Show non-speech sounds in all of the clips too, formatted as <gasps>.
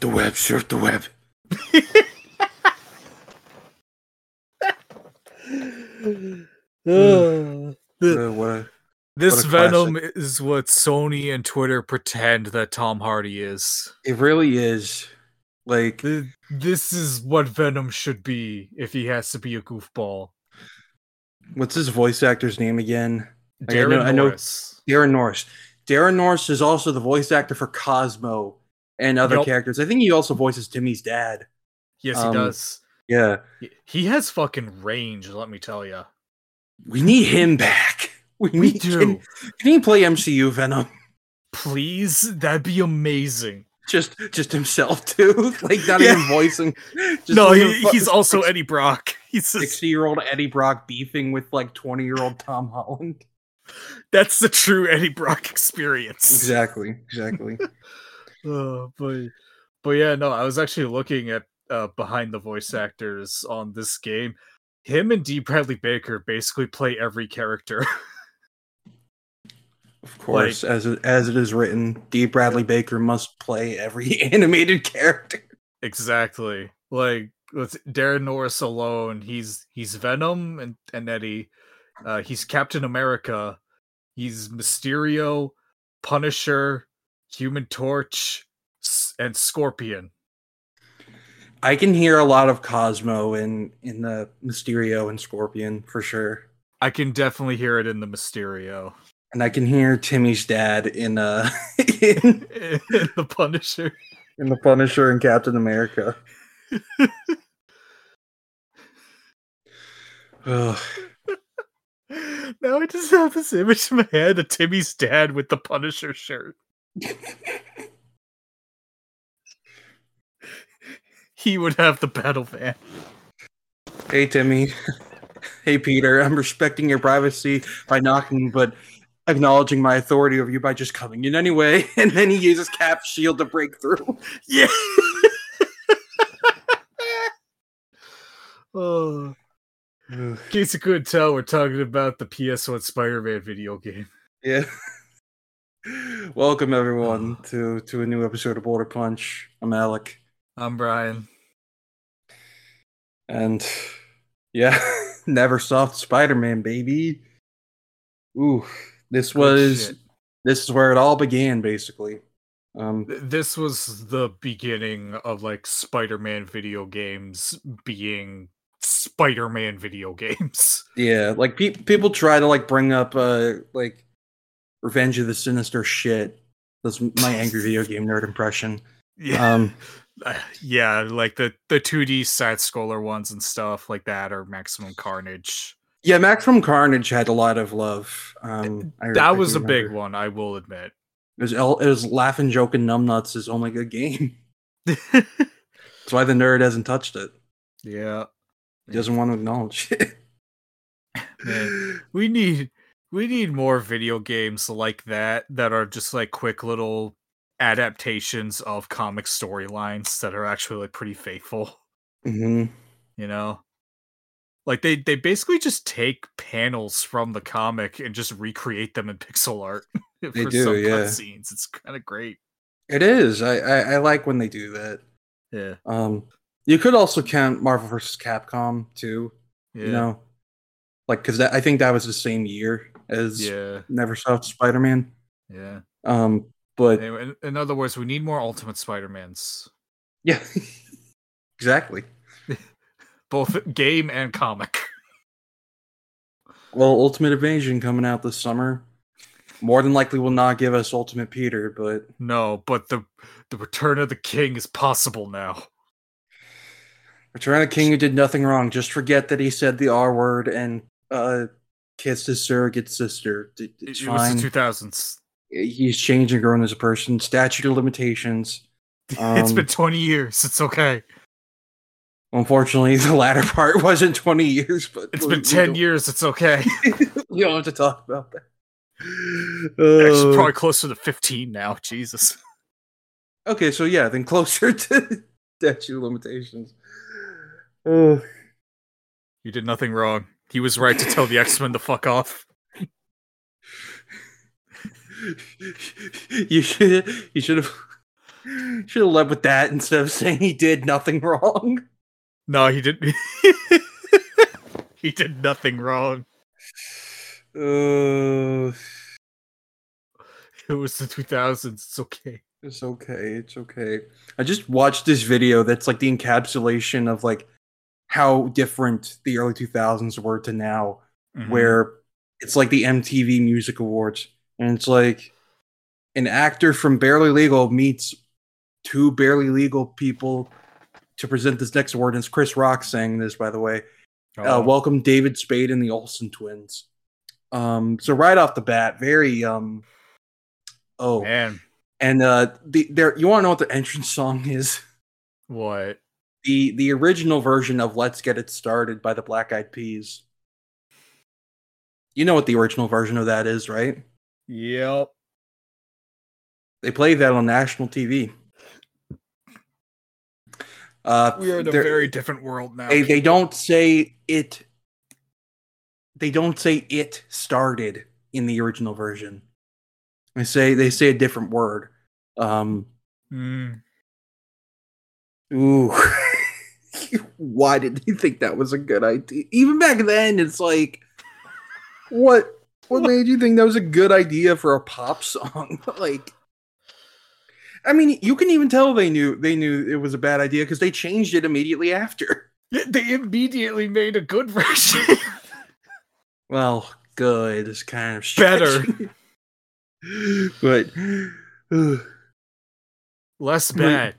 Surf the web, surf the web. Uh, <laughs> Uh, what a- this Venom is what Sony and Twitter pretend that Tom Hardy is. it really is. Like, This is what Venom should be if he has to be a goofball. what's his voice actor's name again? Like, I Darren know- I know- Norris. Daran Norris. Daran Norris is also the voice actor for Cosmo and other Yup. characters. I think he also voices Timmy's dad. Yes, um, he does. Yeah. He- has fucking range, let me tell you. We need him back. <laughs> We, We need, do. Can, can he play MCU Venom? Please, that'd be amazing. Just just himself too? <laughs> Like not Yeah. even voicing. <laughs> Just no, he, he's also Eddie Brock. He's 60 year old Eddie Brock beefing with like 20 year old Tom Holland. that's the true Eddie Brock experience. Exactly. Exactly. Uh, but but yeah, no, I was actually looking at uh, behind the voice actors on this game. Him and D. Bradley Baker basically play every character. <laughs> Of course, as it, as it is written, D. Bradley Baker must play every <laughs> animated character. exactly. Like with Daran Norris alone, he's he's Venom and, and Eddie. Uh, he's Captain America. He's Mysterio, Punisher, Human Torch, and Scorpion. I can hear a lot of Cosmo in in the Mysterio and Scorpion for sure, I can definitely hear it in the Mysterio. and I can hear Timmy's dad in uh <laughs> in, <laughs> in the Punisher. in the Punisher and Captain America. Ugh. <laughs> now I just have this image in my head of Timmy's dad with the Punisher shirt. <laughs> he would have the battle van. Hey Timmy. <laughs> Hey Peter, I'm respecting your privacy by knocking, but acknowledging my authority over you by just coming in anyway. <laughs> And then he uses Cap shield to break through. Yeah. oh, in case you couldn't tell, we're talking about the PS1 Spider-Man video game. Yeah. Welcome everyone to to a new episode of Border Punch. I'm Alec, I'm Brian. and yeah, <laughs> Neversoft Spider-Man, baby. Ooh, this was this is where it all began, basically. Um, This was the beginning of like Spider-Man video games being Spider-Man video <laughs> games. Yeah, like pe- people try to like bring up uh like Revenge of the Sinister shit. That's my angry video game nerd impression. Yeah. Um, <laughs> Uh, yeah, like the the 2D side scroller ones and stuff like that or Maximum Carnage. yeah, Maximum Carnage had a lot of love. Um, I, I That was a big one, I will admit. It was it was laughing, joking, numbnuts is only good game. <laughs> That's why the nerd hasn't touched it. yeah. He doesn't want to acknowledge it. <laughs> Man, we need we need more video games like that that are just like quick little adaptations of comic storylines that are actually like pretty faithful. hmm you know like they they basically just take panels from the comic and just recreate them in pixel art <laughs> for They do, some yeah. cutscenes it's kind of great It is. I, I I like when they do that. yeah Um, you could also count Marvel vs. Capcom too. yeah You know, like because I think that was the same year as yeah Neversoft Spider-Man. yeah Um, but Anyway, in, other words we need more ultimate spider-mans yeah, <laughs> exactly. <laughs> both game and comic Well, Ultimate Invasion coming out this summer. More than likely will not give us Ultimate Peter, but no but the the return of the king is possible now Return of the King who did nothing wrong. Just forget that he said the R word and uh kissed his surrogate sister. It- it, was the 2000s He's changed and grown as a person. Statute of limitations. <laughs> It's been 20 years it's okay Unfortunately, the latter part <laughs> wasn't 20 years, but it's we- been 10 years it's okay <laughs> We don't have to talk about that. actually Uh, probably closer to 15 now jesus okay, so yeah, then closer to statute of limitations. Uh, You did nothing wrong. He was right to tell the X Men to fuck off. <laughs> you should you should have Should have led with that instead of saying he did nothing wrong. No, he didn't. <laughs> he did nothing wrong. Uh, It was the 2000s. It's okay. it's okay. It's okay. I just watched this video that's like the encapsulation of like how different the early 2000s were to now, Mhm. where it's like the MTV Music Awards, and it's like an actor from Barely Legal meets two barely legal people to present this next award. And it's Chris Rock saying this, by the way. Uh, Oh, welcome David Spade and the Olsen twins. Um, so right off the bat, very um, oh, man, and uh, the there you want to know what the entrance song is? what? The the original version of "Let's Get It Started" by the Black Eyed Peas. You know what the original version of that is, right? Yep. They played that on national TV. Uh, We are in a very different world now. they they don't say it they don't say it started in the original version they say they say a different word um Mm. ooh <laughs> why did they think that was a good idea even back then it's like what what made you think that was a good idea for a pop song <laughs> like i mean you can even tell they knew they knew it was a bad idea because they changed it immediately after They immediately made a good version. <laughs> Well, good is kind of Better. <laughs> but uh, <sighs> Less bad.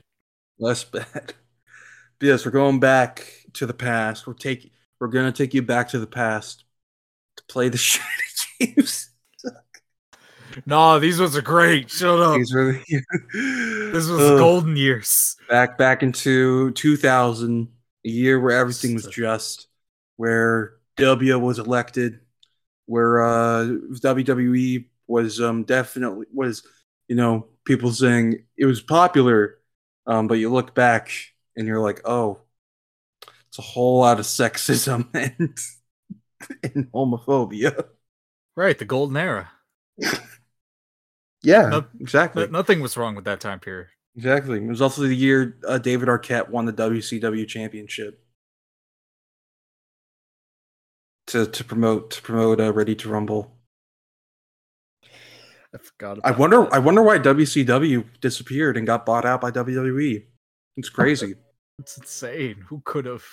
less bad. Yes, we're going back to the past. We're take we're gonna take you back to the past to play the <laughs> shit games. No, these ones are great. Shut up. These are the- <laughs> This was Ugh. golden years. back back into 2000, a year where everything was just, where W was elected, where uh, WWE was um, definitely was, you know, people saying it was popular, um, but you look back and you're like, oh, it's a whole lot of sexism <laughs> and and homophobia. Right, the golden era. Yeah, No- exactly. Nothing was wrong with that time period. Exactly. It was also the year uh, David Arquette won the WCW championship to to promote to promote uh, Ready to Rumble. I forgot I wonder that. I wonder why WCW disappeared and got bought out by WWE. It's <laughs> crazy. It's insane. Who could have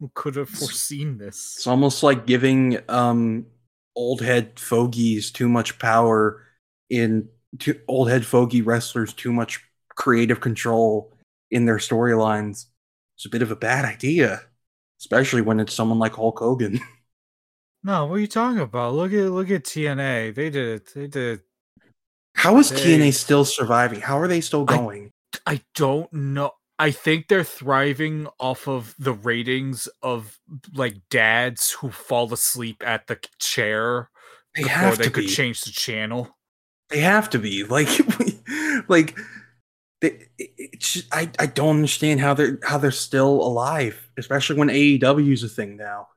who could have foreseen this? It's almost like giving um old head fogies too much power in to old head fogey wrestlers too much creative control in their storylines. It's a bit of a bad idea, especially when it's someone like Hulk Hogan. <laughs> No, what are you talking about? Look at look at TNA. They did it. They did It. How is They- TNA still surviving? How are they still I- going? I don't know. I think they're thriving off of the ratings of like dads who fall asleep at the chair They before have they to could be. change the channel. They have to be <laughs> like, like, they, just, I I don't understand how they're how they're still alive, especially when AEW is a thing now.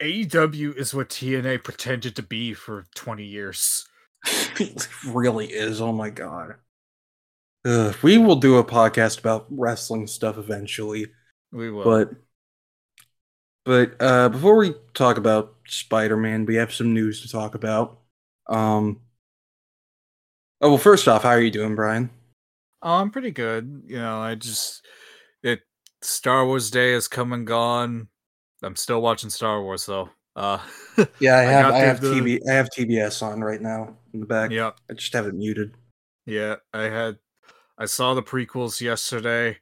AEW is what TNA pretended to be for 20 years. <laughs> it really is. Oh my god. Ugh, we will do a podcast about wrestling stuff eventually, We will. but but uh, before we talk about Spider-Man, we have some news to talk about. Um. Oh well, first off, how are you doing, Brian? Oh, I'm pretty good. You know, I just it Star Wars Day has come and gone. I'm still watching Star Wars though. Uh <laughs> Yeah, I I have got I, have the- TV I have TBS on right now in the back. yeah, I just have it muted. yeah. I had I saw the prequels yesterday.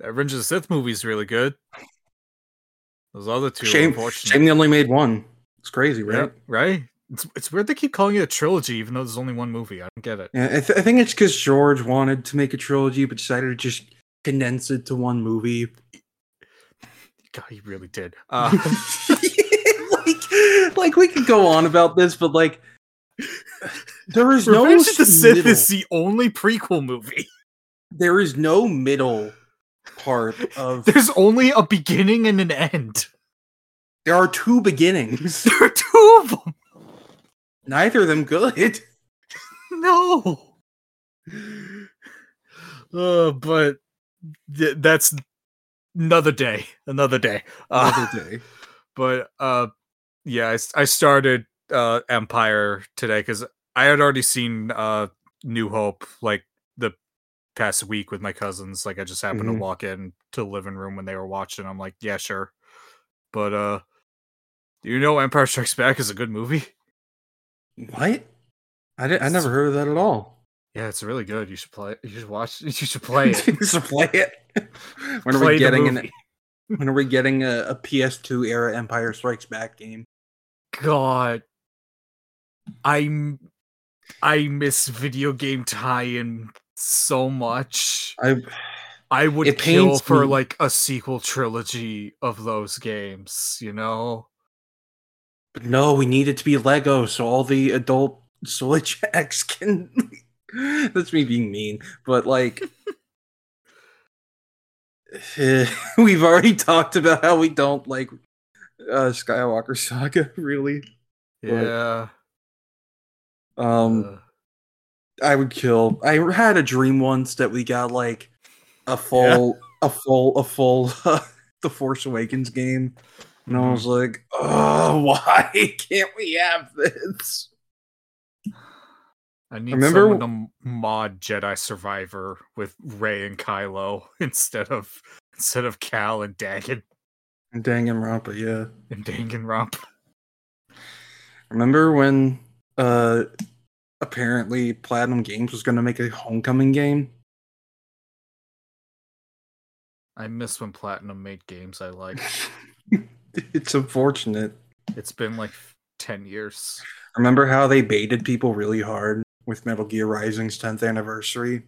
That Revenge of the Sith movie's really good. Those other two, Shame, shame they only made one. It's crazy, right? Yep, right? It's, it's weird they keep calling it a trilogy, even though there's only one movie. I don't get it. Yeah, I, th- I think it's because George wanted to make a trilogy, but decided to just condense it to one movie. God, he really did. <laughs> Uh, <laughs> <laughs> like, like we could go on about this, but like, there is <laughs> no Revenge of the Sith middle. is the only prequel movie. There is no middle part <laughs> of. There's only a beginning and an end. There are two beginnings. <laughs> There are two of them. Neither of them good. No. Uh, but th- that's another day, another day. Uh, Another day. but uh, yeah, I started uh Empire today because I had already seen uh New Hope like the past week with my cousins. Like I just happened Mhm. to walk in to the living room when they were watching. I'm like, yeah, sure. But uh, do you know Empire Strikes Back is a good movie? What? I did, I never heard of that at all. Yeah, it's really good. You should play. it. You should watch. <laughs> You should play it. you should play it. <laughs> When are Play we getting an, when are we getting a, a PS2 era Empire Strikes Back game? God, I'm I miss video game tie-in so much. I I would kill for me. like a sequel trilogy of those games. You know, but no, we need it to be Lego so all the adult Switch <laughs> X can. <laughs> That's me being mean, but like. <laughs> We've already talked about how we don't like uh Skywalker Saga, really. Yeah. Um, uh, I would kill. I had a dream once that we got like a <laughs> full, a full, a full, <laughs> the Force Awakens game, and I was like, "Oh, <laughs> why can't we have this?" I need remember- someone to mod Jedi Survivor with Rey and Kylo instead of instead of Cal and Dagan And Danganronpa, yeah. and Danganronpa. Remember when uh apparently Platinum Games was going to make a Homecoming game? I miss when Platinum made games I like. <laughs> it's unfortunate. It's been like ten years. Remember how they baited people really hard with Metal Gear Rising's 10th anniversary?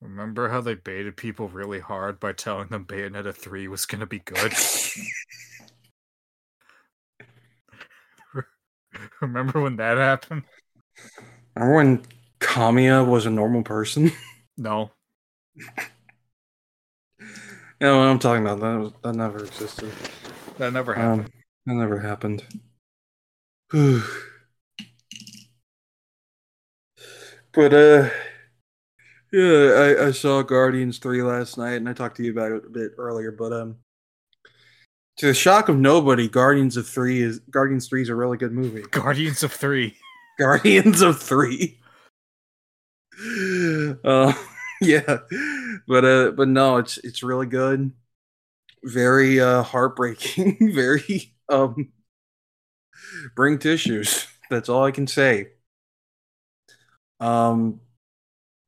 Remember how they baited people really hard by telling them Bayonetta 3 was going to be good? <laughs> <laughs> Remember when that happened? Remember when Kamiya was a normal person? <laughs> No. you know what I'm talking about. That, was, that never existed. That never happened. Um, that never happened. <sighs> but uh, yeah, I, I saw Guardians three last night, and I talked to you about it a bit earlier. But um, to the shock of nobody, Guardians of three is Guardians three is a really good movie. <laughs> Guardians of 3. Guardians of three. Uh, <laughs> yeah, but uh, but no, it's it's really good. Very uh heartbreaking. <laughs> Very um, bring tissues. That's all I can say. Um,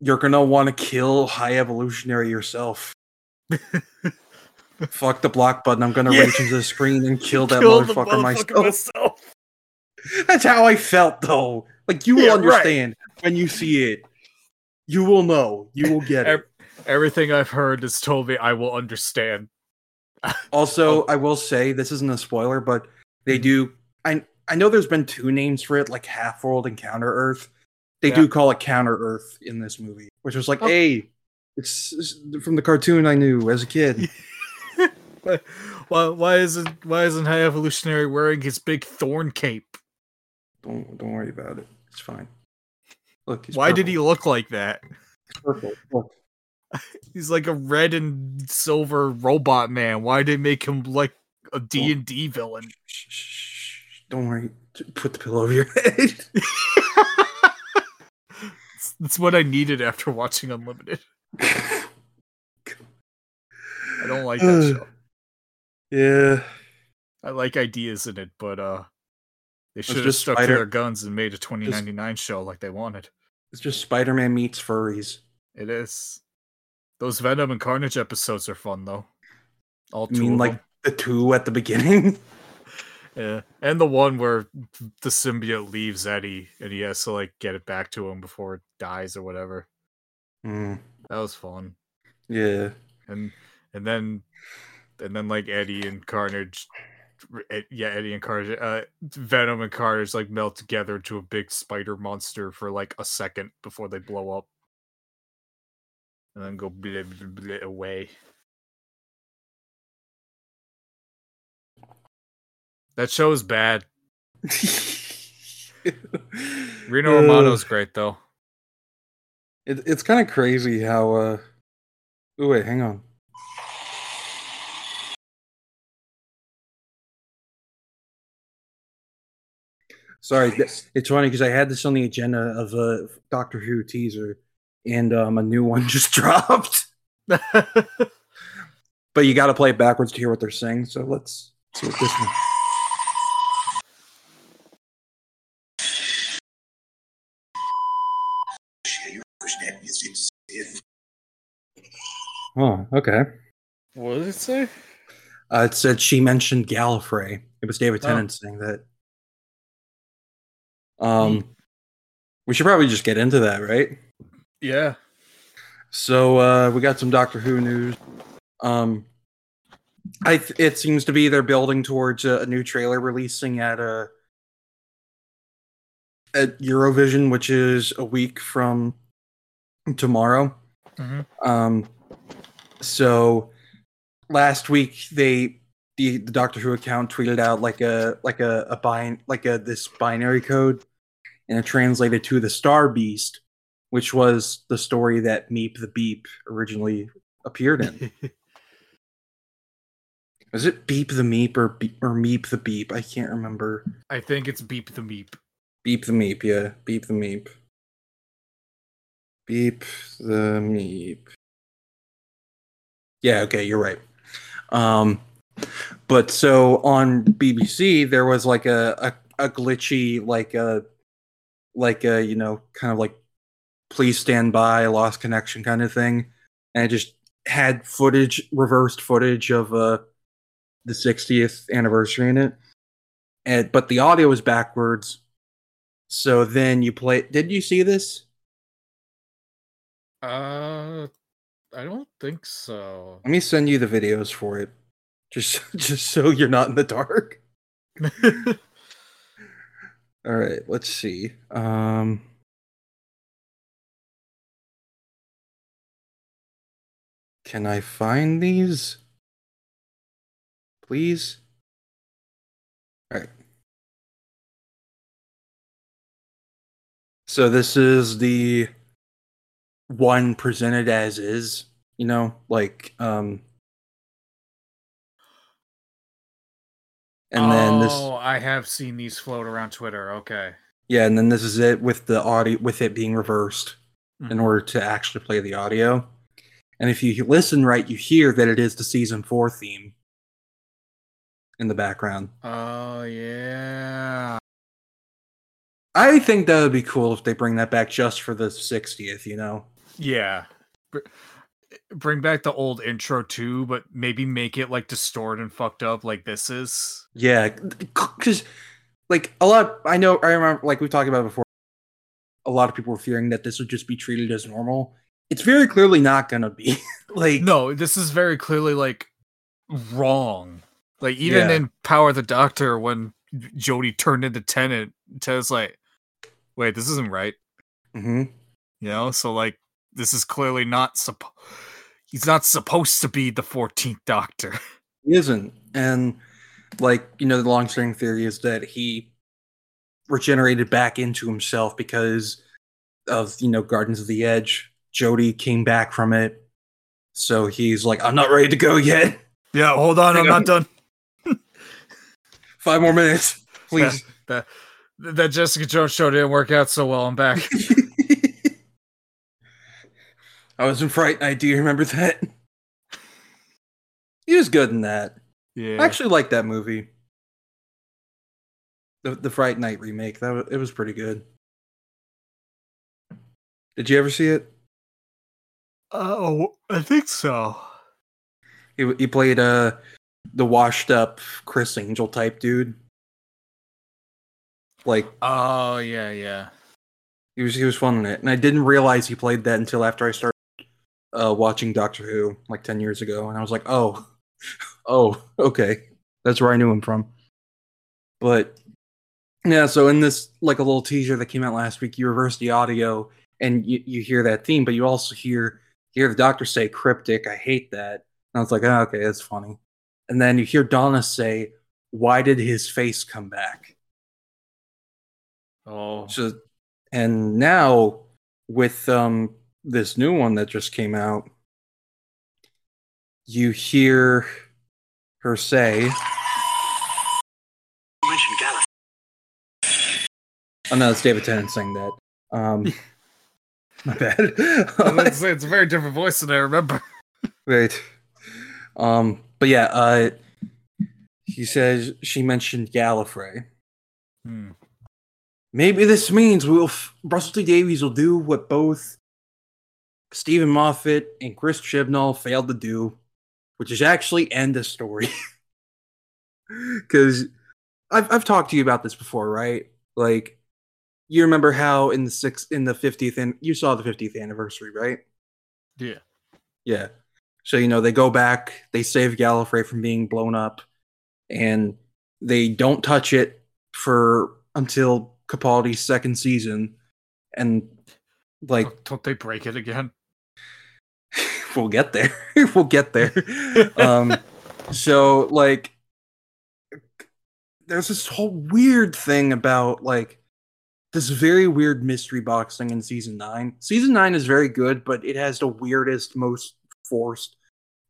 you're gonna want to kill High Evolutionary yourself. Fuck the block button. I'm gonna Yeah. reach into the screen and kill that Kill motherfucker, myself. myself. That's how I felt though. Like you will Yeah, right. understand when you see it. You will know. You will get it. Everything I've heard has told me I will understand. <laughs> Also, Oh. I will say this isn't a spoiler, but they do. I I know there's been two names for it, like Half World and Counter Earth. They Yeah. do call it Counter Earth in this movie, which was like, Oh. hey, it's, it's from the cartoon I knew as a kid. <laughs> Why, why, isn't why isn't High Evolutionary wearing his big thorn cape? don't don't worry about it. It's fine. Look, he's why did he look like that? He's purple. Look, <laughs> He's like a red and silver robot man. Why did they make him like a D and D villain? shh, shh, shh, don't worry. Put the pillow over your <laughs> head. That's what I needed after watching Unlimited. <laughs> I don't like that <sighs> show. Yeah. I like ideas in it, but uh they should have just stuck Spider- to their guns and made a 2099 show like they wanted. It's just Spider Man meets furries. It is. Those Venom and Carnage episodes are fun though. All I mean, like them. the two at the beginning. <laughs> Yeah, and the one where the symbiote leaves Eddie and he has to like get it back to him before it dies or whatever. Mm, That was fun. yeah. And and then and then like Eddie and Carnage, eh, yeah, Eddie and Carnage, uh, Venom and Carnage like melt together into a big spider monster for like a second before they blow up, and then go bleh, bleh, bleh, away. That show is bad. <laughs> Rino Uh, Romano's great though. It, it's kind of crazy how. uh Oh wait, hang on. Sorry, th- it's funny because I had this on the agenda of a Doctor Who teaser, and um, a new one <laughs> just dropped. <laughs> But you got to play it backwards to hear what they're saying. So let's see what this one. Oh, okay. what did it say? Uh, it said she mentioned Gallifrey. It was David Oh. Tennant saying that. Um, we should probably just get into that, right? Yeah. So uh, we got some Doctor Who news. Um, I th- it seems to be they're building towards a, a new trailer releasing at uh, at Eurovision, which is a week from tomorrow. Mhm. Um, so last week they the, the Doctor Who account tweeted out like a like a a bin like a this binary code, and it translated to the Star Beast, which was the story that Meep the Beep originally appeared in. <laughs> Was it Beep the Meep or Beep, or Meep the Beep? I can't remember. I think it's Beep the Meep. Beep the Meep, yeah. Beep the Meep. Beep the Meep. Yeah, okay, you're right. Um but so on BBC there was like a a, a glitchy like a like a you know kind of like please stand by lost connection kind of thing. And it just had footage reversed footage of uh the 60th anniversary in it. And but the audio was backwards. So then you play did you see this? Uh, I don't think so. let me send you the videos for it. Just <laughs> just so you're not in the dark <laughs> all right let's see um can i find these? Please? All right. So this is the one presented as is you know like um and then this oh, I have seen these float around Twitter. Okay. Yeah, and then this is it with the audio with it being reversed in Mhm. order to actually play the audio. And if you listen right, you hear that it is the season four theme in the background. Oh yeah. I think that would be cool if they bring that back just for the 60th, you know? Yeah. Br- Bring back the old intro too, but maybe make it like distorted and fucked up like this is. Yeah, because like a lot, I know, I remember, like we talked about before, a lot of people were fearing that this would just be treated as normal. It's very clearly not to be. <laughs> like, No, this is very clearly like wrong. Like even Yeah. in Power of the Doctor, when Jodie turned into Tennant, Tennant's like, "Wait, this isn't right." hmm You know, so like this is clearly not supposed. He's not supposed to be the Fourteenth Doctor. <laughs> He isn't. And like, you know, the long string theory is that he regenerated back into himself because of, you know, Guardians of the Edge. Jodie came back from it. So he's like, I'm not ready to go yet. Yeah, hold on, Hang I'm on. not done. <laughs> Five more minutes, please. That that Jessica Jones show didn't work out so well. I'm back. <laughs> I was in Fright Night. Do you remember that? He was good in that. Yeah, I actually like that movie. The the Fright Night remake. That was, it was pretty good. Did you ever see it? oh, I think so. He he played uh the washed up Criss Angel type dude. Like Oh yeah, yeah. he was he was fun in it, and I didn't realize he played that until after I started uh, watching Doctor Who like ten years ago, and I was like, oh, <laughs> oh, okay, that's where I knew him from. But yeah, so in this like a little teaser that came out last week, you reverse the audio and you, you hear that theme, but you also hear hear the Doctor say cryptic. I hate that. And I was like, oh, okay, that's funny. And then you hear Donna say, "Why did his face come back?" Oh, So, and now with um this new one that just came out, you hear her say, Oh no, it's David Tennant saying that. Um, <laughs> my bad. it's, it's a very different voice than I remember. <laughs> right. Um, but yeah, uh, he says she mentioned Gallifrey. Hmm. Maybe this means we'll f- Russell T Davies will do what both Steven Moffat and Chris Chibnall failed to do, which is actually end the story. <laughs> Because I've I've talked to you about this before, right? Like, you remember how in the sixth in the fiftieth and you saw the fiftieth anniversary, right? Yeah. Yeah. So you know they go back, they save Gallifrey from being blown up, and they don't touch it for until Capaldi's second season, and like Don't, don't they break it again? We'll get there. <laughs> we'll get there. um, so like, there's this whole weird thing about like this very weird mystery boxing in season nine. Season nine is very good, but it has the weirdest, most forced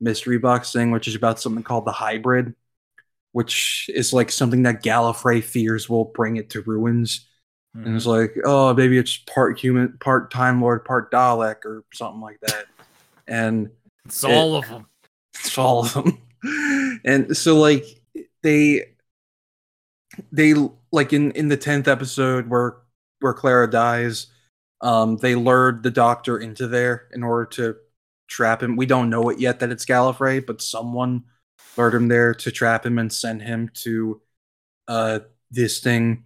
mystery boxing, which is about something called the hybrid, which is like something that Gallifrey fears will bring it to ruins. And it's like, oh, maybe it's part human, part Time Lord, part Dalek, or something like that. And it's all of them. it's all of them. <laughs> And so like they they like in in the 10th episode where where Clara dies, um they lured the doctor into there in order to trap him. We don't know it yet that it's Gallifrey, but someone lured him there to trap him and send him to uh this thing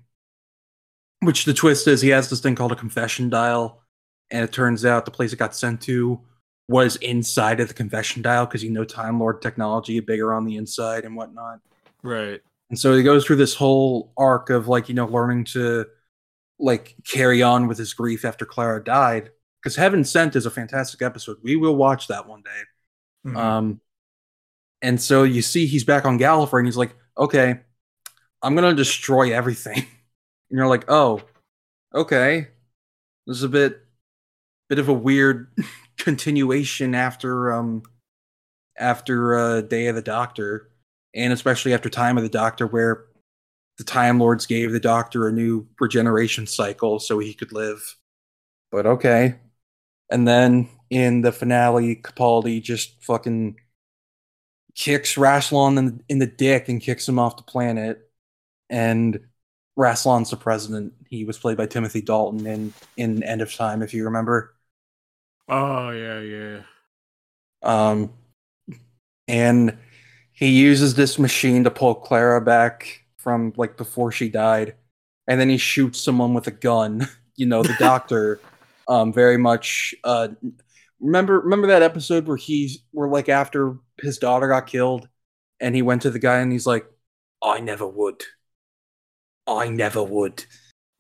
which the twist is he has this thing called a confession dial and it turns out the place it got sent to was inside of the confession dial because you know time lord technology bigger on the inside and whatnot Right. and so he goes through this whole arc of like you know learning to like carry on with his grief after clara died because heaven sent is a fantastic episode we will watch that one day Mhm. um, and so you see he's back on Gallifrey, and he's like, "Okay, I'm gonna destroy everything." <laughs> And you're like, "Oh, okay." This is a bit, bit of a weird continuation after um, after uh, Day of the Doctor, and especially after Time of the Doctor, where the Time Lords gave the Doctor a new regeneration cycle so he could live. But okay. And then in the finale, Capaldi just fucking kicks Rassilon in, in the dick and kicks him off the planet. And Rassilon's the president. He was played by Timothy Dalton in, in End of Time, if you remember. Oh yeah, yeah. Um, and he uses this machine to pull Clara back from like before she died, and then he shoots someone with a gun. <laughs> You know, the doctor, <laughs> um, very much. Uh, remember, remember that episode where he's where like after his daughter got killed, and he went to the guy and he's like, "I never would. I never would."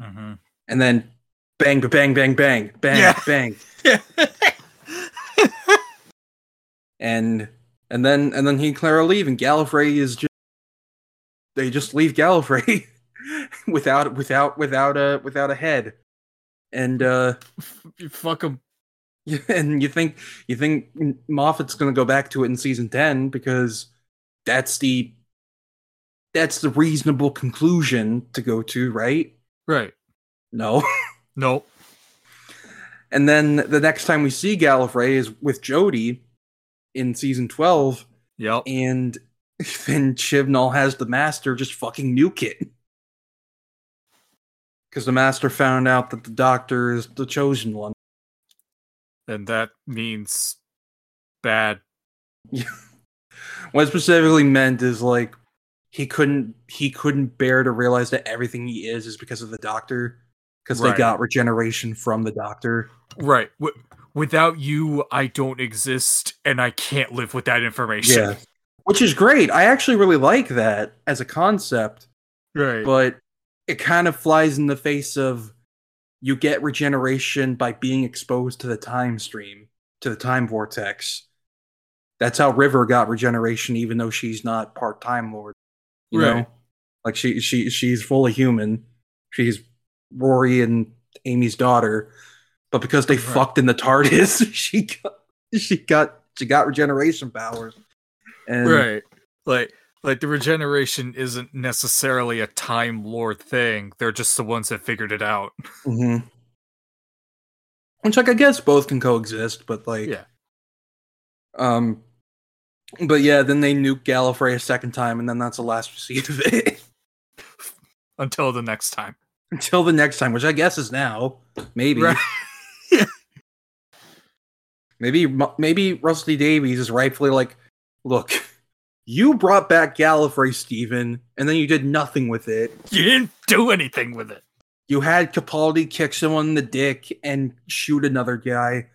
Mm-hmm. And then, bang, bang, bang, bang, bang, Yeah. bang. <laughs> and and then and then he and Clara leave, and Gallifrey is just they just leave Gallifrey <laughs> without without without a without a head, and uh <laughs> you fuck him. and you think you think Moffat's gonna go back to it in season ten because that's the that's the reasonable conclusion to go to, right? Right. No. Nope. And then the next time we see Gallifrey is with Jodie in season 12, Yep. and <laughs> then Chibnall has the Master just fucking nuke it. Because the Master found out that the Doctor is the chosen one. And that means bad. <laughs> What specifically meant is like he couldn't he couldn't bear to realize that everything he is is because of the Doctor. Because Right. they got regeneration from the Doctor. Right. W- without you, I don't exist, and I can't live with that information. Yeah. Which is great. I actually really like that as a concept. Right. but it kind of flies in the face of you get regeneration by being exposed to the time stream, to the time vortex. That's how River got regeneration, even though she's not part Time Lord. You know, Right. like she she she's fully human. She's Rory and Amy's daughter, but because they Right. fucked in the TARDIS, <laughs> she got she got she got regeneration powers. And right like like the regeneration isn't necessarily a time lord thing they're just the ones that figured it out hmm Which like I guess both can coexist, but like Yeah. Um but yeah, then they nuke Gallifrey a second time, and then that's the last we see of it. <laughs> until the next time Until the next time, which I guess is now. Maybe. Right. <laughs> Maybe maybe Rusty Davies is rightfully like, look, you brought back Gallifrey, Steven, and then you did nothing with it. you didn't do anything with it You had Capaldi kick someone in the dick and shoot another guy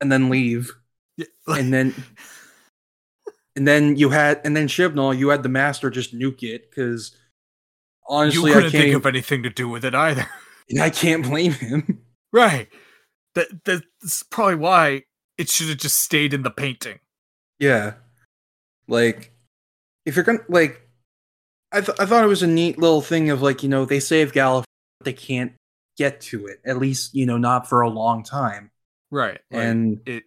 and then leave. Yeah, <laughs> And then and then you had and then Chibnall, you had the master just nuke it because honestly I couldn't can't think of anything to do with it either <laughs> I can't blame him. right that that's probably why it should have just stayed in the painting Yeah. Like, if you're gonna like, I th- I thought it was a neat little thing of like you know they save Gallifrey, but they can't get to it at least you know not for a long time. right like, and it,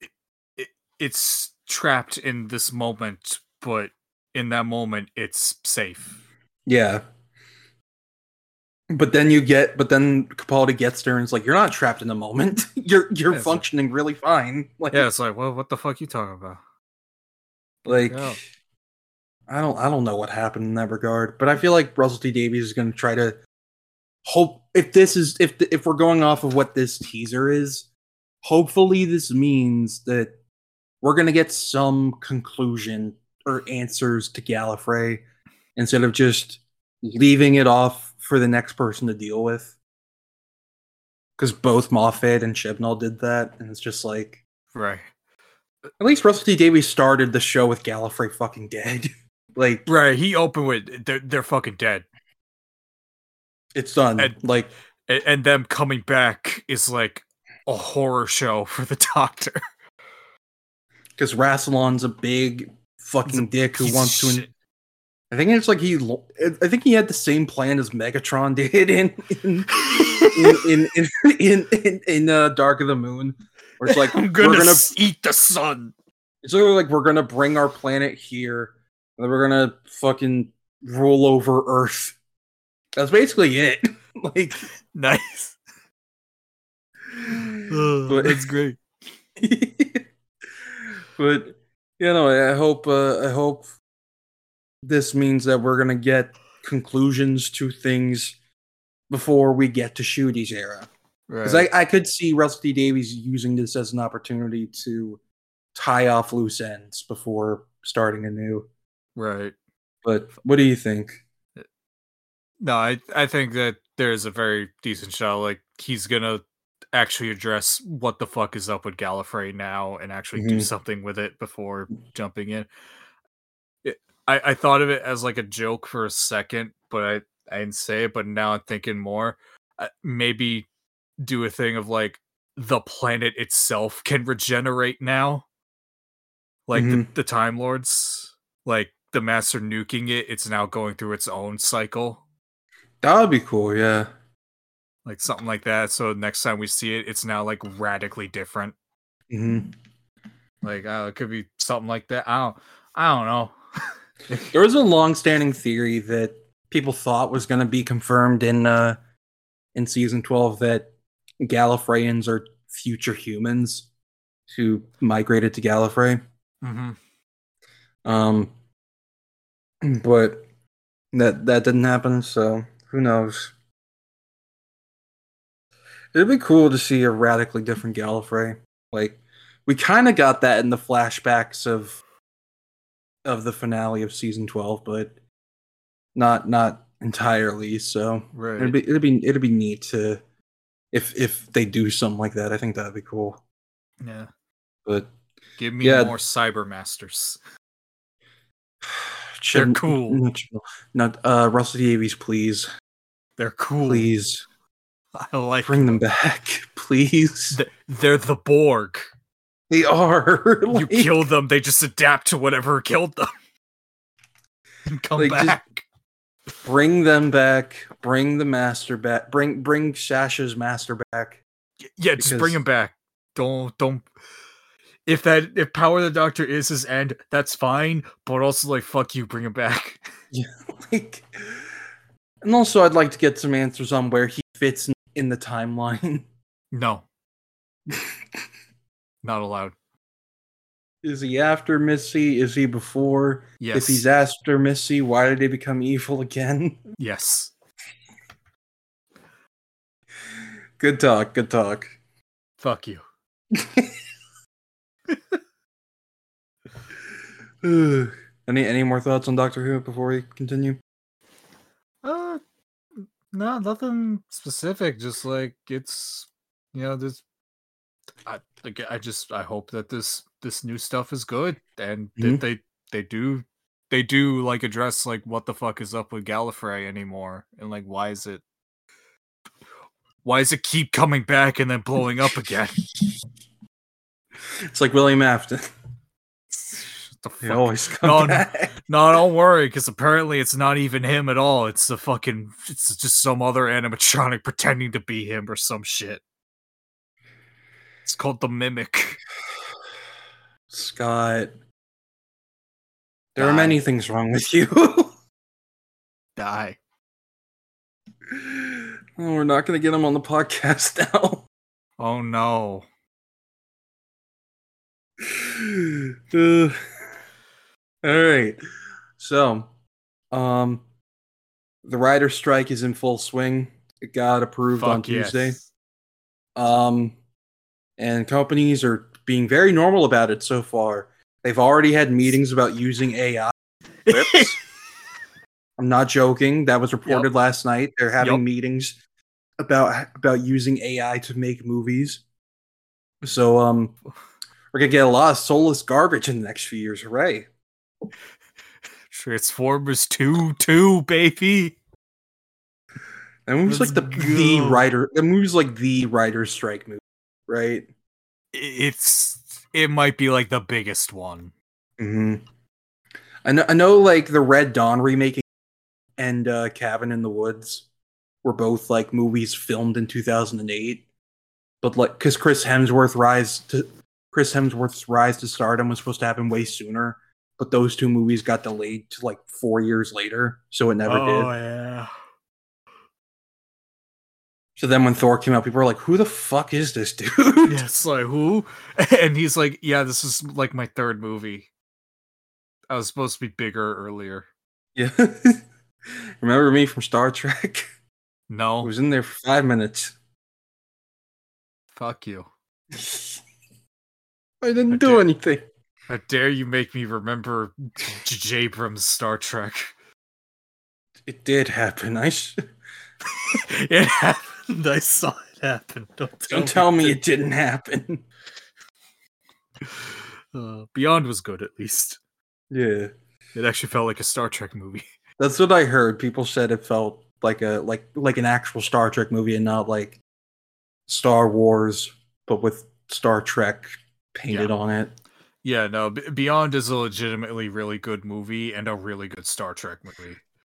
it it it's trapped in this moment but in that moment it's safe yeah. But then you get, but then Capaldi gets there and it's like you're not trapped in the moment. <laughs> you're you're Yeah, it's like- functioning really fine. Like, yeah it's like well what the fuck you talking about like Yeah. I don't I don't know what happened in that regard, but I feel like Russell T Davies is going to try to hope if this is if the, if we're going off of what this teaser is, hopefully this means that we're going to get some conclusion or answers to Gallifrey instead of just leaving it off for the next person to deal with. Because both Moffat and Chibnall did that, and it's just like right at least Russell T Davies started the show with Gallifrey fucking dead. <laughs> like right he opened with they're, they're fucking dead it's done. And- like and, and them coming back is like a horror show <laughs> for the doctor <laughs> because Rassilon's a big fucking dick who wants to. shit. I think it's like he. I think he had the same plan as Megatron <laughs> did in in in in in, in, in, uh, Dark of the Moon, where it's like <laughs> i'm we're gonna, gonna. s- eat the sun It's literally like we're gonna bring our planet here, and then we're gonna fucking rule over Earth. That's basically it. <laughs> like, nice <sighs> But- that's great but you know, I hope uh, I hope this means that we're gonna get conclusions to things before we get to Ncuti's era. Because right I, I could see Rusty Davies using this as an opportunity to tie off loose ends before starting anew. right But what do you think? no i i think that there's a very decent shot like he's gonna actually address what the fuck is up with Gallifrey now and actually do Mhm. something with it before jumping in. I, I thought of it as like a joke for a second, but I, I didn't say it. But now I'm thinking more. Uh, maybe do a thing of like the planet itself can regenerate now, like Mhm. the, the Time Lords, like the Master nuking it. It's now going through its own cycle That would be cool, yeah. like something like that. So next time we see it, it's now like radically different. hmm Like uh, it could be something like that. I don't, I don't know. There was a long-standing theory that people thought was going to be confirmed in uh, in season twelve that Gallifreyans are future humans who migrated to Gallifrey. hmm Um, but that that didn't happen. So who knows? It'd be cool to see a radically different Gallifrey. Like we kind of got that in the flashbacks of of the finale of season twelve, but not not entirely. So Right. it'd be it'd be it'd be neat to if if they do something like that. I think that'd be cool. yeah. But Give me Yeah. more Cyber Masters. <sighs> They're cool. Not, not uh, Russell Davies, please, They're cool. please. <laughs> I like Bring them back, <laughs> please. They're the Borg. They are. <laughs> You kill them, they just adapt to whatever killed them. <laughs> And come Like, back. bring them back. Bring the master back. Bring bring Sacha's master back. Yeah, just bring Because- him back. Don't don't. If that if Power of the Doctor is his end, that's fine. But also like fuck you, bring him back. <laughs> Yeah, like, and also, I'd like to get some answers on where he fits in the timeline. No, not allowed. Is he after Missy? Is he before? Yes. If he's after Missy, why did he become evil again? yes. Good talk. Good talk. Fuck you. <sighs> any any more thoughts on Doctor Who before we continue? Uh, no, nothing specific. Just like it's, you know, this. I like, I just I hope that this this new stuff is good and Mhm. that they they do they do like address like what the fuck is up with Gallifrey anymore and like why is it why does it keep coming back and then blowing up again? <laughs> It's like William Afton. The fuck always come No, no. back. No, don't worry, because apparently it's not even him at all. It's the fucking, it's just some other animatronic pretending to be him or some shit. It's called the Mimic. Scott. There are many things wrong with you. <laughs> Die. oh, we're not going to get him on the podcast now. Oh no. <sighs> Uh, all right. So, um, the writer strike is in full swing. It got approved on yes. Tuesday. Um, and companies are being very normal about it so far. They've already had meetings about using AI. <laughs> I'm not joking. That was reported last night. They're having Yup. meetings about about using AI to make movies. So um we're gonna get a lot of soulless garbage in the next few years. Hooray. Transformers 2 2, baby. That movie's Let's like the the writer the movie's like the writer strike movie, right? It's, it might be like the biggest one. hmm I know I know like the Red Dawn remake and uh Cabin in the Woods were both like movies filmed in 2008. But like cuz Chris Hemsworth rise to Chris Hemsworth's rise to stardom was supposed to happen way sooner, but those two movies got delayed to like 4 years later, so it never oh, did. yeah. So then when Thor came out, people were like, "Who the fuck is this dude?" Yeah, <laughs> it's like, who? <laughs> And he's like, yeah, this is like my third movie. I was supposed to be bigger earlier. yeah. <laughs> Remember me from Star Trek? No. I was in there for 5 minutes. fuck you. I didn't I do did. anything. How dare you make me remember J. Abrams' Star Trek? It did happen. I sh- it happened. <laughs> I saw it happen. Don't tell, don't tell me it it didn't happen. <laughs> Uh, Beyond was good, at least. Yeah, It actually felt like a Star Trek movie. <laughs> that's what I heard. People said it felt like a like like an actual Star Trek movie and not like Star Wars, but with Star Trek painted Yeah. on it. Yeah, no, Beyond is a legitimately really good movie and a really good Star Trek movie.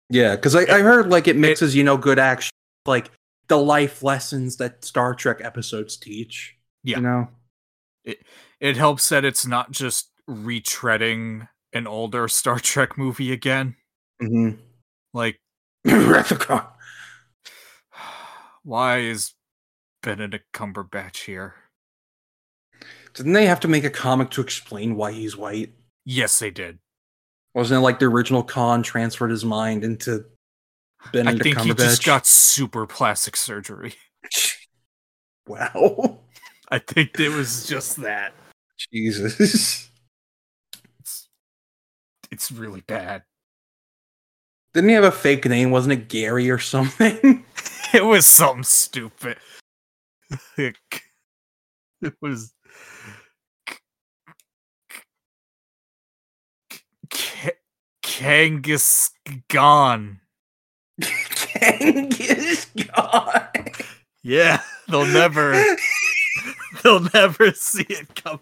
Yeah, because I, I heard like it mixes, you know, good action, like the life lessons that Star Trek episodes teach. Yeah. You know? It it helps that it's not just retreading an older <laughs> Star Trek movie again. Mm-hmm. Like, <clears throat> <sighs> why is Benedict Cumberbatch here? Didn't they have to make a comic to explain why he's white? Yes, they did. Wasn't it like the original Khan transferred his mind into Benedict I think he just got super plastic surgery. <laughs> wow. I think it was just that. Jesus. It's, it's really bad. Didn't he have a fake name? Wasn't it Gary or something? <laughs> It was something stupid. it was Kangaskhan. Genghis Khan. Yeah, they'll never <laughs> they'll never see it coming.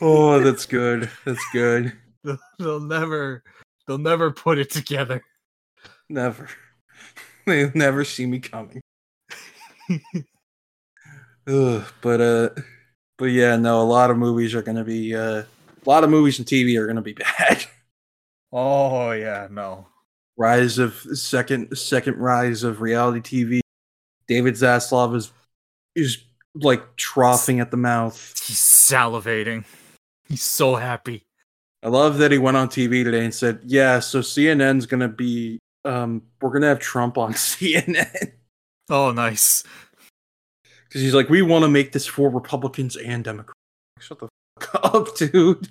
oh, that's good. That's good. They'll, <laughs> they'll never they'll never put it together. Never. They'll never see me coming. <laughs> Ugh, but uh, but yeah, no, a lot of movies are gonna be uh, a lot of movies and TV are gonna be bad. Oh yeah, no. rise of second second rise of reality TV. David Zaslav is is like troughing at the mouth. He's salivating. He's so happy. I love that he went on TV today and said, "Yeah, so CNN's gonna be, um, we're gonna have Trump on <laughs> CNN." Oh, nice. Because he's like, "We want to make this for Republicans and Democrats." Shut the <laughs> fuck up, dude.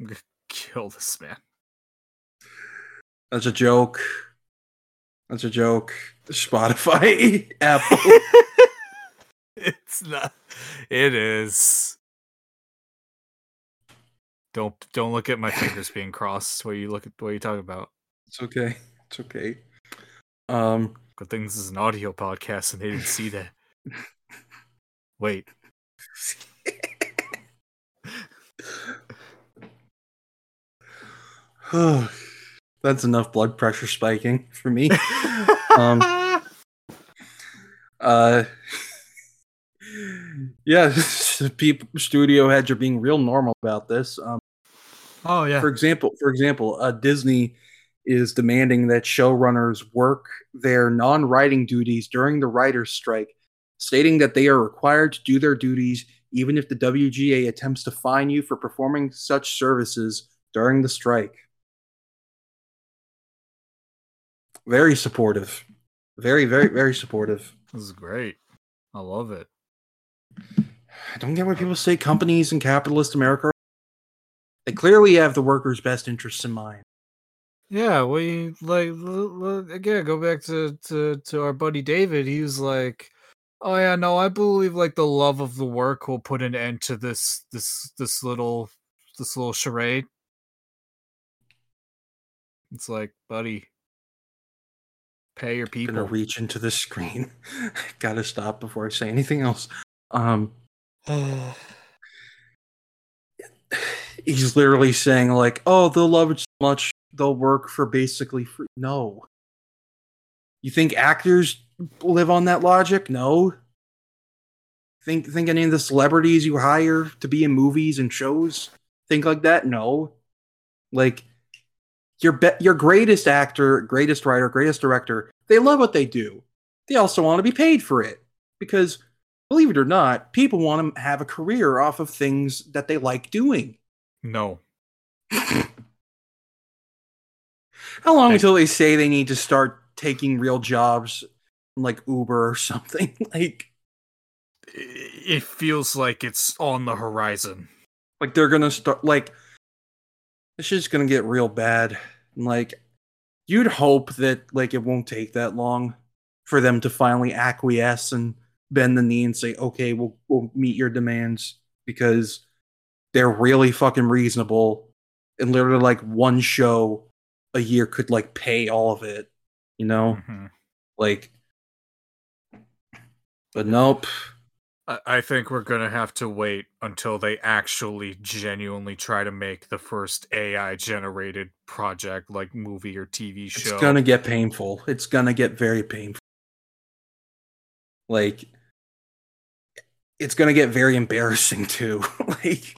I'm gonna kill this man. That's a joke. That's a joke. Spotify, Apple. it's not. It is. Don't don't look at my fingers being crossed. What you look at? What you talking about? It's okay. It's okay. Um, Good thing this is an audio podcast and they didn't see that. Wait. That's enough blood pressure spiking for me. <laughs> um, uh, yeah, <laughs> people, studio heads are being real normal about this. Um, oh yeah. for example, for example, uh, Disney is demanding that showrunners work their non-writing duties during the writers' strike, stating that they are required to do their duties even if the WGA attempts to fine you for performing such services during the strike. Very supportive. Very, very, very supportive. This is great. I love it. I don't get why people say companies in capitalist America. They clearly have the workers' best interests in mind. Yeah, we like l- l- again go back to, to to our buddy David. He was like, "Oh yeah, no, I believe like the love of the work will put an end to this this this little this little charade." It's like, buddy, pay your I'm gonna reach into the screen. <laughs> Gotta stop before I say anything else. Um, <sighs> he's literally saying like, "Oh, they'll love it so much, they'll work for basically free." No. You think actors live on that logic? No. Think think any of the celebrities you hire to be in movies and shows think like that? No. Like your be- your greatest actor, greatest writer, greatest director, they love what they do. They also want to be paid for it because believe it or not, people want to have a career off of things that they like doing. no, How long Hey. until they say they need to start taking real jobs like Uber or <laughs> something? like it feels like it's on the horizon. like they're gonna start like this shit's gonna get real bad. And like you'd hope that like it won't take that long for them to finally acquiesce and bend the knee and say, okay, we'll we'll meet your demands because they're really fucking reasonable and literally like one show a year could like pay all of it, you know? Mhm. Like but nope. I think we're gonna have to wait until they actually genuinely try to make the first AI generated project, like movie or TV show. It's gonna get painful. It's gonna get very painful. Like, it's gonna get very embarrassing <laughs> too. like,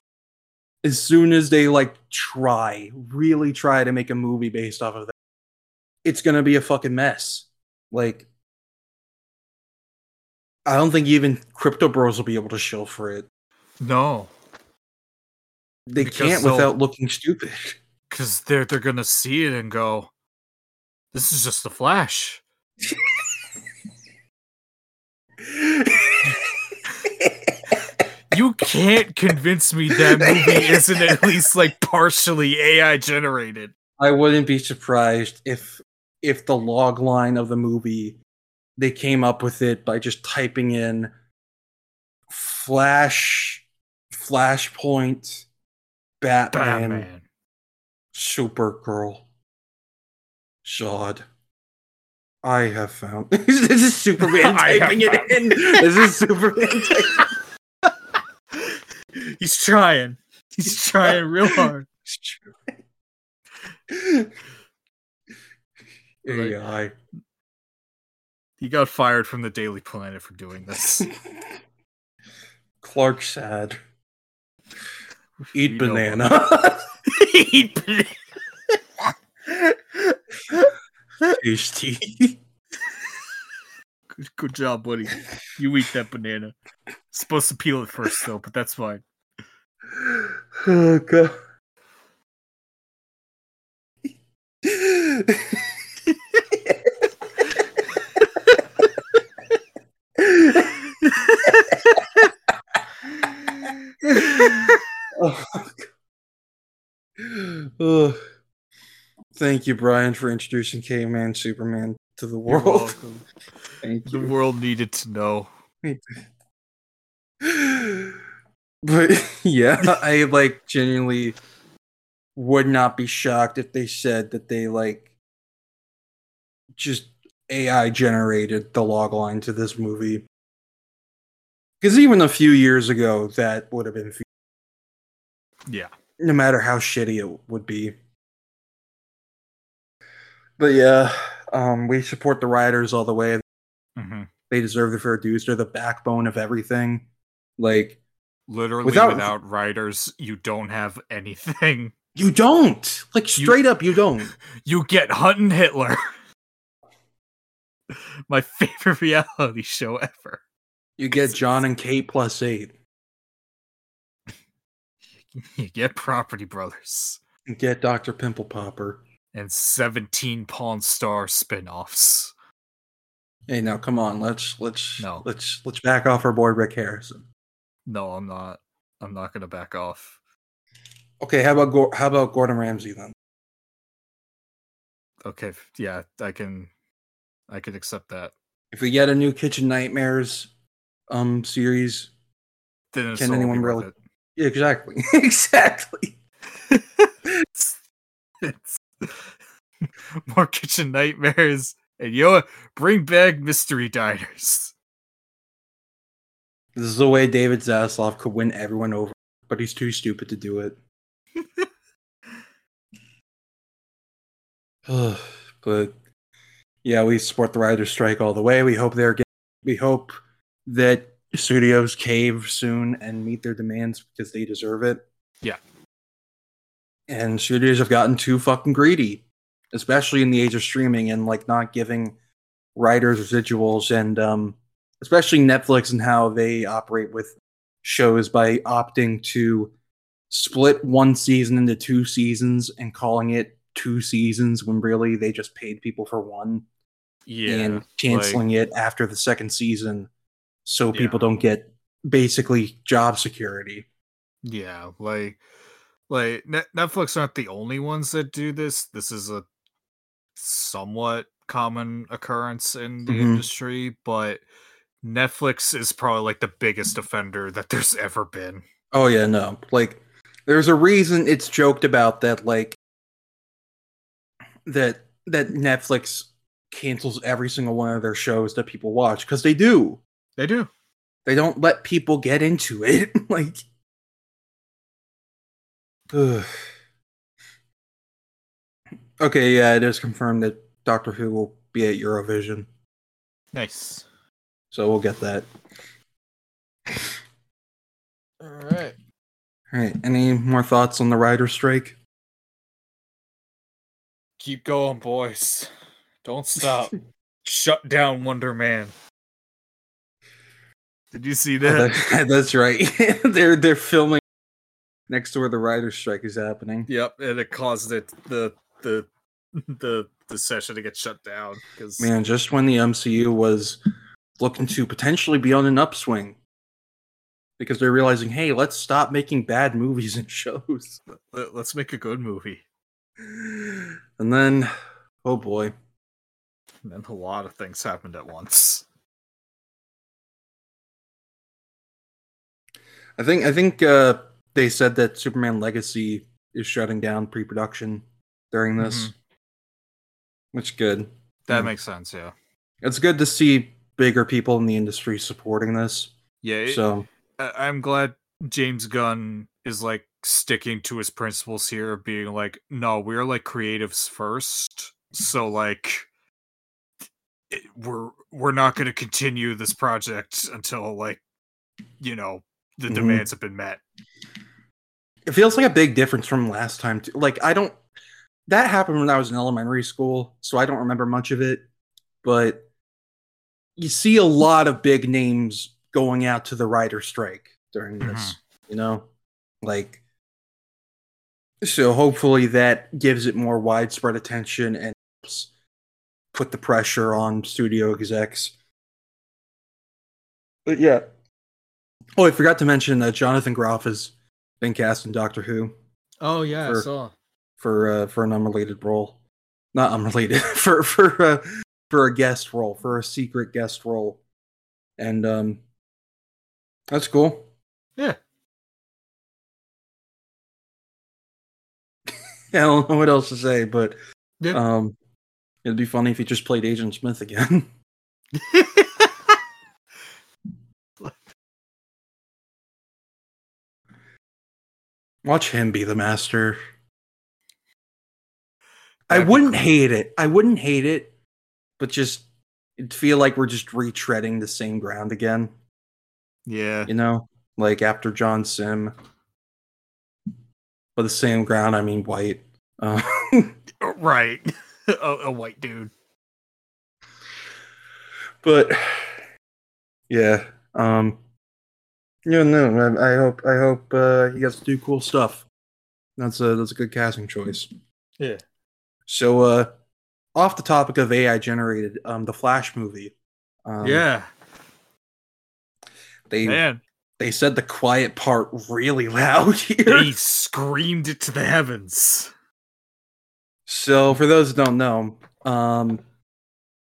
as soon as they like try, really try to make a movie based off of that, it's gonna be a fucking mess. Like, I don't think even Crypto Bros will be able to show for it. No, They Because can't without looking stupid. because they're they're gonna see it and go, "This is just a flash." <laughs> You can't convince me that movie <laughs> isn't at least like partially AI generated. I wouldn't be surprised if if the log line of the movie they came up with it by just typing in flash flashpoint batman, Batman. supergirl Zod. I have found <laughs> this is Superman <laughs> typing it found- in. This is Superman typing He's trying. He's <laughs> trying real hard. AI. He got fired from the Daily Planet for doing this. <laughs> Clark sad. Eat know banana. <laughs> Eat banana. Tasty. Good, good job, buddy. You eat that banana. Supposed to peel it first, though, but that's fine. oh god. Oh. <laughs> Thank you, Brian, for introducing Caveman Superman to the You're world. welcome. Thank The world needed to know. <laughs> but yeah, I like genuinely would not be shocked if they said that they like just AI generated the log line to this movie. Because even a few years ago, that would have been, fe- Yeah. no matter how shitty it would be. But yeah, um, we support the writers all the way. hmm They deserve the fair dues. They're the backbone of everything. Like, Literally, Without- without, writers, you don't have anything. You don't. Like You- straight up, you don't. <laughs> You get hunting Hitler. <laughs> My favorite <laughs> reality show ever. You get Jon and Kate plus eight. <laughs> You get Property Brothers You get Doctor Pimple Popper. and 17 Pawn Star spin-offs. Hey, now come on. Let's let's No. let's let's back off our boy Rick Harrison. No, I'm not. I'm not gonna back off. Okay, how about Gor- how about Gordon Ramsay then? Okay, yeah, I can I can accept that. If we get a new Kitchen Nightmares um series, Then it's Can anyone really- yeah, exactly, <laughs> exactly. it's, it's more kitchen nightmares and yo bring back mystery diners This is the way David Zaslav could win everyone over, but he's too stupid to do it. <laughs> but yeah, we support the writers' strike all the way. We hope they're get- we hope that studios cave soon and meet their demands because they deserve it. Yeah. And studios have gotten too fucking greedy, especially in the age of streaming and like not giving writers residuals and um especially Netflix and how they operate with shows by opting to split one season into two seasons and calling it two seasons when really they just paid people for one yeah and canceling it after the second season so people don't get basically job security. yeah like like Net- netflix aren't the only ones that do this this is a somewhat common occurrence in the Mhm. industry but netflix is probably like the biggest offender that there's ever been Oh yeah, no. Like there's a reason it's joked about that like that that Netflix cancels every single one of their shows that people watch cuz they do. They do They don't let people get into it. <laughs> like Ugh. <sighs> Okay, yeah, it is confirmed that Doctor Who will be at Eurovision. nice So we'll get that. all right All right. Any more thoughts on the writer strike? keep going boys don't stop shut down wonder man did you see Oh, that that- <laughs> that's right. <laughs> they're they're filming next to where the writer strike is happening. Yep, and it caused it the the <laughs> the the session to get shut down because Man, just when the MCU was looking to potentially be on an upswing, because they're realizing, hey, let's stop making bad movies and shows. let, us make a good movie. And then, oh boy, And then a lot of things happened at once. I think I think uh, they said that Superman Legacy is shutting down pre-production during this, Mhm. which good. That Yeah. makes sense. Yeah, It's good to see bigger people in the industry supporting this. yeah. it- So I- I'm glad James Gunn is like sticking to his principles here, being like, no, we're like creatives first. So like, we're we're not going to continue this project until like you know the Mhm. demands have been met. It feels like a big difference from last time. Too. Like I don't. That happened when I was in elementary school, so I don't remember much of it. But you see a lot of big names going out to the writer strike during this. You know, like so. Hopefully, that gives it more widespread attention and helps put the pressure on studio execs. But yeah. Oh, I forgot to mention that Jonathan Groff has been cast in Doctor Who Oh yeah, For- saw. for uh, for an unrelated role, not unrelated <laughs> for for uh, for a guest role for a secret guest role, and um, that's cool. Yeah. <laughs> I don't know what else to say, but Yeah. um, it'd be funny if he just played Agent Smith again. <laughs> Watch him be the master. I That'd be wouldn't cool. hate it. I wouldn't hate it, but just it'd feel like we're just retreading the same ground again. yeah. You know, like after John Simm. But the same ground, I mean white. Uh, <laughs> Right. <laughs> a, a white dude. but yeah, um, yeah, no, I, I hope I hope uh, he gets to do cool stuff. That's a that's a good casting choice. Yeah. So, uh, off the topic of AI generated, um, the Flash movie. Um, yeah. they Man. they said the quiet part really <laughs> loud here. They screamed it to the heavens. So, for those that don't know, um,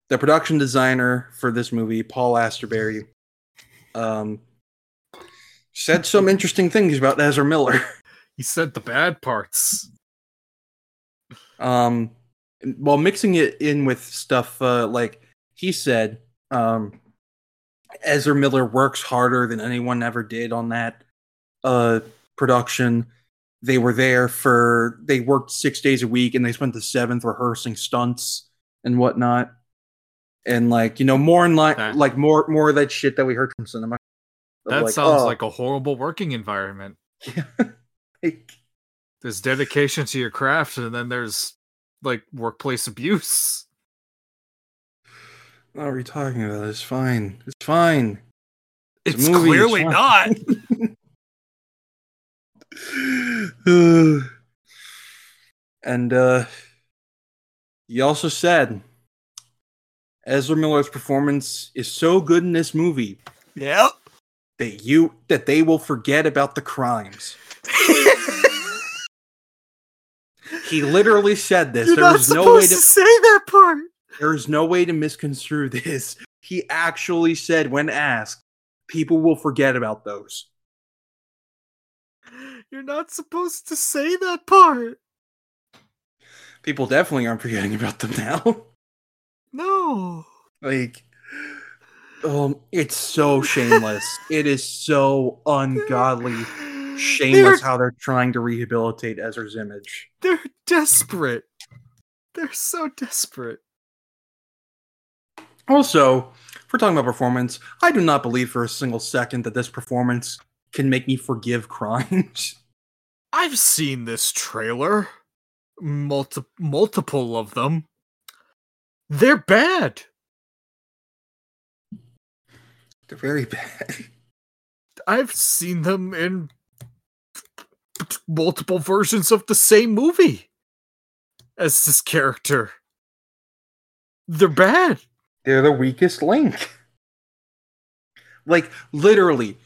the production designer for this movie, Paul Austerberry, um, said some interesting things about Ezra Miller. <laughs> He said the bad parts. um, while mixing it in with stuff uh, like he said, um, Ezra Miller works harder than anyone ever did on that uh, production. They were there for they worked six days a week, and they spent the seventh rehearsing stunts and whatnot. And like you know, more in line, That- like more more of that shit that we heard from cinema. That like, sounds oh, like a horrible working environment. <laughs> like, There's dedication to your craft, and then there's like workplace abuse. what are we talking about? It's fine. It's fine. It's It's movie, clearly fine. not. <laughs> and uh he also said Ezra Miller's performance is so good in this movie Yep. That you that they will forget about the crimes. <laughs> He literally said this. You're There was no way to to say that part. there is no way to misconstrue this. He actually said when asked, people will forget about those. You're not supposed to say that part. People definitely aren't forgetting about them now. No. like um it's so shameless it is so ungodly shameless They're, how they're trying to rehabilitate ezra's image they're desperate. They're so desperate. also if we're talking about performance i do not believe for a single second that this performance can make me forgive crimes <laughs> I've seen this trailer. Multi- multiple of them. They're bad. They're very bad <laughs> I've seen them in multiple versions of the same movie as this character. They're bad. they're the weakest link like literally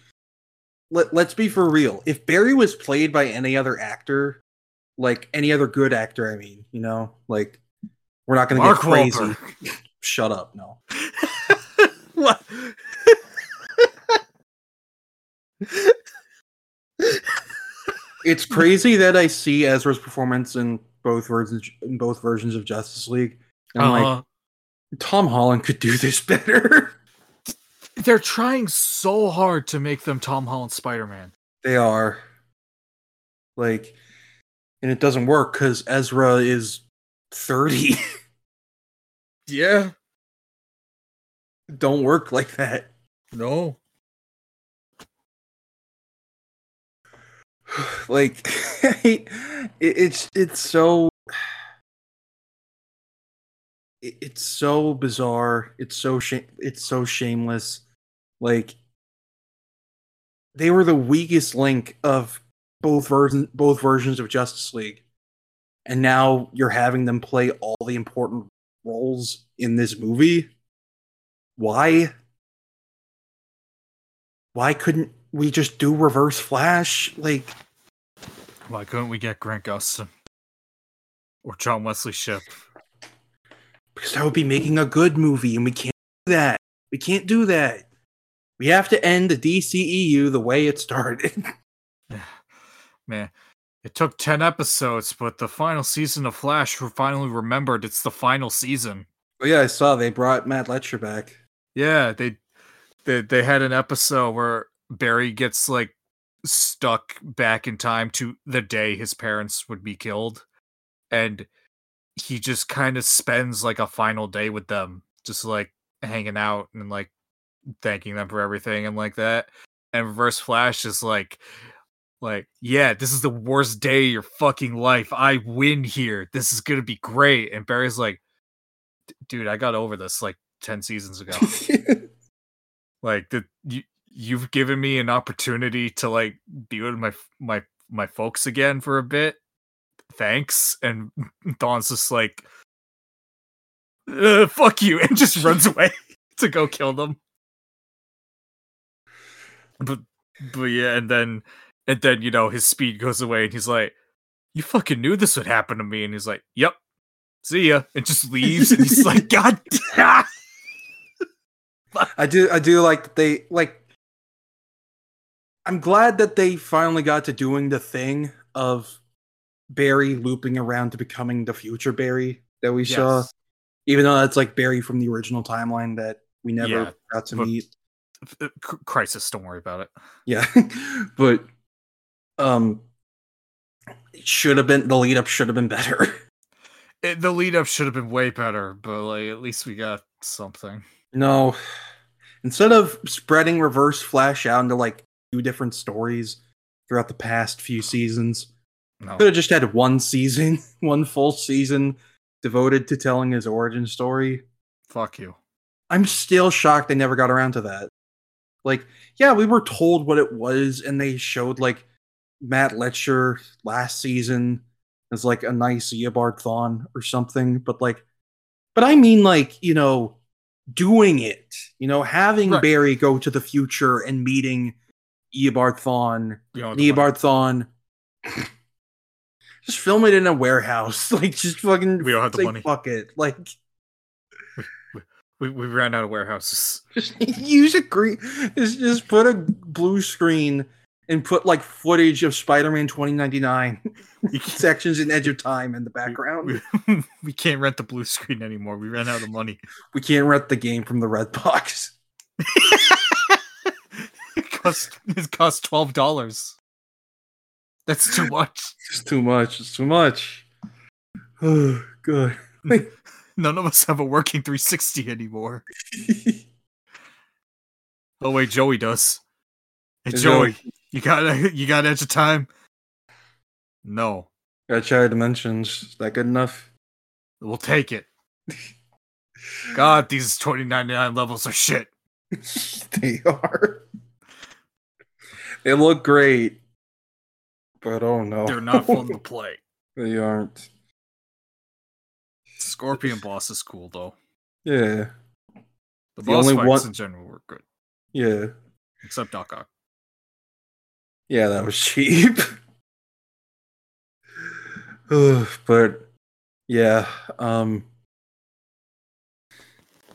let, let's be for real if barry was played by any other actor like any other good actor i mean you know like we're not gonna get crazy <laughs> shut up no <laughs> What? It's crazy that i see ezra's performance in both versions in both versions of justice league and I'm like Uh-huh. tom holland could do this better <laughs> They're trying so hard to make them Tom Holland Spider Man. They are. Like, and it doesn't work because Ezra is 30. <laughs> Yeah. don't work like that. No. <sighs> like <laughs> it, it's it's so it, it's so bizarre. It's so shame. It's so shameless. Like they were the weakest link of both versions both versions of Justice League. And now you're having them play all the important roles in this movie. Why? Why couldn't we just do Reverse Flash? Like Why couldn't we get Grant Gustin or John Wesley Shipp? because that would be making a good movie, and we can't do that. We can't do that. We have to end the DCEU the way it started. <laughs> <sighs> Man, it took 10 episodes, but the final season of Flash we finally remembered it's the final season. oh yeah, I saw they brought Matt Letscher back. Yeah, they they they had an episode where Barry gets like stuck back in time to the day his parents would be killed. And he just kind of spends like a final day with them just like hanging out and like thanking them for everything and like that. And reverse flash is like like yeah this is the worst day of your fucking life. I win here. This is gonna be great. And barry's like dude i got over this like 10 seasons ago. <laughs> Like the you you've given me an opportunity to like be with my my my folks again for a bit? Thanks. And <laughs> Thawne's just like fuck you <laughs> and just runs <laughs> away to go kill them. But but yeah and then and then you know his speed goes away and he's like you fucking knew this would happen to me. And he's like yep see ya and just leaves and he's like god damn I do I do like that they like I'm glad that they finally got to doing the thing of Barry looping around to becoming the future Barry that we saw. Even though that's like Barry from the original timeline that we never Yeah, got to meet. Uh, crisis don't worry about it Yeah. <laughs> but um it should have been the lead up should have been better. It, <laughs> the lead up should have been way better, but like at least we got something. No. Instead of spreading Reverse Flash out into like two different stories throughout the past few seasons, No, could have just had one season, <laughs> one full season devoted to telling his origin story. fuck you. I'm still shocked they never got around to that. Like, yeah, we were told what it was, and they showed like Matt Letscher last season as like a nice Eobard Thawne or something, but like, but I mean, like, you know, doing it, you know, having Right. Barry go to the future and meeting Eobard Thawne, You know, the money. Eobard Thawne. Just film it in a warehouse. <laughs> Like, just fucking We don't have the money. Fuck it. Like, we, we ran out of warehouses. <laughs> just use a green just, just put a blue screen and put like footage of spider-man 2099 <laughs> sections in edge of time in the background we, we, we can't rent the blue screen anymore. We ran out of money. We can't rent the game from the red box cost <laughs> it cost twelve dollars. That's too much. <laughs> it's too much it's too much oh <sighs> good <laughs> None of us have a working 360 anymore. Oh wait, Joey does. Hey Joey, you got you got edge of time? No, got shattered dimensions is that good enough we'll take it. God, these 2099 levels are shit. they are they look great but oh no They're not fun to <laughs> play. they aren't Scorpion boss is cool though. yeah The, The boss only fights one- in general were good, yeah except Doc Ock. Yeah, that was <laughs> cheap. Ugh, but yeah, um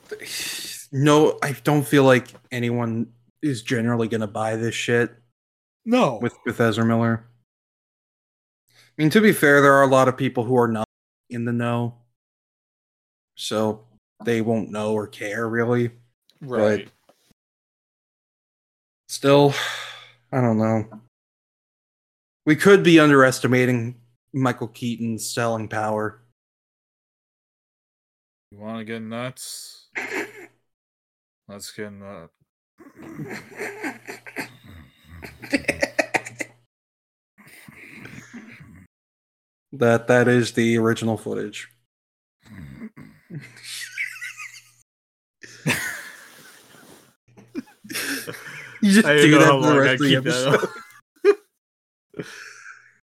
<sighs> no, I don't feel like anyone is generally gonna buy this shit No, with with Ezra Miller. I mean, to be fair, there are a lot of people who are not in the know, so they won't know or care really. right. Still, I don't know. We could be underestimating Michael Keaton's selling power. You want to get nuts? <laughs> Let's get uh, <laughs> that that is the original footage. you just I do that for the long I rest of the episode.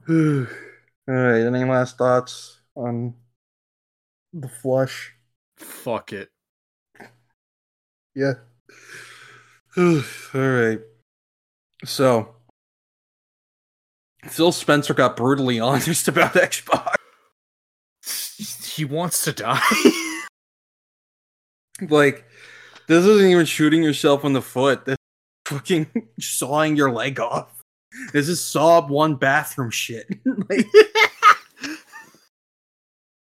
<sighs> All right. Any last thoughts on the flush? fuck it. Yeah. <sighs> All right. So, Phil Spencer got brutally honest about Xbox. He wants to die. <laughs> Like, this isn't even shooting yourself in the foot. This is fucking sawing your leg off. This is Saw one bathroom shit. <laughs> like, <laughs>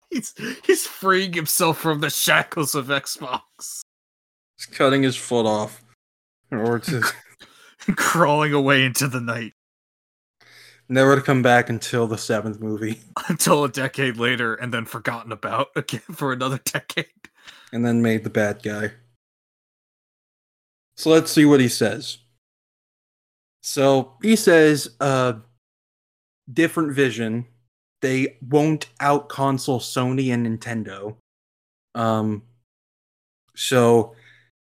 he's he's freeing himself from the shackles of Xbox, he's cutting his foot off in order to crawling away into the night never to come back until the seventh movie, <laughs> until a decade later, and then forgotten about <laughs> again for another decade. and then made the bad guy. So let's see what he says. So he says, uh, different vision. They won't out console Sony and Nintendo. Um, so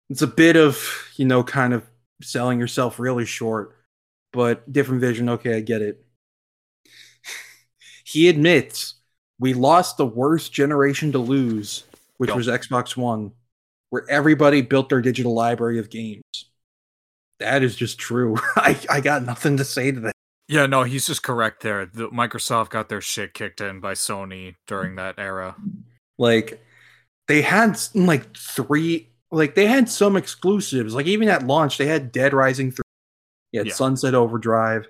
it's a bit of, you know, kind of selling yourself really short, but different vision. Okay, I get it. He admits we lost the worst generation to lose, which Yup. was Xbox One, where everybody built their digital library of games. That is just true. <laughs> I, I got nothing to say to that. Yeah, no, he's just correct there. The, Microsoft got their shit kicked in by Sony during that era. Like they had like three like they had some exclusives. Like even at launch, they had Dead Rising 3. You had Yeah. Sunset Overdrive.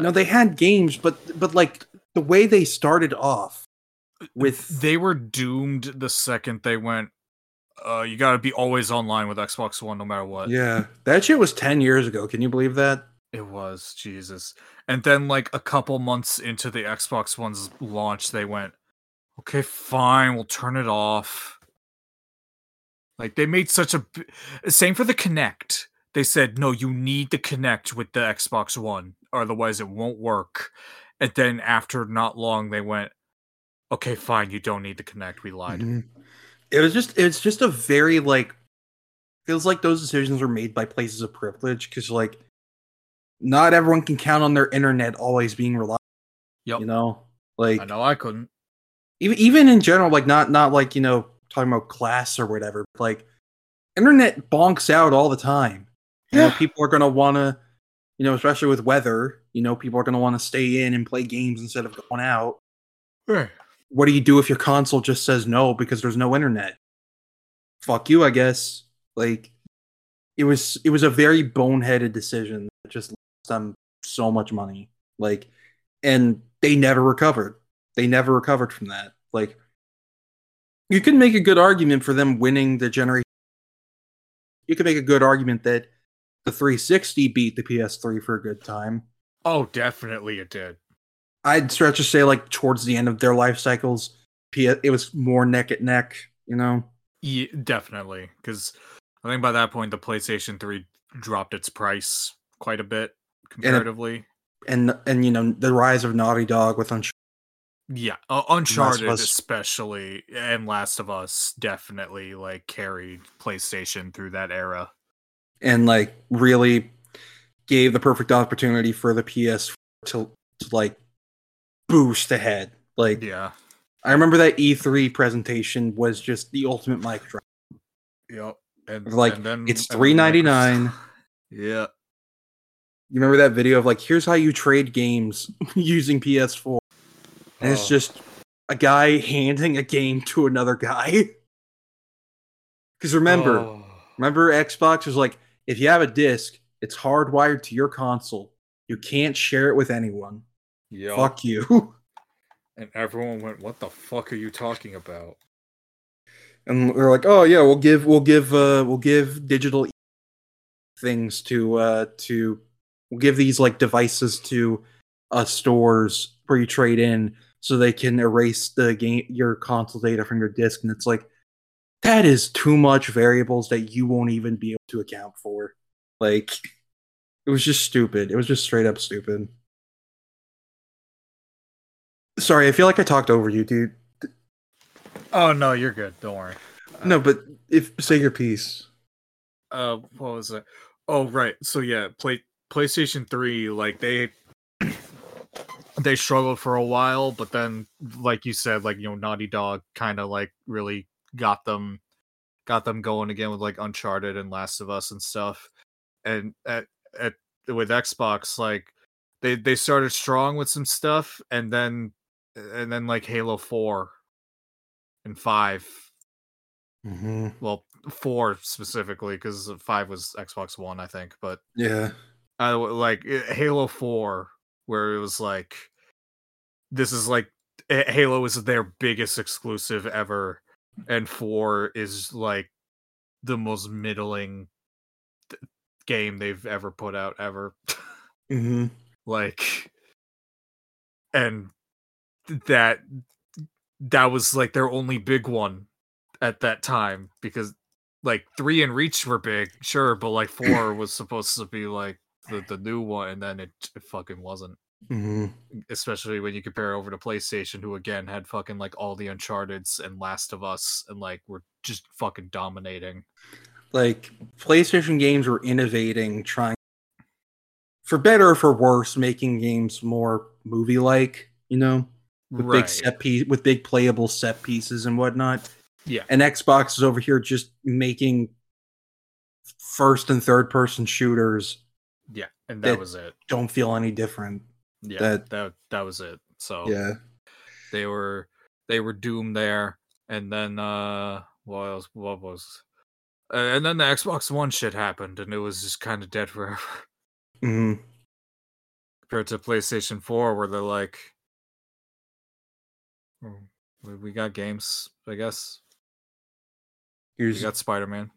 No, they had games, but but like the way they started off with They were doomed the second they went. Uh, you got to be always online with Xbox One, no matter what. Yeah. That shit was 10 years ago. Can you believe that? It was Jesus. And then, like a couple months into the Xbox One's launch, they went, "Okay, fine, we'll turn it off." Like they made such a. same for the Kinect. They said, "No, you need to connect with the Xbox One, otherwise it won't work." And then after not long, they went, "Okay, fine, you don't need to connect. We lied." Mhm. It was just it's just a very like feels like those decisions were made by places of privilege because like not everyone can count on their internet always being reliable. Yep. You know, like I know I couldn't. even even in general, like not not like you know talking about class or whatever. Like internet bonks out all the time. You know, Yeah. people are gonna want to, you know, especially with weather. You know, people are gonna want to stay in and play games instead of going out. Right. What do you do if your console just says no because there's no internet? Fuck you, I guess. Like it was it was a very boneheaded decision that just lost them so much money. Like and they never recovered. They never recovered from that. Like you can make a good argument for them winning the generation. You could make a good argument that the 360 beat the PS3 for a good time. Oh, definitely it did. I'd stretch to say like towards the end of their life cycles, it was more neck at neck, you know. Yeah, definitely. Because I think by that point, the PlayStation 3 dropped its price quite a bit comparatively. And and you know the rise of Naughty Dog with Uncharted. yeah, uh, Uncharted, especially, and Last of Us definitely like carried PlayStation through that era. And like really gave the perfect opportunity for the PS to, to like boost ahead. Like Yeah. I remember that E3 presentation was just the ultimate mic drop. Yep. And Like, and then it's then $3.99. Microsoft- <laughs> Yeah. You remember that video of like here's how you trade games <laughs> using PS4. And it's Oh. just a guy handing a game to another guy. Cuz remember, Oh. remember Xbox was like if you have a disc, it's hardwired to your console. You can't share it with anyone. Yep. Fuck you. <laughs> And everyone went, "What the fuck are you talking about?" and they're like, oh yeah, we'll give we'll give uh we'll give digital things to uh to we'll give these like devices to uh stores where you trade in so they can erase the game your console data from your disc and it's like that is too much variables that you won't even be able to account for. Like, it was just stupid. It was just straight up stupid. Sorry, I feel like I talked over you, dude. Oh no, you're good. Don't worry. No, but if say your piece. Uh, what was it? Oh right. So yeah, play PlayStation Three. Like they <clears throat> they struggled for a while, but then, like you said, like you know, Naughty Dog kind of like really got them got them going again with like Uncharted and Last of Us and stuff. And at at with Xbox, like they they started strong with some stuff, and then and then like Halo Four and 5 Mm-hmm. Well, four specifically because five was Xbox One, I think. But Yeah. I like eh, Halo Four, where it was like, this is like eh, Halo is their biggest exclusive ever, and four is like the most middling th- game they've ever put out ever. <laughs> Mm-hmm. like, and that that was like their only big one at that time because like three and reach were big sure but like <clears throat> four was supposed to be like the, the new one and then it, it fucking wasn't Mm-hmm. especially when you compare over to playstation who again had fucking like all the uncharted's and last of us and like were just fucking dominating Like PlayStation games were innovating, trying for better or for worse, making games more movie like, you know, with big set piece with big playable set pieces and whatnot. Yeah. And Xbox is over here just making first and third person shooters yeah and that that- was it don't feel any different. Yeah that- that that was it so Yeah. they were they were doomed there and then uh what else what was uh, and then the xbox one shit happened and it was just kind of dead forever. <laughs> Hmm compared to playstation 4 where they're like "Oh, we, we got games i guess. We got spider-man.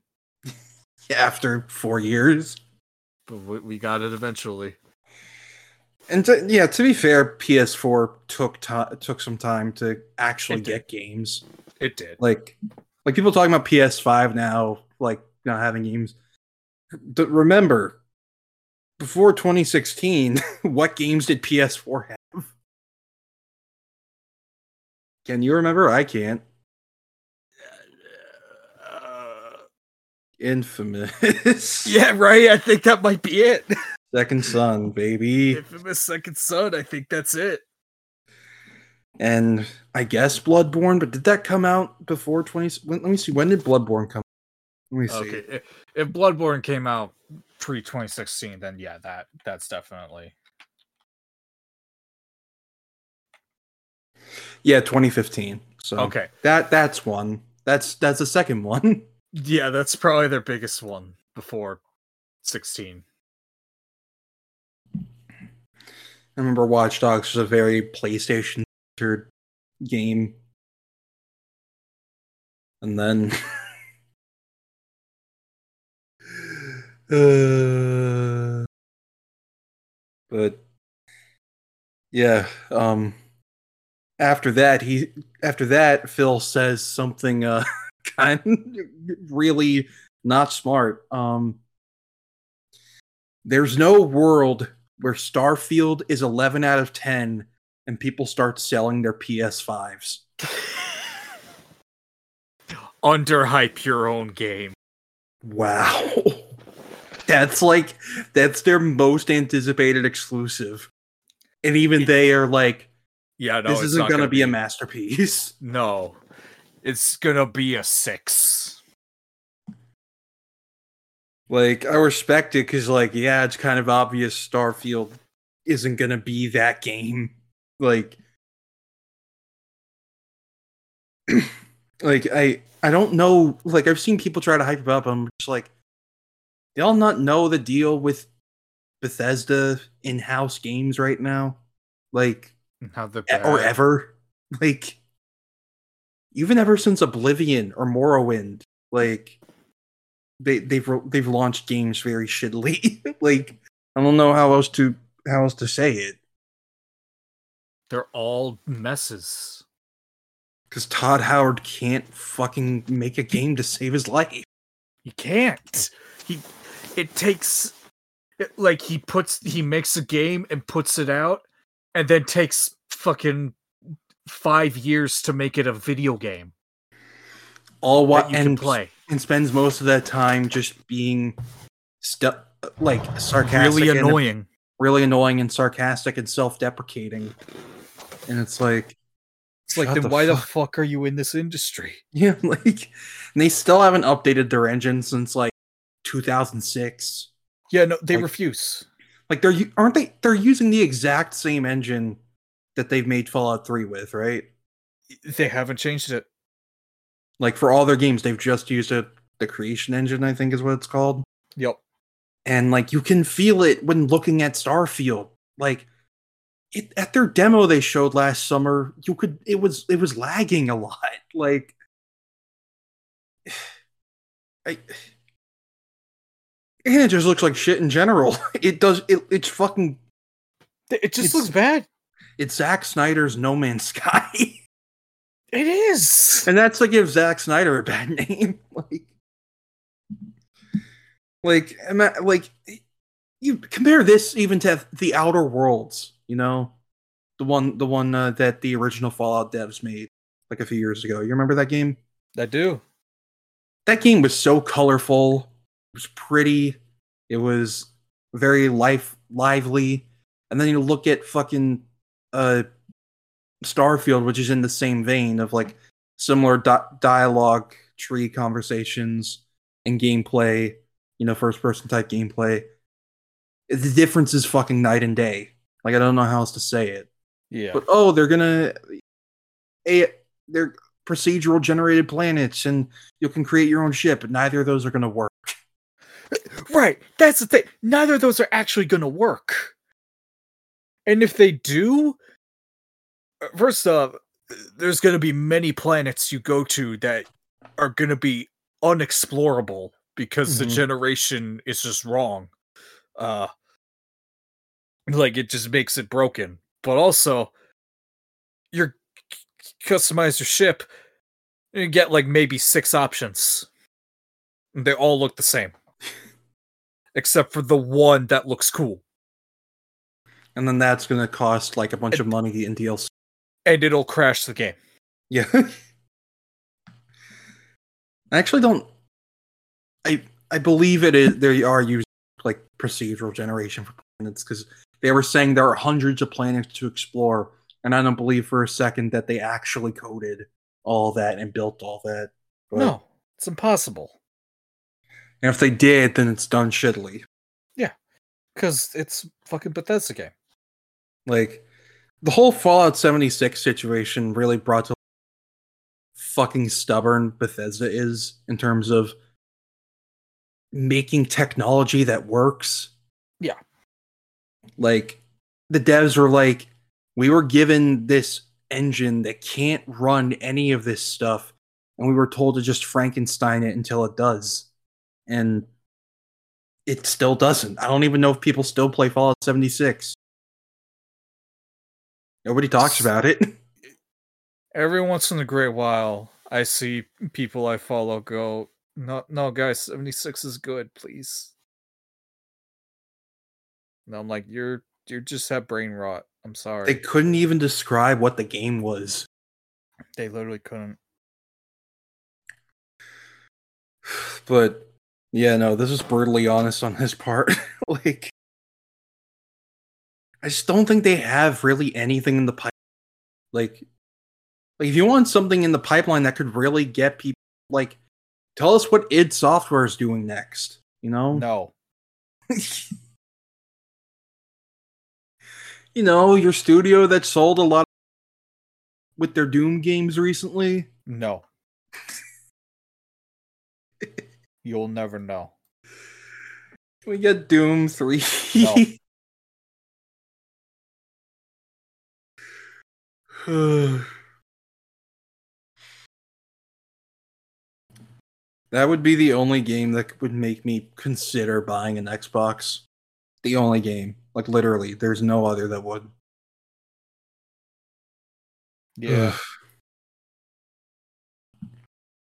<laughs> After four years. but we, we got it eventually And to, yeah, to be fair, PS4 took ti took some time to actually get games. it did Like, like people talking about PS5 now, like not having games. But remember, before 2016, <laughs> what games did PS4 have? Can you remember? I can't. uh, Infamous. <laughs> yeah right i think that might be it <laughs> Second Son, baby. infamous second son i think that's it and I guess Bloodborne, but did that come out before 20? Let me see. When did Bloodborne come? Let me see. Okay, if, if Bloodborne came out pre 2016, then yeah, that that's definitely Yeah, 2015. So okay. that that's one. That's that's the second one. <laughs> Yeah, that's probably their biggest one before 16. I remember Watch Dogs was a very PlayStation game. And then uh, <laughs> <sighs> but yeah, um after that he after that Phil says something uh <laughs> kind really not smart. Um there's no world where Starfield is 11 out of 10 and people start selling their PS5s. <laughs> Underhype your own game. Wow. <laughs> That's like that's their most anticipated exclusive. And even they are like Yeah, no, this isn't to gonna be a masterpiece. No, it's gonna be a six. Like I respect it cuz like yeah, it's kind of obvious Starfield isn't going to be that game. Like <clears throat> like I I don't know like I've seen people try to hype it up I'm just like they all not know the deal with Bethesda in-house games right now? Like How the or ever? Like even ever since Oblivion or Morrowind like they they've they've launched games very shittily <laughs> like I don't know how else to how else to say it They're all messes. Because Todd Howard can't fucking make a game to save his life. He can't. He it takes it- like he puts he makes a game and puts it out and then takes fucking 5 years to make it a video game All what you can and play. And spends most of that time just being stu- like sarcastic, Really and annoying. really annoying and sarcastic and self-deprecating. And it's like, It's like then why the fuck- fuck are you in this industry? <laughs> yeah, like, and they still haven't updated their engine since like 2006. Yeah, no, they Like- refuse. Like they're aren't they? They're using the exact same engine that they've made Fallout 3 with, right? They haven't changed it. Like for all their games, they've just used a the creation engine, I think is what it's called. Yep. And like you can feel it when looking at Starfield. Like it, at their demo they showed last summer, you could it was it was lagging a lot. <laughs> Like <sighs> I <sighs> and it just looks like shit in general. <laughs> It does it it's fucking It just looks bad. it's Zack Snyder's No Man's <laughs> Sky. It is. And that's to give Zack Snyder a bad <laughs> name. like, like, like, you compare this even to the Outer Worlds. You know, the one, the one uh, that the original Fallout devs made like a few years ago. You remember that game? I do. That game was so colorful. It was pretty. It was very life lively. And then you look at fucking uh Starfield, which is in the same vein of like similar di- dialogue tree conversations and gameplay, you know, first person type gameplay. The difference is fucking night and day. Like I don't know how else to say it. Yeah. But oh, they're gonna a they're procedural generated planets and you can create your own ship, but neither of those are gonna work. <laughs> Right. That's the thing. Neither of those are actually to work. And if they do, first off, there's going to be many planets you go to that are going to be unexplorable because the Mhm. generation is just wrong. Uh like it just makes it broken. But also you're customize your ship and you get like maybe six options. And They all look the same <laughs> except for the one that looks cool. And then that's gonna cost like a bunch of money in DLC. And it'll crash the game. Yeah. <laughs> I actually don't I I believe it is they are using like procedural generation for planets because they were saying there are hundreds of planets to explore, and I don't believe for a second that they actually coded all that and built all that. But- No, it's impossible. And if they did, then it's done shittily. Yeah, because it's fucking Bethesda game. Like the whole Fallout 76 situation really brought to fucking stubborn Bethesda is in terms of making technology that works. Yeah. Like the devs were like, we were given this engine that can't run any of this stuff, and we were told to just Frankenstein it until it does. And it still doesn't. I don't even know if people still play Fallout 76. Nobody talks about it. <laughs> Every once in a great while, I see people I follow go, no, no, guys, 76 is good, please. And I'm like, you're you're just have brain rot. I'm sorry. They couldn't even describe what the game was. they literally couldn't. <sighs> But yeah, no, this is brutally honest on his part. <laughs> like I just don't think they have really anything in the pipe. Like like if you want something in the pipeline that could really get people like tell us what id software is doing next, you know? No. <laughs> you know, your studio that sold a lot with their Doom games recently. No. <laughs> You'll never know. We get Doom 3. <sighs> that would be the only game that would make me consider buying an Xbox. The only game. Like literally, there's no other that would. Yeah.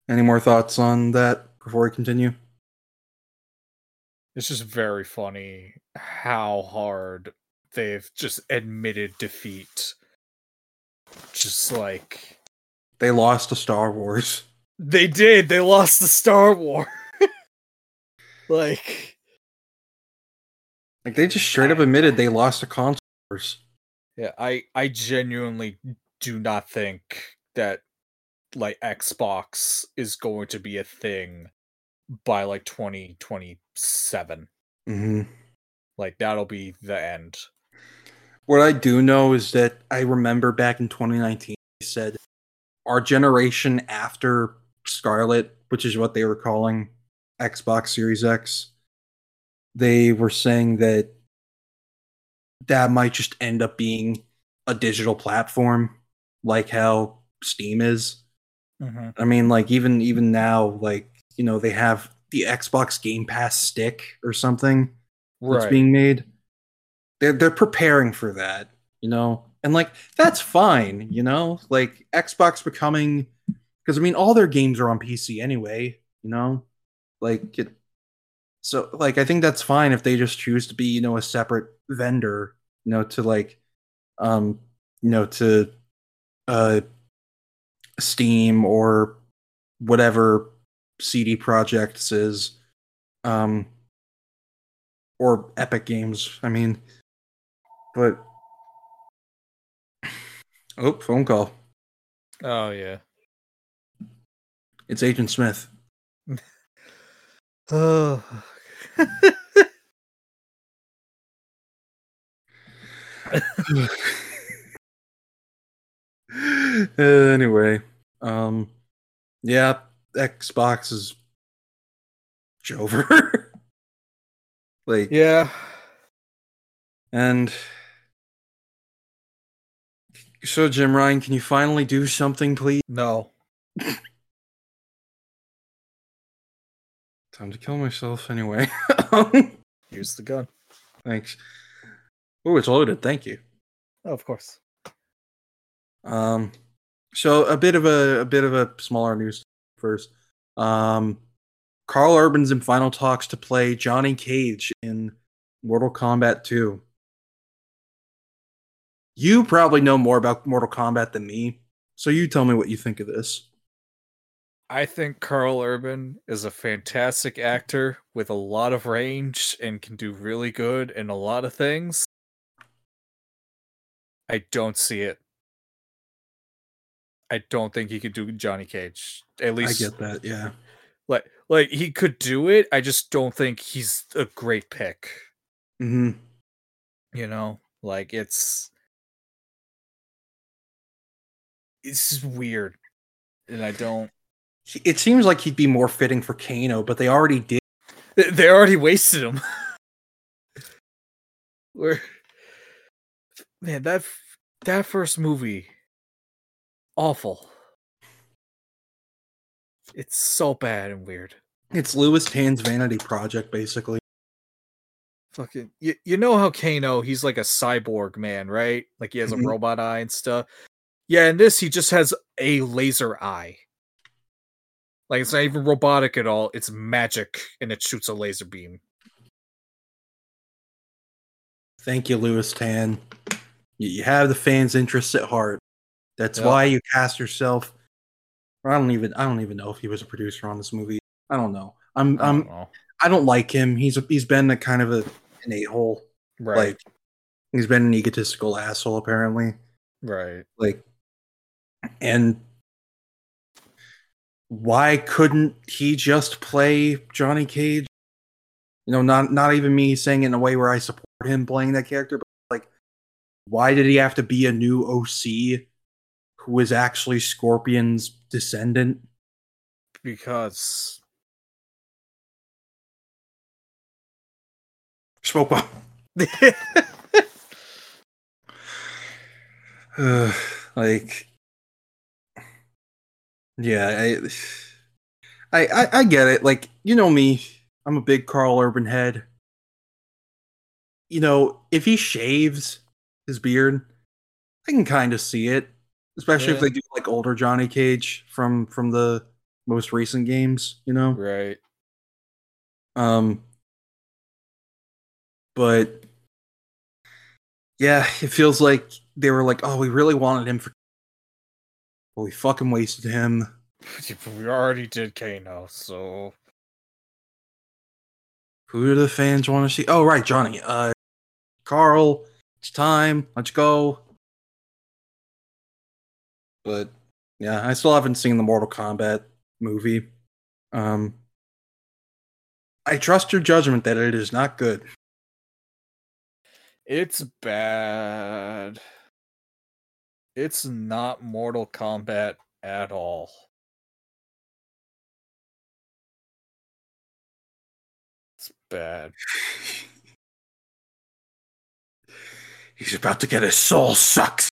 Any more thoughts on that before we continue? It's just very funny how hard they've just admitted defeat. Just like They lost to Star Wars. they did, they lost the Star War. <laughs> like Like they just straight up admitted they lost to console wars. Yeah, I I genuinely do not think that like Xbox is going to be a thing by like 2027. Mm-hmm. Like that'll be the end. What I do know is that I remember back in 2019, they said our generation after Scarlett, which is what they were calling Xbox Series X, they were saying that that might just end up being a digital platform, like how Steam is. Mm-hmm. I mean, like even even now, like you know, they have the Xbox Game Pass stick or something that's being made. They're they're preparing for that, you know, and like that's fine, you know, like Xbox becoming because I mean all their games are on PC anyway, you know, like it. So like I think that's fine if they just choose to be you know a separate vendor, you know, to like, um, you know, to uh, Steam or whatever CD Projekt is, um, or Epic Games. I mean, but oh, phone call. oh yeah. It's Agent Smith. <laughs> Oh. Uh, <laughs> anyway, um, yeah, Xbox is over. <laughs> like, yeah. and so Jim Ryan, can you finally do something, please? No. <laughs> Time to kill myself anyway. <laughs> Here's the gun. Thanks. Oh, it's loaded. Thank you. Oh, of course. Um, so a bit of a a bit of a smaller news first. Um, Karl Urban's in final talks to play Johnny Cage in Mortal Kombat 2. You probably know more about Mortal Kombat than me, so you tell me what you think of this. I think Karl Urban is a fantastic actor with a lot of range and can do really good in a lot of things. I don't see it. I don't think he could do Johnny Cage. At least I get that, yeah. like like he could do it. I just don't think he's a great pick. hmm You know, like it's it's weird, and I don't. It seems like he'd be more fitting for Kano, but they already did. They- already wasted him. <laughs> Where, man, that that first movie, awful. It's so bad and weird. It's Lewis Tan's vanity project, basically. Fucking, you, you know how Kano, he's like a cyborg man, right? Like he has a mm-hmm. robot eye and stuff. Yeah, in this he just has a laser eye. Like it's not even robotic at all. It's magic, and it shoots a laser beam. Thank you, Lewis Tan. You, have the fans' interests at heart. That's Yep. why you cast yourself. I don't even. I don't even know if he was a producer on this movie. I don't know. I'm. I I'm. don't know. I don't like him. He's. A, he's been a kind of a an a hole. Right, Like he's been an egotistical asshole apparently. right. Like, and why couldn't he just play Johnny Cage? You know, not not even me saying it in a way where I support him playing that character, but like, why did he have to be a new OC who is actually Scorpion's descendant? Because Smoke bomb. <laughs> like, yeah, I, I, I, I get it. Like, you know me, I'm a big Karl Urban head. You know, if he shaves his beard, I can kind of see it, especially if they do like older Johnny Cage from from the most recent games, you know. Right. Um, but yeah, it feels like they were like, oh, we really wanted him for, but we fucking wasted him. <laughs> We already did Kano, so Who do the fans want to see? Oh, right, Johnny. Uh, Karl, it's time. Let's go. But yeah, I still haven't seen the Mortal Kombat movie. Um, I trust your judgment that it is not good. it's bad. It's not Mortal Kombat at all. It's bad. <laughs> He's about to get his soul sucked.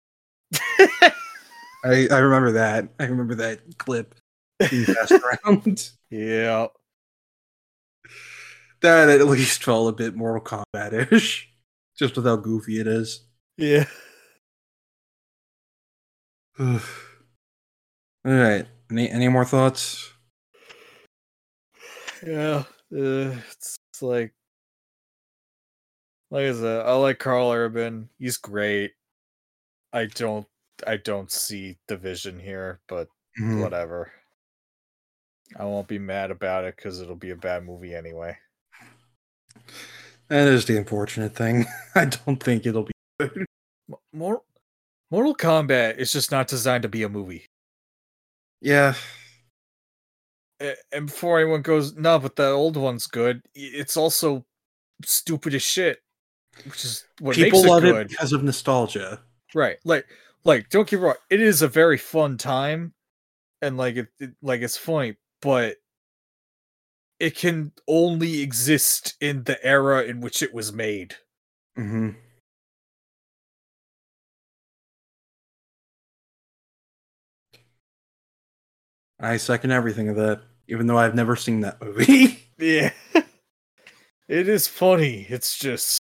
<laughs> I, I remember that. I remember that clip being passed <laughs> around. yeah. That at least felt a bit Mortal Kombat ish. Just with how goofy it is. Yeah. All right. Any any more thoughts? Yeah. Uh, it's, it's like like I said, I like Karl Urban. He's great. I don't I don't see the vision here, but Mhm. whatever. I won't be mad about it because it'll be a bad movie anyway. That is the unfortunate thing. <laughs> I don't think it'll be good. Mo- Mor- Mortal Kombat is just not designed to be a movie. Yeah. And before anyone goes, no, but the old one's good. It's also stupid as shit, which is what People makes love it it good. because of nostalgia. Right. Like like don't get me wrong, it is a very fun time and like it, it like it's funny, but it can only exist in the era in which it was made. hmm I second everything of that, even though I've never seen that movie. <laughs> Yeah. <laughs> it is funny. It's just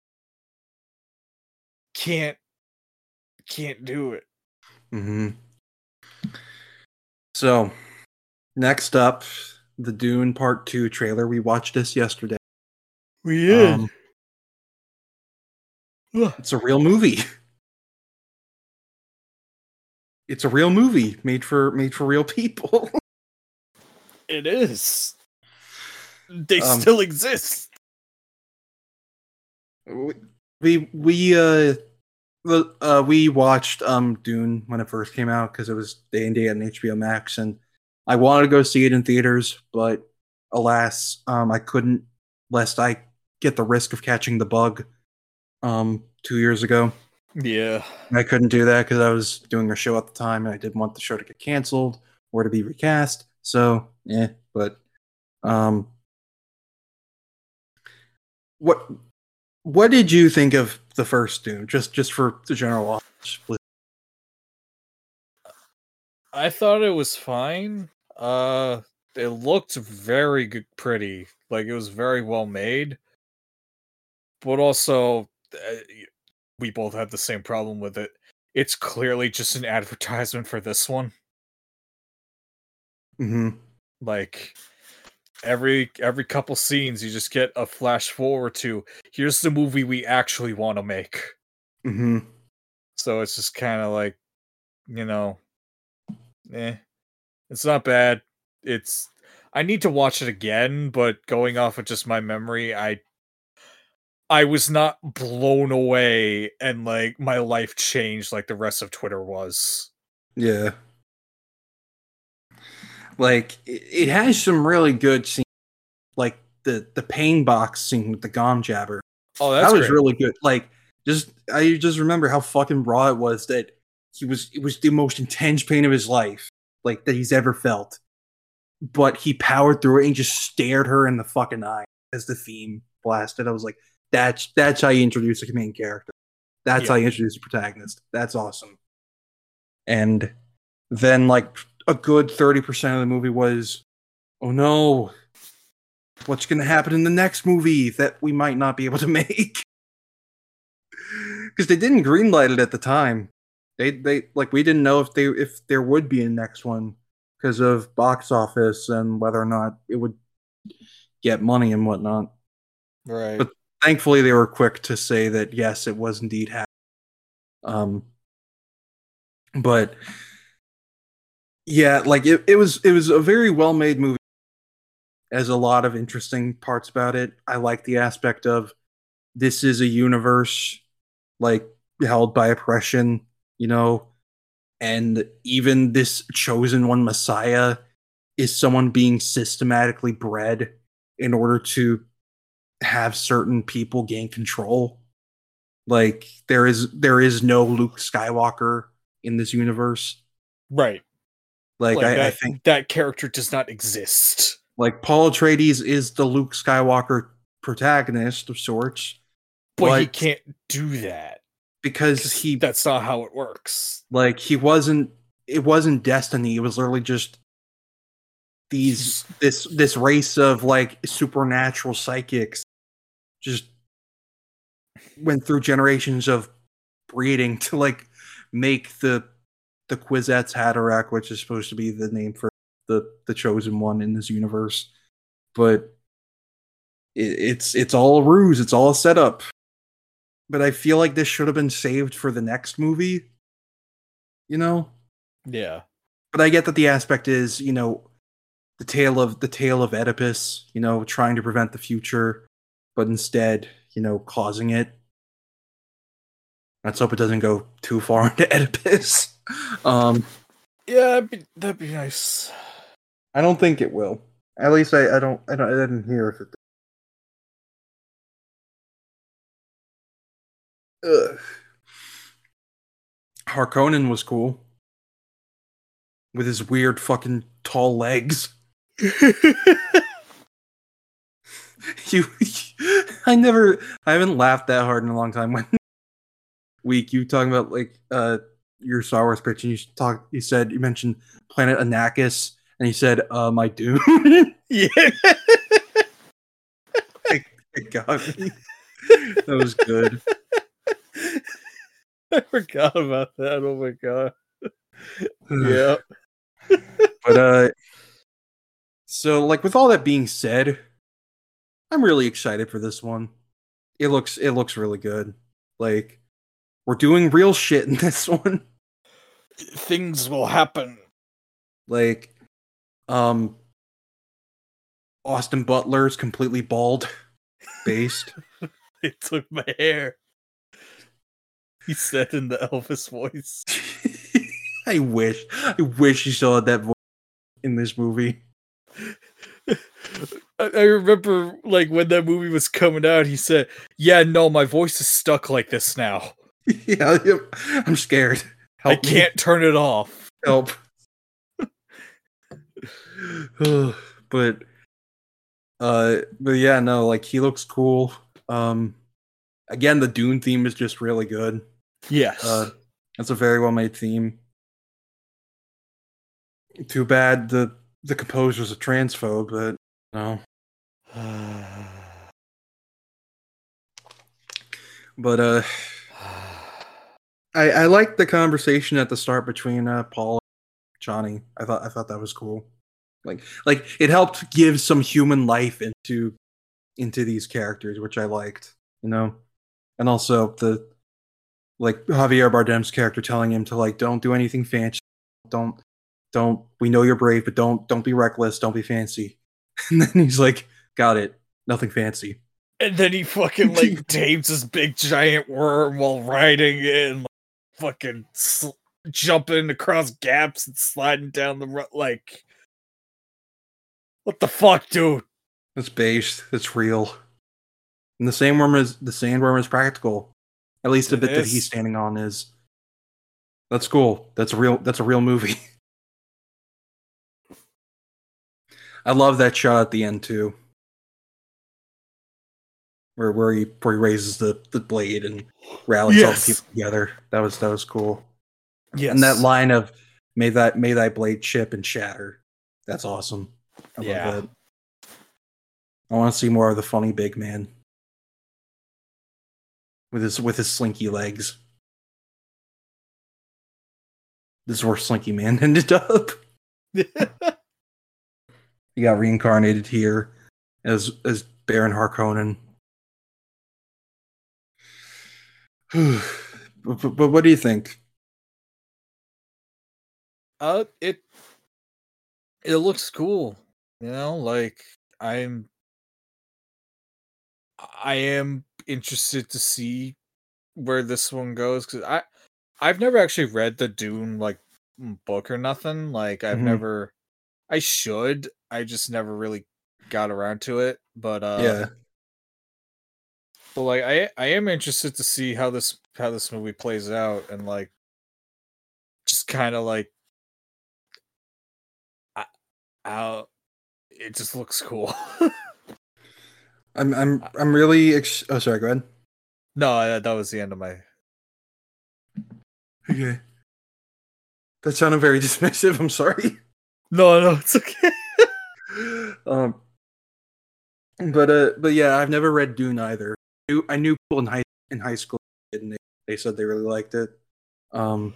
can't can't do it. hmm So, next up, the Dune Part 2 trailer. We watched this yesterday. We did. Um, <sighs> it's a real movie. It's a real movie made for made for real people. <laughs> it is. They Um, still exist. we we uh uh we watched um Dune when it first came out because it was day and day on HBO Max and I wanted to go see it in theaters but alas um I couldn't lest I get the risk of catching the bug um 2 years ago Yeah. I couldn't do that because I was doing a show at the time and I didn't want the show to get canceled or to be recast. So yeah, but um, what what did you think of the first Dune? Just just for the general audience, please. I thought it was fine. Uh it looked very good pretty. Like it was very well made. But also uh, we both had the same problem with it. It's clearly just an <laughs> advertisement for this one. Hmm Like every every couple scenes you just get a flash forward to here's the movie we actually want to make. hmm So it's just kind of like, you know, eh. It's not bad. It's I need to watch it again, but going off of just my memory, I I was not blown away and like my life changed like the rest of Twitter was. Yeah. Like it, it has some really good scenes, like the the pain box scene with the gom jabbar. Oh, that's that was great. really good. Like, just I just remember how fucking raw it was that he was. It was the most intense pain of his life, like that he's ever felt. But he powered through it and just stared her in the fucking eye as the theme blasted. I was like, that's that's how you introduce a main character. That's how you introduce a protagonist. That's awesome. And then like a good thirty percent of the movie was, oh no, what's going to happen in the next movie that we might not be able to <laughs> make because they didn't greenlight it at the time they they like we didn't know if they if there would be a next one because of box office and whether or not it would get money and whatnot. Right. But- Thankfully, they were quick to say that yes, it was indeed happening. Um, but yeah, like it, it was it was a very well made movie. as a lot of interesting parts about it. I like the aspect of this is a universe like held by oppression, you know, and even this chosen one Messiah is someone being systematically bred in order to have certain people gain control. Like there is there is no Luke Skywalker in this universe. right. Like, Like, I, that, I think that character does not exist. like Paul Atreides is the Luke Skywalker protagonist of sorts But he can't do that. because he that's not how it works. like he wasn't it wasn't destiny it was literally just these this this race of like supernatural psychics just went through generations of breeding <laughs> to like make the the Kwisatz Haderach, which is supposed to be the name for the the chosen one in this universe, but it, it's it's all a ruse. It's all a setup. But I feel like this should have been saved for the next movie. You know, Yeah. but I get that the aspect is, you know, the tale of the tale of Oedipus, you know, trying to prevent the future, but instead, you know, causing it. Let's hope it doesn't go too far <laughs> into Oedipus. Um, Yeah, that'd be, that'd be nice. I don't think it will. At least I, I don't I don't I didn't hear if it. Ugh. Harkonnen was cool. With his weird fucking tall legs. <laughs> <laughs> you I never I haven't laughed that hard in a long time when week you talking about like uh your Star Wars pitch and you talk you said you mentioned planet Anakis and he said uh my dune <laughs> yeah. it got me that was good I forgot about that. Oh my god. <sighs> Yeah. but uh <laughs> so like with all that being said i'm really excited for this one it looks it looks really good like we're doing real shit in <laughs> this one Things will happen. like um austin butler's completely bald <laughs> based They took my hair. He said in the Elvis voice. <laughs> i wish i wish you saw that voice in this movie I, I remember like when that movie was coming out, he said, Yeah, no, my voice is stuck like this now. <laughs> yeah i'm scared I Help me. can't turn it off. help. <sighs> but uh but yeah, no, like he looks cool. Um again the Dune theme is just really good. Yes. Uh it's a very well made theme. Too bad the the composer's a transphobe, but no. <sighs> But uh I I liked the conversation at the start between uh Paul and Chani. I thought I thought that was cool. Like like it helped give some human life into into these characters, which I liked, you know. And also the like Javier Bardem's character telling him to like don't do anything fancy. Don't don't we know you're brave, but don't don't be reckless, don't be fancy. <laughs> And then he's like, got it. Nothing fancy. and then he fucking <laughs> like tames this big giant worm while riding like, fucking sl- jumping across gaps and sliding down the ro- like what the fuck dude It's based. It's real. And the sandworm is the sandworm is practical. At least the It bit that he's standing on is. That's cool. That's a real. That's a real movie. <laughs> I love that shot at the end too, where where he where he raises the the blade and rallies all the people together. That was that was cool. yes And that line of "May that may thy blade chip and shatter." That's awesome. I Yeah. love that. I want to see more of the funny big man with his with his slinky legs. This is where Slinky Man <laughs> ended up. <laughs> He got reincarnated here as as Baron Harkonnen. But, <sighs> but, but what do you think? uh, it it looks cool. You know, like I'm I am interested to see where this one goes because I I've never actually read the Dune like book or nothing. Like I've Mhm. never I should. I just never really got around to it. But uh yeah, but like I I am interested to see how this how this movie plays out and like just kind of like I- how it just looks cool. <laughs> I'm I'm I'm really. Ex- oh, sorry. Go ahead. no, that, that was the end of my Okay. That sounded very <laughs> dismissive. I'm sorry. No, no, it's okay. <laughs> um, but uh, but yeah, I've never read Dune either. I knew, I knew people in high in high school, and they, they said they really liked it. Um,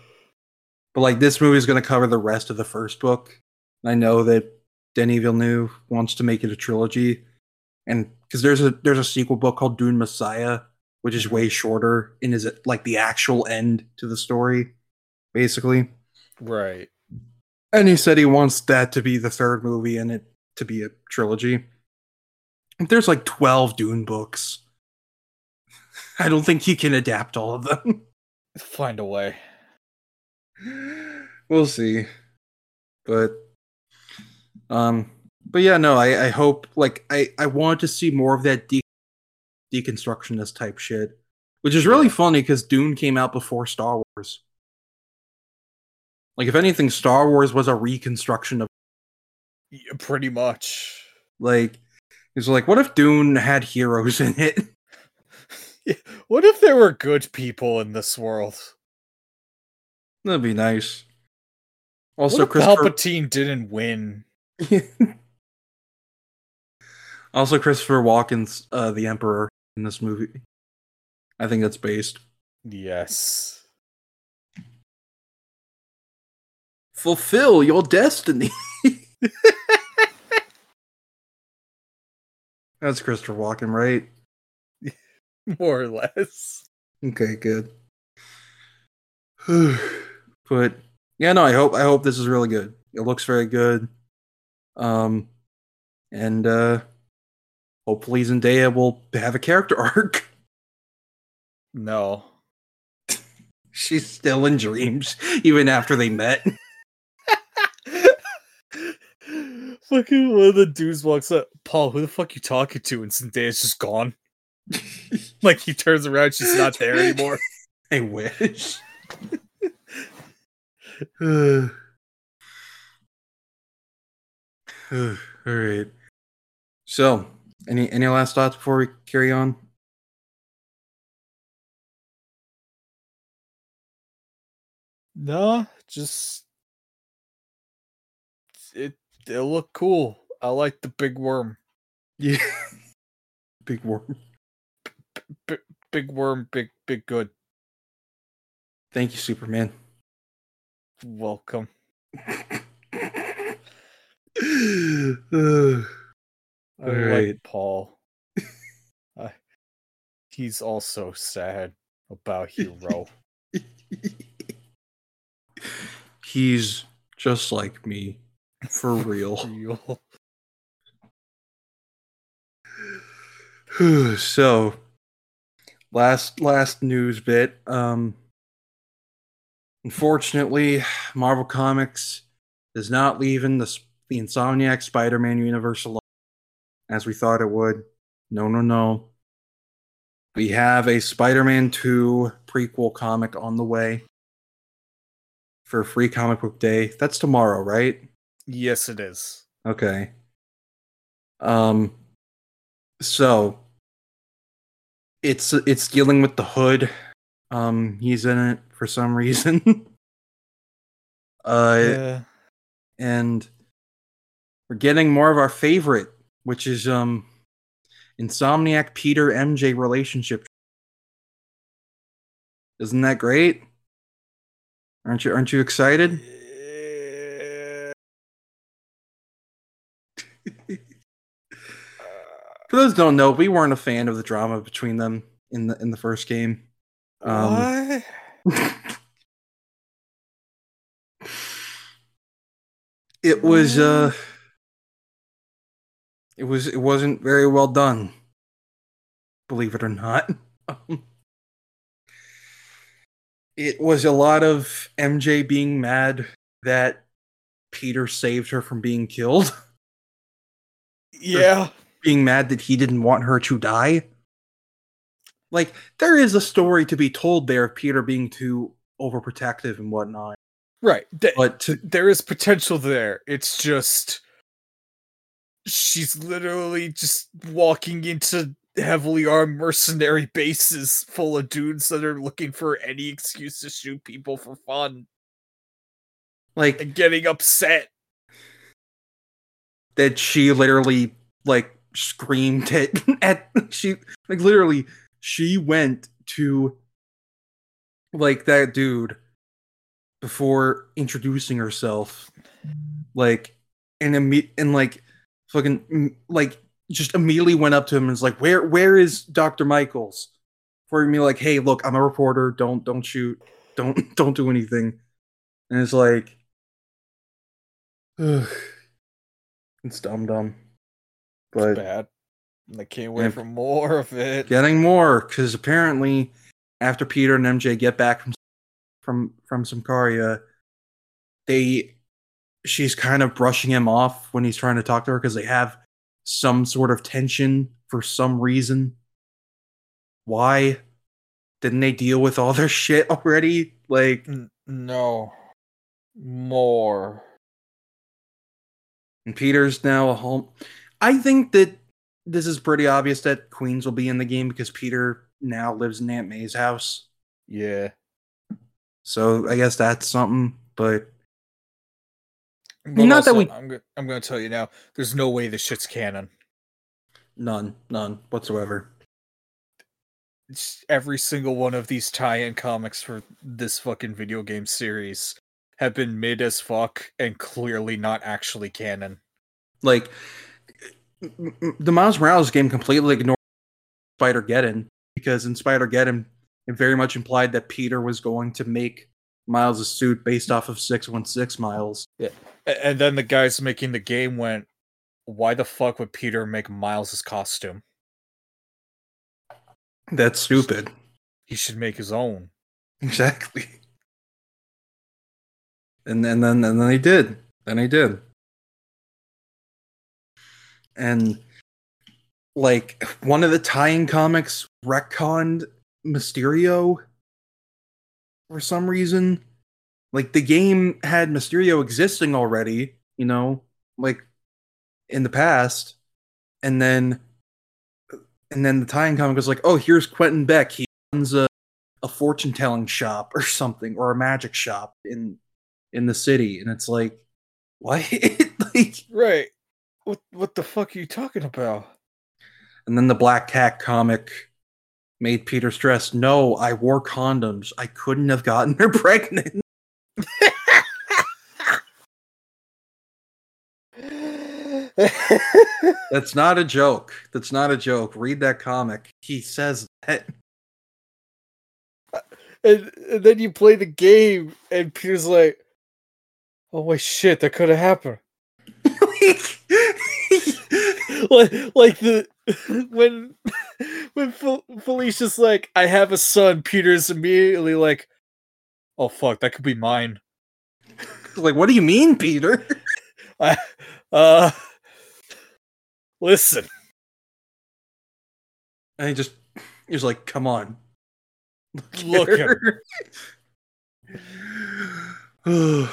but like this movie is going to cover the rest of the first book. And I know that Denis Villeneuve wants to make it a trilogy, and because there's a there's a sequel book called Dune Messiah, which is way shorter and is it like the actual end to the story, basically. Right. And he said he wants that to be the third movie and it to be a trilogy. There's like 12 Dune books. I don't think he can adapt all of them. <laughs> Find a way. we'll see. But um but yeah, no, I, I hope like I, I want to see more of that de- deconstructionist type shit. Which is really Yeah. funny because Dune came out before Star Wars. Like if anything, Star Wars was a reconstruction of Yeah, pretty much. Like, it's like, what if Dune had heroes in it? <laughs> <laughs> What if there were good people in this world? That'd be nice. Also, what if Christopher. Palpatine didn't win? <laughs> also, Christopher Walken's uh, the Emperor in this movie. I think that's based. Yes. Fulfill your destiny. <laughs> that's Christopher Walken, right? <laughs> More or less. Okay, good. <sighs> but yeah, no, I hope I hope this is really good. It looks very good. Um and uh hopefully Zendaya will have a character <laughs> arc. No. <laughs> She's still in dreams even after they met. Fucking one of the dudes walks up. Paul, who the fuck you talking to? And Zendaya's just gone. <laughs> Like he turns around, she's not there anymore. <laughs> I wish. <sighs> <sighs> All right. So, any any last thoughts before we carry on? No, just it. It look cool. I like the big worm. Yeah. <laughs> Big worm. Big worm. Big big good. Thank you, Superman. Welcome. Uh, <sighs> I like Paul. I, he's also sad about Hero. <laughs> He's just like me, for <laughs> real. Real. <sighs> so, last last news bit. Um, unfortunately, Marvel Comics is not leaving the the Insomniac Spider-Man universe alone, as we thought it would. No, no, no. We have a Spider-Man 2 prequel comic on the way for free comic book day. That's tomorrow, right? Yes, it is. Okay. Um so it's it's dealing with the hood. Um he's in it for some reason. <laughs> uh Yeah. and we're getting more of our favorite, which is um Insomniac Peter MJ relationship. Isn't that great? Aren't you aren't you excited? <laughs> For those who don't know, we weren't a fan of the drama between them in the in the first game. Um, what? <laughs> it was uh it was it wasn't very well done believe it or not <laughs> it was a lot of mj being mad that peter saved her from being killed <laughs> Yeah. Being mad that he didn't want her to die like there is a story to be told there of peter being too overprotective and whatnot Right. Th- but to, there is potential there. It's just she's literally just walking into heavily armed mercenary bases full of dudes that are looking for any excuse to shoot people for fun like and getting upset. that she literally like screamed at <laughs> at she like literally she went to like that dude before introducing herself like and imme- and like fucking like just immediately went up to him and was like where where is Dr. Michaels? For me like hey look I'm a reporter. Don't don't shoot. Don't <laughs> don't do anything. And it's like ugh, <sighs> it's dumb dumb but Bad. And I can't wait for more of it. getting more because apparently after Peter and MJ get back from from from Symkaria, they she's kind of brushing him off when he's trying to talk to her because they have some sort of tension for some reason. Why didn't they deal with all their <laughs> shit already? Like, no. More. and Peter's now a home. I think that this is pretty obvious that Queens will be in the game because Peter now lives in Aunt May's house. Yeah. So I guess that's something, but But Not that we- I'm, go- I'm going to tell you now. There's no way this shit's canon. none, none whatsoever. It's- every single one of these tie-in comics for this fucking video game series have been mid as fuck and clearly not actually canon. Like m- m- the Miles Morales game completely ignored Spider Geddon because in Spider Geddon it very much implied that Peter was going to make Miles' suit based off of 616 Miles. A- And then the guys making the game went, "Why the fuck would Peter make Miles's costume? That's stupid. He should make his own." Exactly. And then, then, and then they did. Then they did. And like one of the tie-in comics retconned Mysterio for some reason. Like the game had Mysterio existing already, you know, like in the past, and then and then the tie-in comic was like, oh, here's Quentin Beck. He runs a a fortune telling shop or something or a magic shop in in the city and it's like <laughs> what like Right. What what the fuck are you talking about? and then the black cat comic made peter stress no i wore condoms. I couldn't have gotten her <laughs> pregnant. <laughs> That's not a joke. That's not a joke. Read that comic. He says that. And, and then you play the game and Peter's like, "Oh my shit, that could have happened." <laughs> <laughs> like like the <laughs> when <laughs> when Fel- Felicia's like, "I have a son," Peter's immediately like, "Oh fuck, that could be mine." like what do you mean peter I, uh, listen, and he just he was like come on look at him. <sighs>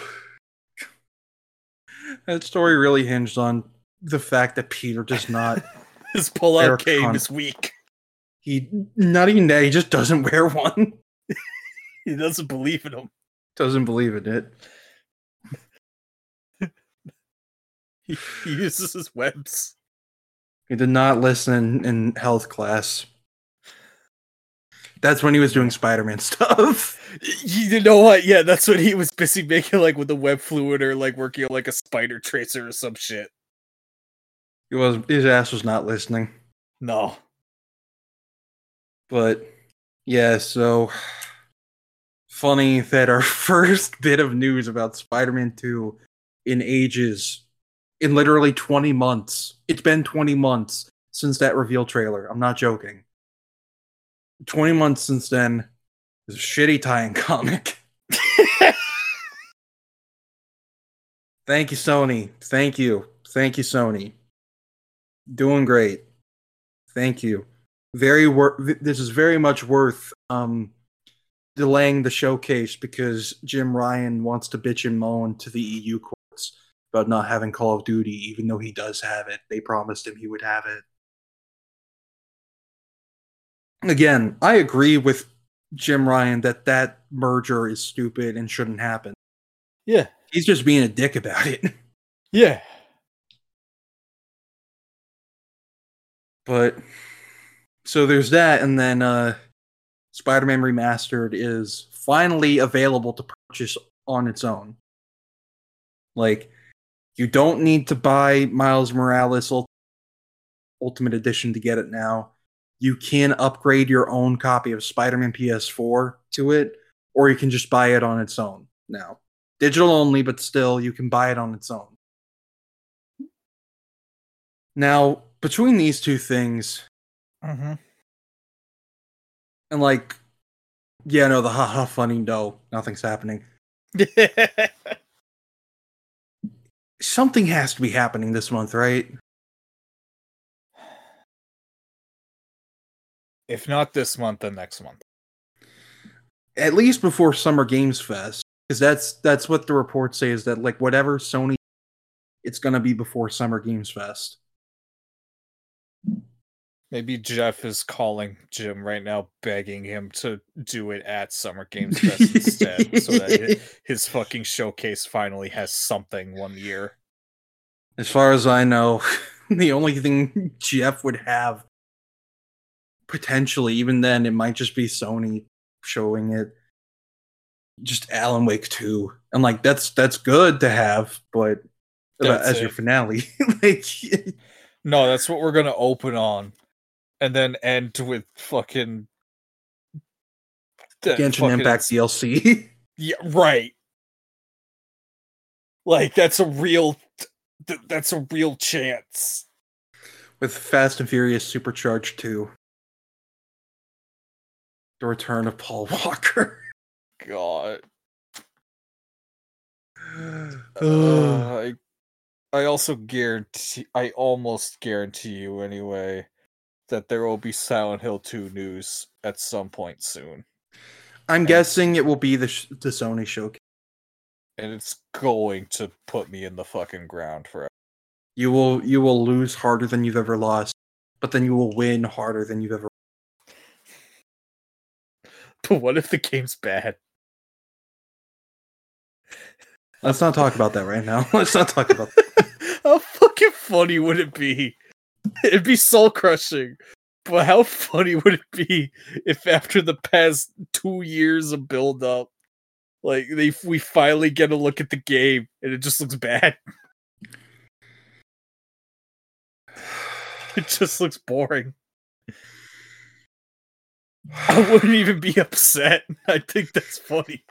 that story really hinged on the fact that Peter does not <laughs> His pull-out game Con- is weak. he not even that he just doesn't wear one. <laughs> He doesn't believe in him. Doesn't believe in it. He, he uses his webs. He did not listen in health class. That's when he was doing Spider-Man <laughs> stuff. You know what? Yeah, that's what he was busy making, like with the web fluid or like working on like a spider tracer or some shit. He was his ass was not listening. No. But yeah, so funny that our <laughs> first bit of news about Spider-Man 2 in ages in literally 20 months. It's been 20 months since that reveal trailer. I'm not joking. 20 months since then is a shitty tie-in <laughs> comic. <laughs> Thank you, Sony. Thank you. Thank you, Sony. Doing great. Thank you. Very worth. This is very much worth um, delaying the showcase because Jim Ryan wants to bitch and moan to the EU courts about not having Call of Duty, even though he does have it. They promised him he would have it. Again, I agree with Jim Ryan that that merger is stupid and shouldn't happen. Yeah. He's just being a dick about it. <laughs> Yeah. But so there's that, and then uh Spider-Man Remastered is finally available to purchase on its own. Like, you don't need to buy Miles Morales Ultimate Edition to get it now. You can upgrade your own copy of Spider-Man PS4 to it, or you can just buy it on its own now. Digital only, but still, you can buy it on its own. Now, between these two things, Mm-hmm. and like, yeah, no, the haha funny, no, nothing's happening. <laughs> Something has to be happening this month, right? if not this month, then next month. At least before Summer Games Fest, because that's that's what the reports say is that like whatever Sony, it's gonna be before Summer Games Fest. Maybe Jeff is calling Jim right now, begging him to do it at Summer Games Fest instead, so that <laughs> his fucking showcase finally has something one year. As far as I know, <laughs> the only thing Jeff would have potentially, even then, it might just be Sony showing it. Just Alan Wake 2. And like that's that's good to have, but That's as your finale. <laughs> like No, that's what we're gonna open on, and then end with fucking that Genshin fucking- Impact DLC. <laughs> Yeah, right. Like that's a real, th- that's a real chance. with Fast and Furious Supercharged 2. The return of Paul <laughs> Walker. God. <sighs> Uh, I, also guarantee, I almost guarantee you anyway, that there will be Silent Hill 2 news at some point soon. I'm guessing it will be the sh- the Sony showcase. And it's going to put me in the fucking ground forever. You will you will lose harder than you've ever lost, but then you will win harder than you've ever. <laughs> But what if the game's bad? Let's not talk about that right now. Let's not talk about. That. how fucking funny would it be? It'd be soul crushing. But how funny would it be if after the past two years of build up, like they we finally get a look at the game and it just looks bad. It just looks boring. I wouldn't even be upset. I think that's funny.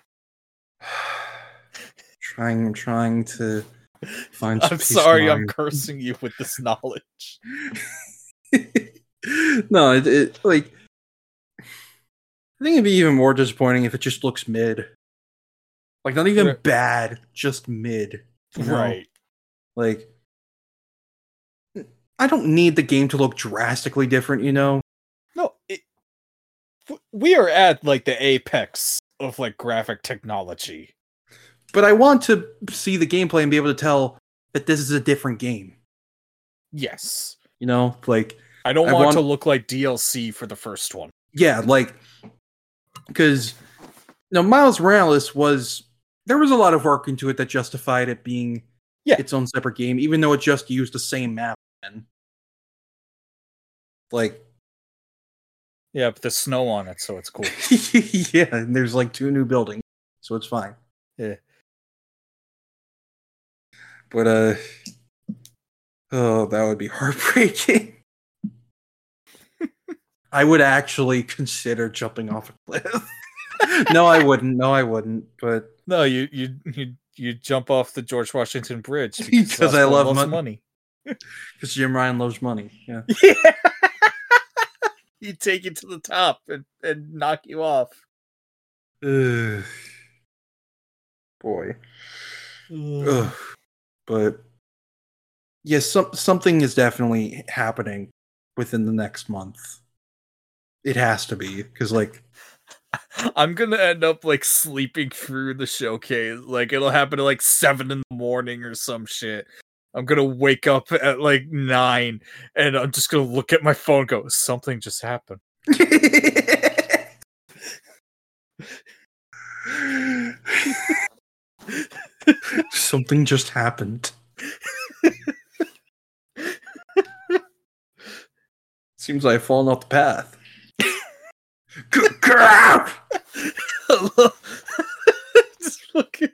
Trying, I'm trying to find. some I'm sorry, I'm cursing you with this knowledge. <laughs> no, it, it like. I think it'd be even more disappointing if it just looks mid. Like not even bad, just mid. you know? Right. Like, I don't need the game to look drastically different, you know. No, it, we are at like the apex of like graphic technology. But I want to see the gameplay and be able to tell that this is a different game. Yes. You know, like I don't I want, want- to look like DLC for the first one. yeah, like because no Miles Morales was there was a lot of work into it that justified it being Yeah. its own separate game, even though it just used the same map. Then. Like Yeah, but there's snow on it, so it's cool. <laughs> yeah, and there's like two new buildings, so it's fine. Yeah. But uh Oh, that would be <laughs> heartbreaking. I would actually consider jumping off a cliff. <laughs> no, I wouldn't. No, I wouldn't. But No, you you you you jump off the George Washington Bridge <laughs> Because I love mon- money. because Jim Ryan loves money. Yeah. Yeah. He'd take you to the top and, and knock you off. Ugh. Boy. Ugh. But yes, some something is definitely happening within the next month. It has to be because, like, <laughs> I'm gonna end up like sleeping through the showcase. Like it'll happen at like seven in the morning or some shit. I'm gonna wake up at like nine and I'm just gonna look at my phone and go, something just happened. <laughs> <laughs> something just happened. Seems like I've fallen off the path. Crap! just fucking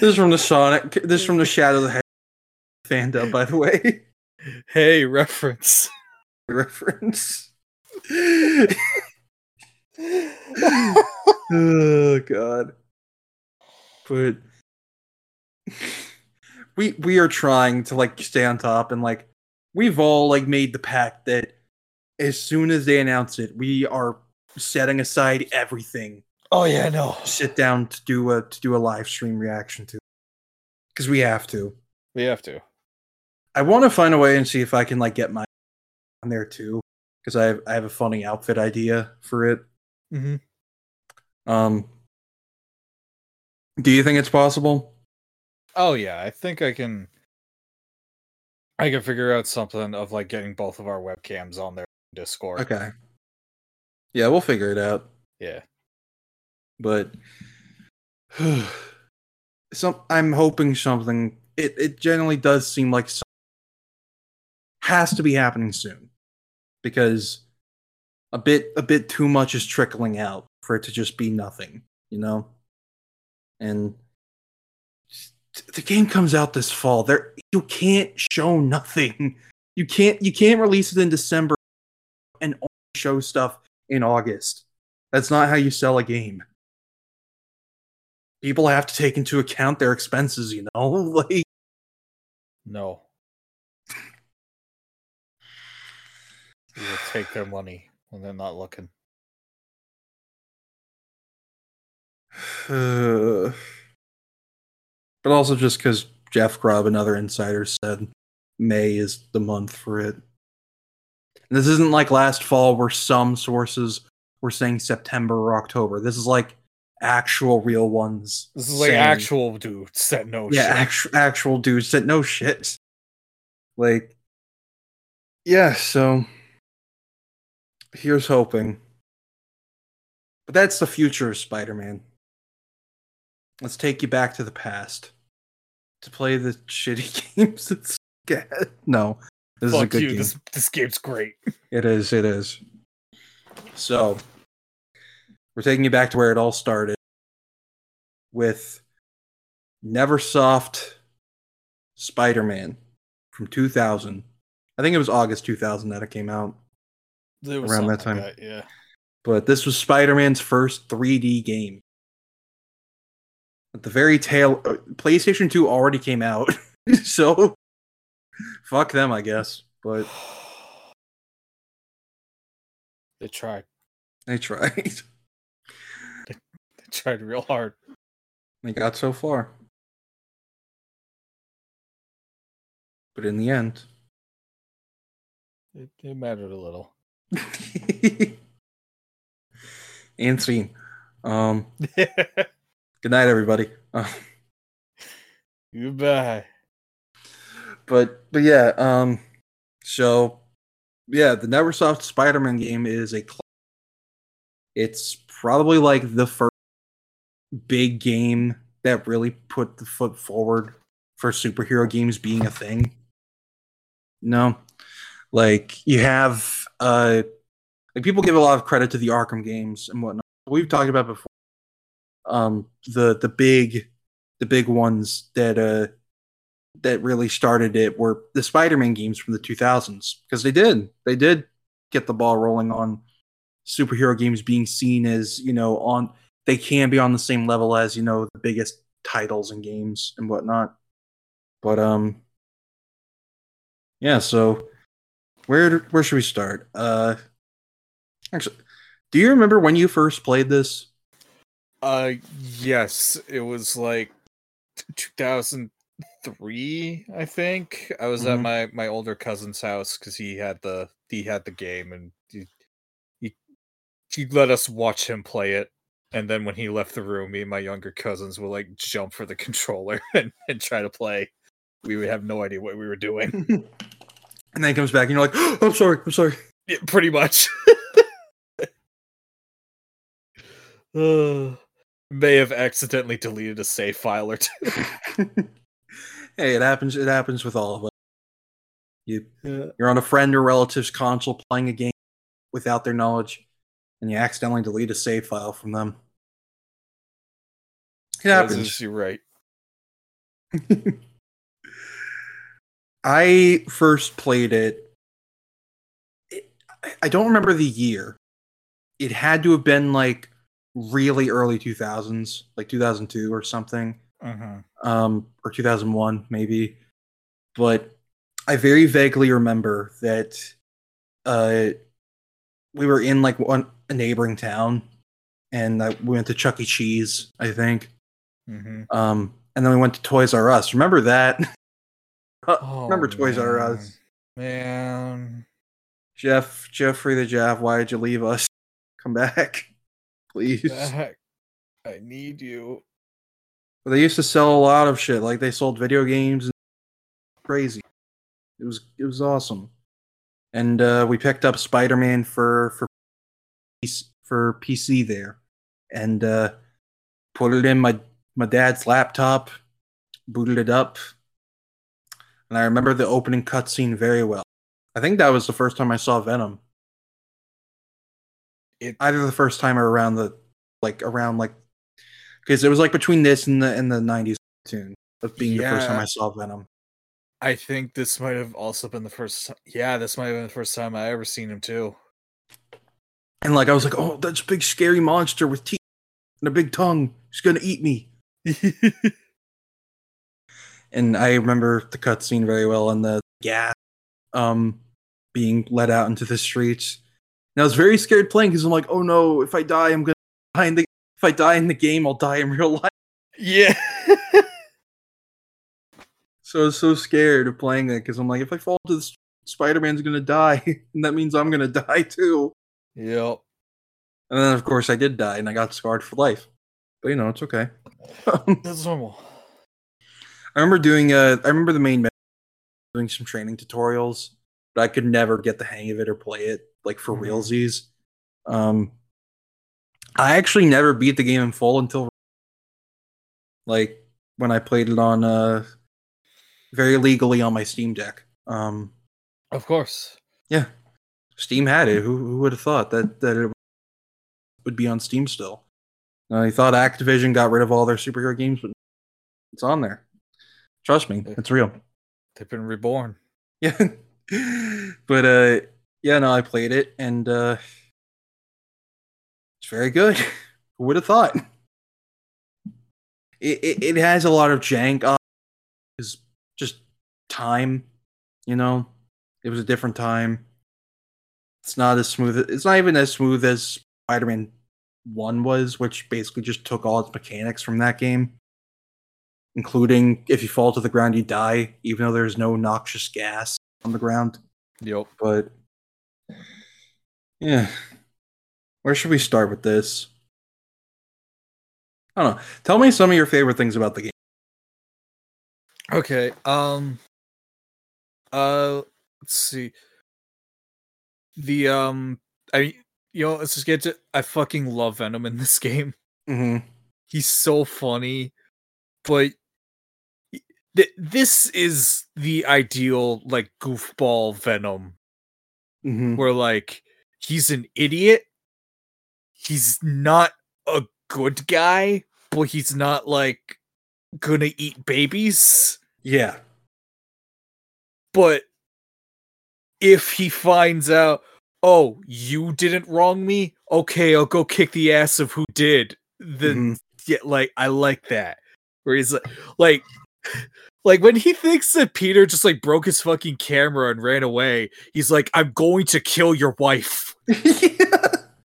This is from the Sonic. This is from the Shadow of the Head fandom, by the way. Hey, reference. Reference. Oh god. But we we are trying to like stay on top and like we've all like made the pact that as soon as they announce it, we are setting aside everything Oh yeah, no. sit down to do a to do a live stream reaction to because we have to. We have to. I want to find a way and see if I can like get my on there too because I have, I have a funny outfit idea for it. Mm-hmm. Um, do you think it's possible? Oh yeah, I think I can. I can figure out something of like getting both of our webcams on their Discord. Okay. Yeah, we'll figure it out. Yeah. But <sighs> some I'm hoping something. It it generally does seem like has to be happening soon because a bit a bit too much is trickling out for it to just be nothing, you know. And the game comes out this fall. There you can't show nothing. You can't you can't release it in December and only show stuff in August. That's not how you sell a game. People have to take into account their expenses, you know? <laughs> Like No. You will take their money when they're not looking. Uh, <sighs> but also just because Jeff Grubb and other insiders said May is the month for it. And this isn't like last fall where some sources were saying September or October. This is like actual real ones. This is like saying- actual dudes that know yeah, shit. actual actual dudes that know shit. Like, yeah. So here's hoping. But that's the future of Spider-Man. Let's take you back to the past to play the <laughs> shitty games. It's <laughs> no. This is a Fuck good you. game. This this game's great. <laughs> It is. It is. So, we're taking you back to where it all started with Neversoft Spider Man from 2000. I think it was August 2000 that it came out. Around that time. like yeah. But this was Spider Man's first 3D game. At the very tail, uh, PlayStation 2 already came out. <laughs> so, fuck them, I guess. But <sighs> They tried. they tried. <laughs> They tried real hard. They got so far. But in the end, It, it mattered a little. And scene. Um, <laughs> good night, everybody. Uh, Goodbye. but but yeah, um, so yeah, the Neversoft Spider-Man game is a. Cl- it's probably like the first big game that really put the foot forward for superhero games being a thing. No, like you have uh, like people give a lot of credit to the Arkham games and whatnot. We've talked about before. um, the the big the big ones that uh that really started it were the Spider-Man games from the 2000s because they did they did get the ball rolling on superhero games being seen as you know on they can be on the same level as you know the biggest titles and games and whatnot but um yeah so where where should we start uh actually do you remember when you first played this Uh, yes, it was like 2003, I think. I was at Mhm. my my older cousin's house because he had the he had the game and he, he he let us watch him play it. And then when he left the room, me and my younger cousins would like jump for the <laughs> controller and, and try to play. We would have no idea what we were doing. <laughs> and then he comes back and you're like <gasps> oh, i'm sorry i'm sorry Yeah, pretty much. Uh, <laughs> <sighs> may have accidentally deleted a save file or two. <laughs> hey it happens it happens with all of us you Yeah. you're on a friend or relative's console playing a game without their knowledge and you accidentally delete a save file from them it happens You're right. <laughs> i first played it, it I- i don't remember the year it had to have been like really early 2000s like 2002 or something Uh-huh. um, or 2001 maybe. But I very vaguely remember that uh, we were in like one a neighboring town, and uh, we went to Chuck E. Cheese, I think. Mm-hmm. Um, and then we went to Toys R Us. Remember that? <laughs> Oh, remember Toys R Us? Man. Jeff, Geoffrey the Jav, why did you leave us? <laughs> Come back, <laughs> please. Back. I need you. But they used to sell a lot of shit. Like they sold video games and crazy. It was it was awesome. And uh, we picked up Spider Man for for for PC there, and uh, put it in my my dad's laptop, booted it up, and I remember the opening cutscene very well. I think that was the first time I saw Venom. It- Either the first time or around the like around like because it was like between this and the and the '90s cartoon of being the first time I saw Venom. I think this might have also been the first. Yeah, this might have been the first time I ever seen him too. And like I was like, oh, that's a big scary monster with teeth and a big tongue. He's gonna eat me. <laughs> And I remember the cutscene very well and the gas um being let out into the streets. And I was very scared playing because I'm like, oh no, if I die, I'm gonna <laughs> die in the if I die in the game, I'll die in real <laughs> life. yeah. So I was so scared of playing it because I'm like, if I fall to the street, Spider-Man's gonna die, <laughs> and that means I'm gonna die too. yep. And then of course I did die and I got scarred for life. But you know, it's okay. That's normal. I remember doing uh I remember the main doing some training tutorials, but I could never get the hang of it or play it like for Mhm. realsies. Um I actually never beat the game in full until like when I played it on uh very legally on my Steam Deck. Um Of course. yeah. Steam had it. Who who would have thought that that it would be on Steam still? I thought Activision got rid of all their superhero games, but it's on there. Trust me, it's real. They've been reborn. <laughs> Yeah. but uh yeah, no, I played it and uh it's very good. <laughs> Who would have thought? It, it it has a lot of jank on is just time, you know. It was a different time. It's not as smooth it's not even as smooth as Spider-Man 1 was, which basically just took all its mechanics from that game. Including if you fall to the ground you die, even though there's no noxious gas on the ground. Yep. But yeah. Where should we start with this? I don't know. Tell me some of your favorite things about the game. Okay. Um. Uh. Let's see. The um. I you know let's just get to. I fucking love Venom in this <laughs> game. Mm-hmm. He's so funny, but th- this is the ideal like goofball Venom Mm-hmm. where like he's an idiot. He's not a good guy, but he's not like gonna eat babies. Yeah. But if he finds out, oh, you didn't wrong me, okay, I'll go kick the ass of who did. Then Mhm. yeah, like I like that. Where he's like, like, <laughs> like when he thinks that Peter just like broke his fucking camera and ran away, he's like, I'm going to kill your wife. <laughs>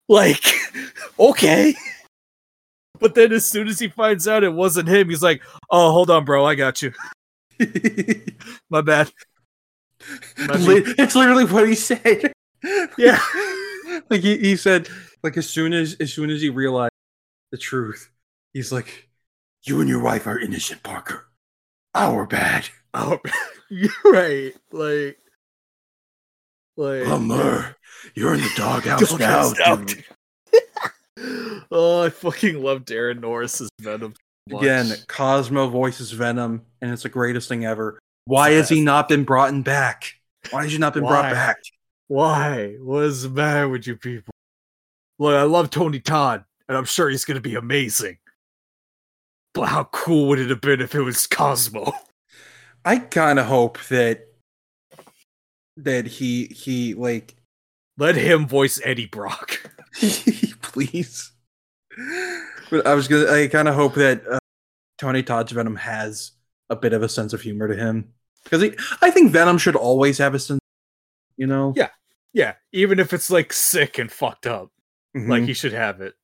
Like, <laughs> okay. But then as soon as he finds out it wasn't him, he's like, oh, hold on, bro, I got you. My bad. It's literally what he said. Yeah. like he, he said, like as soon as as soon as he realized the truth, he's like, "You and your wife are innocent, Parker. Oh, Our bad." Oh, <laughs> you're right. Like, like Bummer. You're in the <laughs> doghouse Doghouse now, dude. <laughs> oh, I fucking love Daran Norris's Venom. so Again. Cosmo voices Venom, and it's the greatest thing ever. Why the has he not been brought back? Why has he not been brought back? why? What is the matter with you people? Look, I love Tony Todd, and I'm sure he's gonna be amazing. But how cool would it have been if it was Cosmo? I kind of hope that that he he like Let him voice Eddie Brock. <laughs> please. But I was gonna. I kind of hope that uh, Tony Todd's Venom has a bit of a sense of humor to him because he. I think Venom should always have a sense. You know. Yeah. Yeah, even if it's like sick and fucked up. Mhm. like he should have it.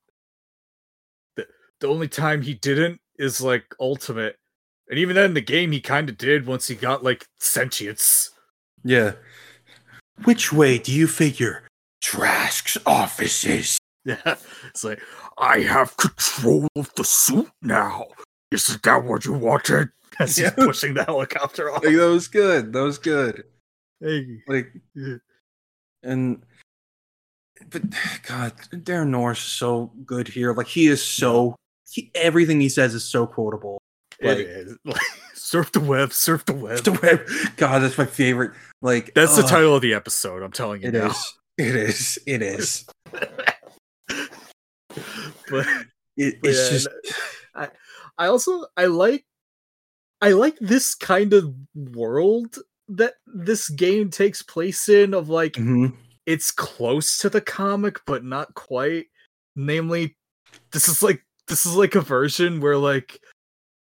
The, the only time he didn't is like ultimate. And even then in the game he kind of did once he got like sentience. yeah. Which way do you figure Trask's office is? <laughs> Yeah. It's like I have control of the suit now. Isn't that what you wanted? <laughs> As he's Yeah. pushing the helicopter off. Like, that was good. That was good. Hey, Like, Yeah. and but <sighs> God, Daran Norris is so good here. Like he is so. He, everything he says is so quotable. it Like- is. Like, <laughs> surf the web, surf the web. Surf The web. God, that's my favorite. Like That's the title of the episode, I'm telling you It now. is. It is. It is. <laughs> But It, it's yeah, just. I I also I like I like this kind of world that this game takes place in of like Mhm. it's close to the comic but not quite. Namely, this is like this is like a version where like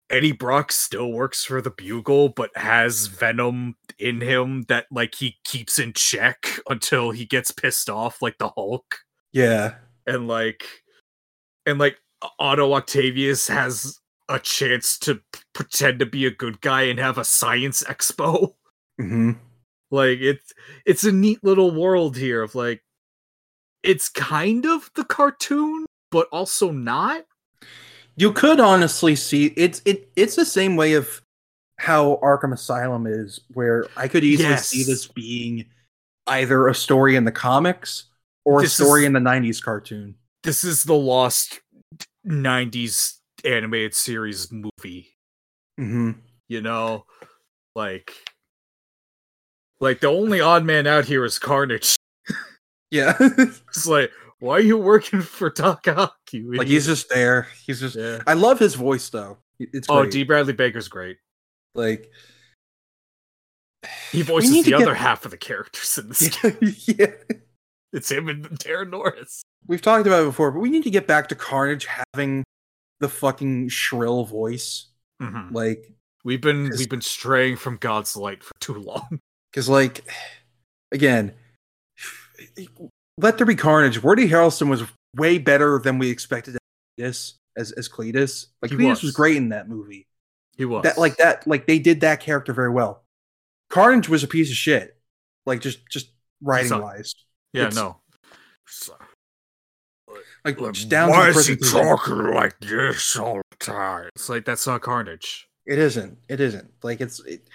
Eddie Brock still works for the Bugle but has Venom in him that like he keeps in check until he gets pissed off like the Hulk Yeah. and like and like Otto Octavius has a chance to p- pretend to be a good guy and have a science expo. hmm Like it's it's a neat little world here of like it's kind of the cartoon but also not. You could honestly see it's it. It's the same way of how Arkham Asylum is, where I could easily see this being either a story in the comics or This a story is- in the '90s cartoon. This is the lost 90s animated series movie, hmm you know? Like like the only odd man out here is Carnage. Yeah. <laughs> It's like, why are you working for Doc Ock? You like he's just there. He's just. yeah. I love his voice though. It- It's Oh, great. D. Bradley Baker's great. like He voices the to get- other half of the characters in this. <laughs> game. yeah. It's him and Daran Norris. We've talked about it before, but we need to get back to Carnage having the fucking shrill voice. Mhm. Like, We've been we've been straying from God's light for too long. <laughs> because, like, again, Let There Be Carnage. Woody Harrelson was way better than we expected this as as Cletus. Like, He Cletus was. was. great in that movie. He was That like that like they did that character very well. Carnage was a piece of shit. Like just just writing wise. Yeah, it's- no. So- Like like, down why is he talking like this all the time? It's like that's not Carnage. It isn't. It isn't. Like it's it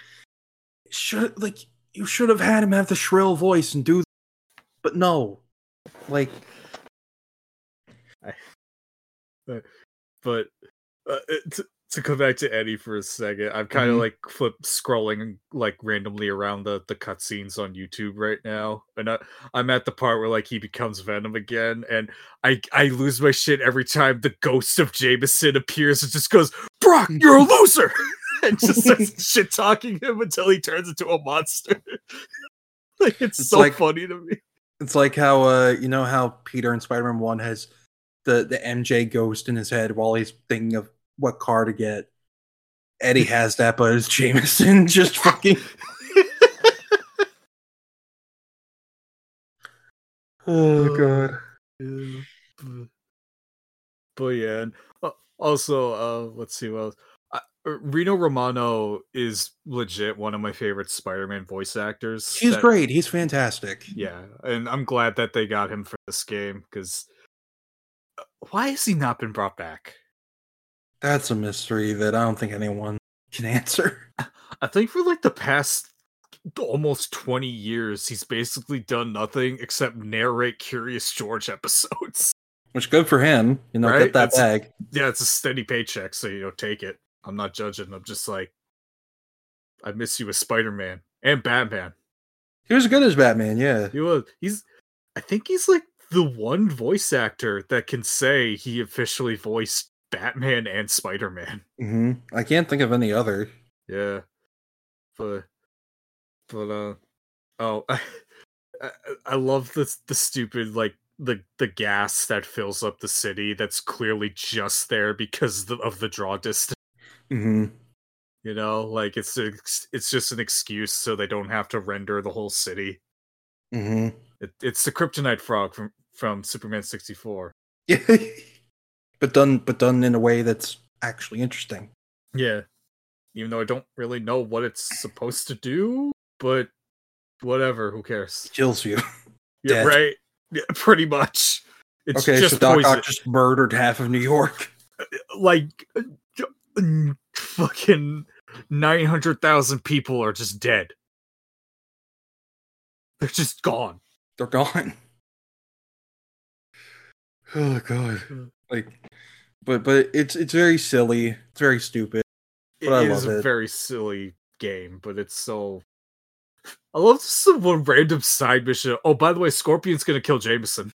should like you should have had him have the shrill voice and do but no. Like I, But uh, it's, to go back to Eddie for a second, I'm kind of Mhm. like flip scrolling like randomly around the the cutscenes on YouTube right now, and I, I'm at the part where like he becomes Venom again, and I I lose my shit every time the ghost of Jameson appears and just goes, "Brock, <laughs> you're a loser," <laughs> and just starts <laughs> shit talking him until he turns into a monster. like it's, It's so like- funny to me. It's like how uh you know how Peter in Spider-Man 1 has the the MJ ghost in his head while he's thinking of what car to get. Eddie <laughs> has that, but it's Jameson <laughs> just fucking <laughs> Oh god. Yeah, but- But yeah, and uh, also, uh, let's see what else. Uh, Rino Romano is legit one of my favorite Spider-Man voice actors. He's that- great. He's fantastic. Yeah, and I'm glad that they got him for this game because why has he not been brought back? That's a mystery that I don't think anyone can answer. <laughs> I think for like the past almost 20 years, he's basically done nothing except narrate Curious George <laughs> episodes. Which good for him. You know, Right? get that That's- bag. yeah, it's a steady paycheck, so you know, take it. I'm not judging. I'm just like, I miss you as Spider Man and Batman. He was good as Batman, yeah. He was. He's. I think he's like the one voice actor that can say he officially voiced Batman and Spider Man. hmm I can't think of any other. Yeah, but but uh oh, <laughs> I, I, I love the the stupid like the the gas that fills up the city. That's clearly just there because the, of the draw distance. Hmm You know, like it's it's just an excuse so they don't have to render the whole city. hmm It, it's the kryptonite fog from from Superman sixty four. Yeah. <laughs> but done but done in a way that's actually interesting. Yeah, even though I don't really know what it's supposed to do, but whatever. Who cares? Kills you. <laughs> Yeah, Dead. right. Yeah, pretty much. It's okay, just so Doc poison. Ock just murdered half of New York. <laughs> like fucking nine hundred thousand people are just dead. They're just gone. They're gone. <sighs> Oh god. Mm. Like but but it's it's very silly. It's very stupid. It I is a it. very silly game, but it's so. I love some one random side mission. Oh, by the way, Scorpion's gonna kill Jameson.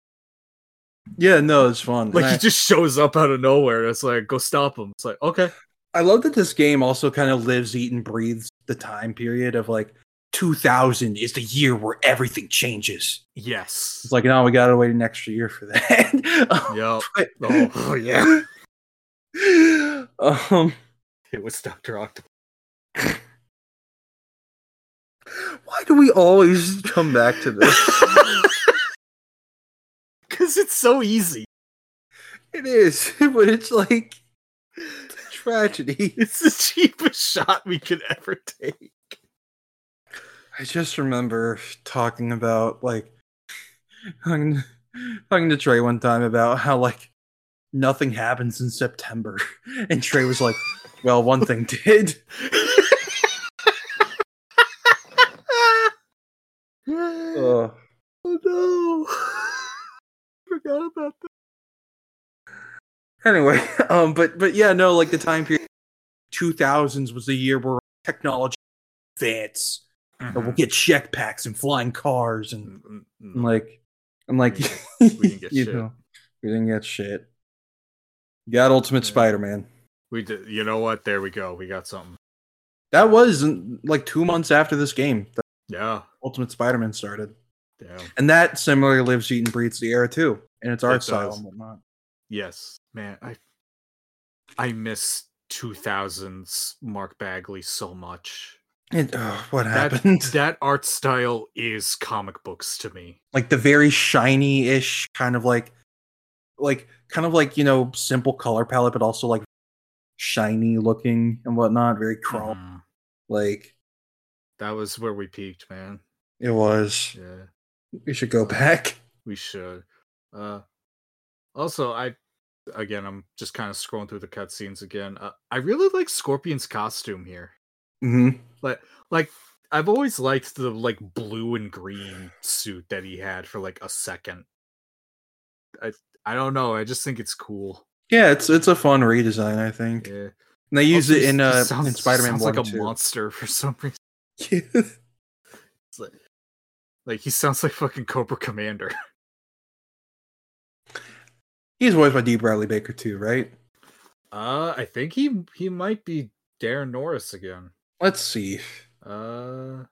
Yeah, no, it's fun. Like And he I, just shows up out of nowhere. It's like go stop him. It's like okay, I love that this game also kind of lives, eats, and breathes the time period of like 2000 is the year where everything changes. yes, It's like, no, we gotta wait an extra year for that. <laughs> yep. But- Oh, <laughs> oh, yeah, um, it was Doctor Octopus. why do we always come back to this? <laughs> Because it's so easy. it is, but it's like tragedy. <laughs> It's the cheapest shot we could ever take. I just remember talking about like talking, to Trey one time about how like nothing happens in September, <laughs> and Trey was like, "Well, one thing did." <laughs> oh no! Forgot about that. Anyway, <laughs> um, but but yeah, no, like the time period, two thousands was the year where technology advanced, and we'll get check packs and flying cars, and, Mm, mm, and mm. like, and like, We didn't- <laughs> we didn't get you shit. know, we didn't get shit. You got Ultimate Yeah. Spider-Man. We did. You know what? There we go. We got something. That was like two months after this game that Yeah. Ultimate Spider-Man started, Damn. and that similarly lives, eats, and breathes the era too, and its art It style does. and whatnot. Yes, man. I I miss 2000s Mark Bagley so much. And oh, what That happened? <laughs> that art style is comic books to me. like the very shiny-ish kind of like like kind of like you know simple color palette but also like shiny looking and whatnot very chrome Mhm. like That was where we peaked, man. it was Yeah. we should go back <laughs> We should. Uh also I again I'm just kind of scrolling through the cutscenes again. Uh, I really like Scorpion's costume here. hmm Like I've always liked the like blue and green suit that he had for like a second. I I don't know, I just think it's cool. yeah it's it's a fun redesign i think Yeah. And they use Also, it in uh sounds- in Spider-Man sounds One like a monster for some reason. <laughs> Yeah. Like, like he sounds like fucking Cobra Commander. <laughs> He's voiced by D. Bradley Baker too, right? Uh, I think he he might be Daran Norris again. Let's see. Uh,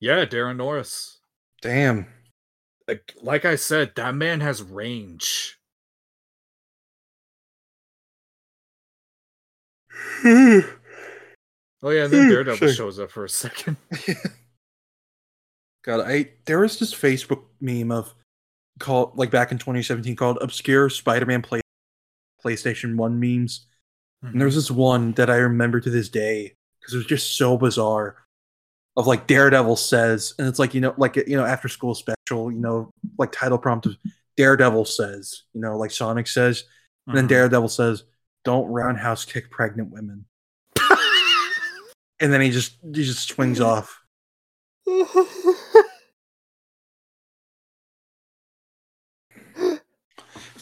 yeah, Daran Norris. Damn. Like like I said, that man has range. <laughs> Oh yeah, and then <laughs> Daredevil sure. shows up for a second. <laughs> God, I there was this Facebook meme of called like back in 2017 called obscure Spider-Man play PlayStation 1 memes. And there was this one that I remember to this day because it was just so bizarre. Of like Daredevil says, and it's like you know, like you know, after school special, you know, like title prompt of Daredevil says, you know, like Sonic says, and then Mhm. Daredevil says, "Don't roundhouse kick pregnant women," <laughs> and then he just he just swings <laughs> off. <laughs>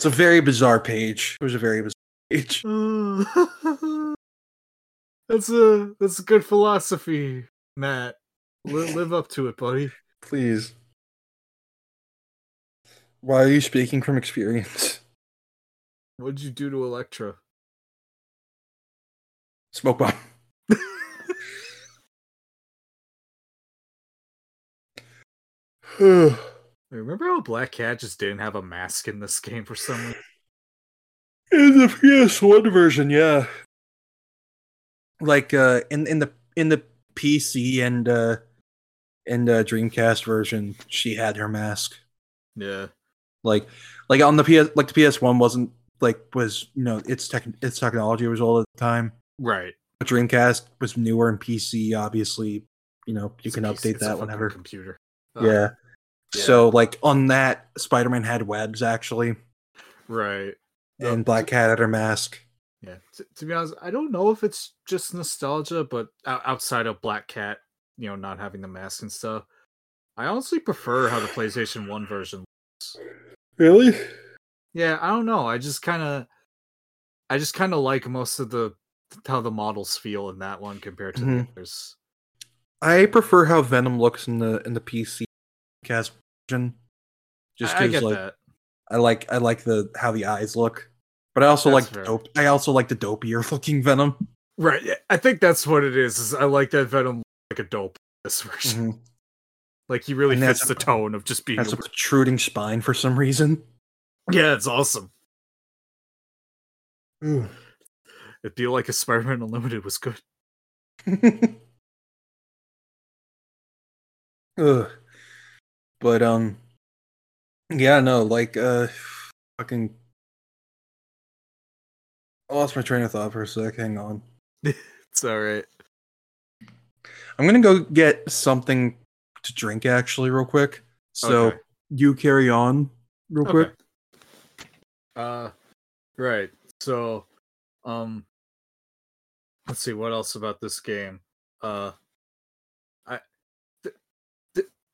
It's a very bizarre page. It was a very bizarre page. that's a that's a good philosophy, Matt. Li- live up to it, buddy. Please. Why are you speaking from experience? What did you do to Elektra? Smoke bomb. In Remember how Black Cat just didn't have a mask in this game for some reason? In the PS1 version, yeah. Like uh in in the in the PC and uh and uh Dreamcast version, she had her mask. Yeah. Like like on the PS like the PS1 wasn't like was you know its tech its technology was old at the time. Right. But Dreamcast was newer and PC, obviously, you know, you It's can PC update that whenever. Computer. Yeah. Yeah. So like on that, Spider Man had webs actually, Right. and Black Cat had her mask. Yeah. To, to be honest, I don't know if it's just nostalgia, but o- outside of Black Cat, you know, not having the mask and stuff, I honestly prefer how the PlayStation One version. looks. Really? Yeah, I don't know. I just kind of, I just kind of like most of the how the models feel in that one compared to Mhm. the others. I prefer how Venom looks in the in the PC cast version. Just I, I because get like that. I like I like the how the eyes look, but I also That's like fair. dope. I also like the dopier <laughs> looking Venom. Right. I think that's what it is. Is I like that Venom like a dope this <laughs> version. Mhm. Like he really And that's fits a- the tone of just being. Has a- a protruding spine for some reason. yeah, it's awesome. It'd be like a Spider-Man Unlimited was good. <laughs> Ugh. But um, yeah, no, like uh, fucking. I lost my train of thought for a sec. Hang on. <laughs> It's all right. I'm gonna go get something to drink actually, real quick. So Okay. you carry on, real quick. Uh, right. So, um, let's see what else about this game. Uh, I th- th-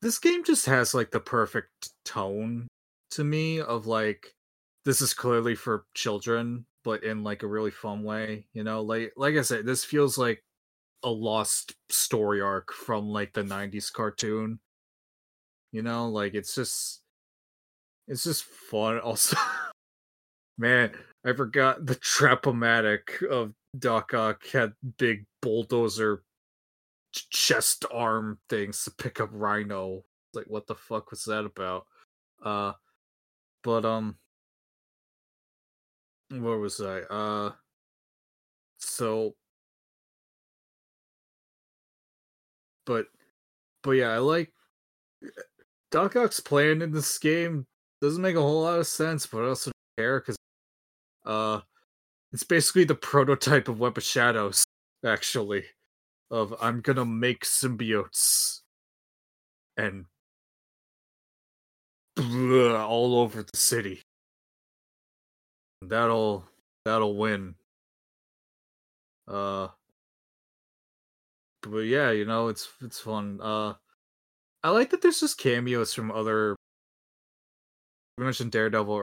this game just has like the perfect tone to me of like this is clearly for children, but in like a really fun way. You know, like like I said, this feels like a lost story arc from like the '90s cartoon. You know, like it's just it's just fun. Also, <laughs> man, I forgot the Trapomatic of Doc Ock had big bulldozer chest arm things to pick up Rhino. Like, what the fuck was that about? Uh, but um, where was I? Uh, so, but, but yeah, I like Doc Ock's plan in this game doesn't make a whole lot of sense, but I also don't care because uh it's basically the prototype of Web of Shadows, actually. Of I'm gonna make symbiotes and all over the city. That'll that'll win. Uh but yeah, you know, it's it's fun. Uh I like that there's just cameos from other we mentioned Daredevil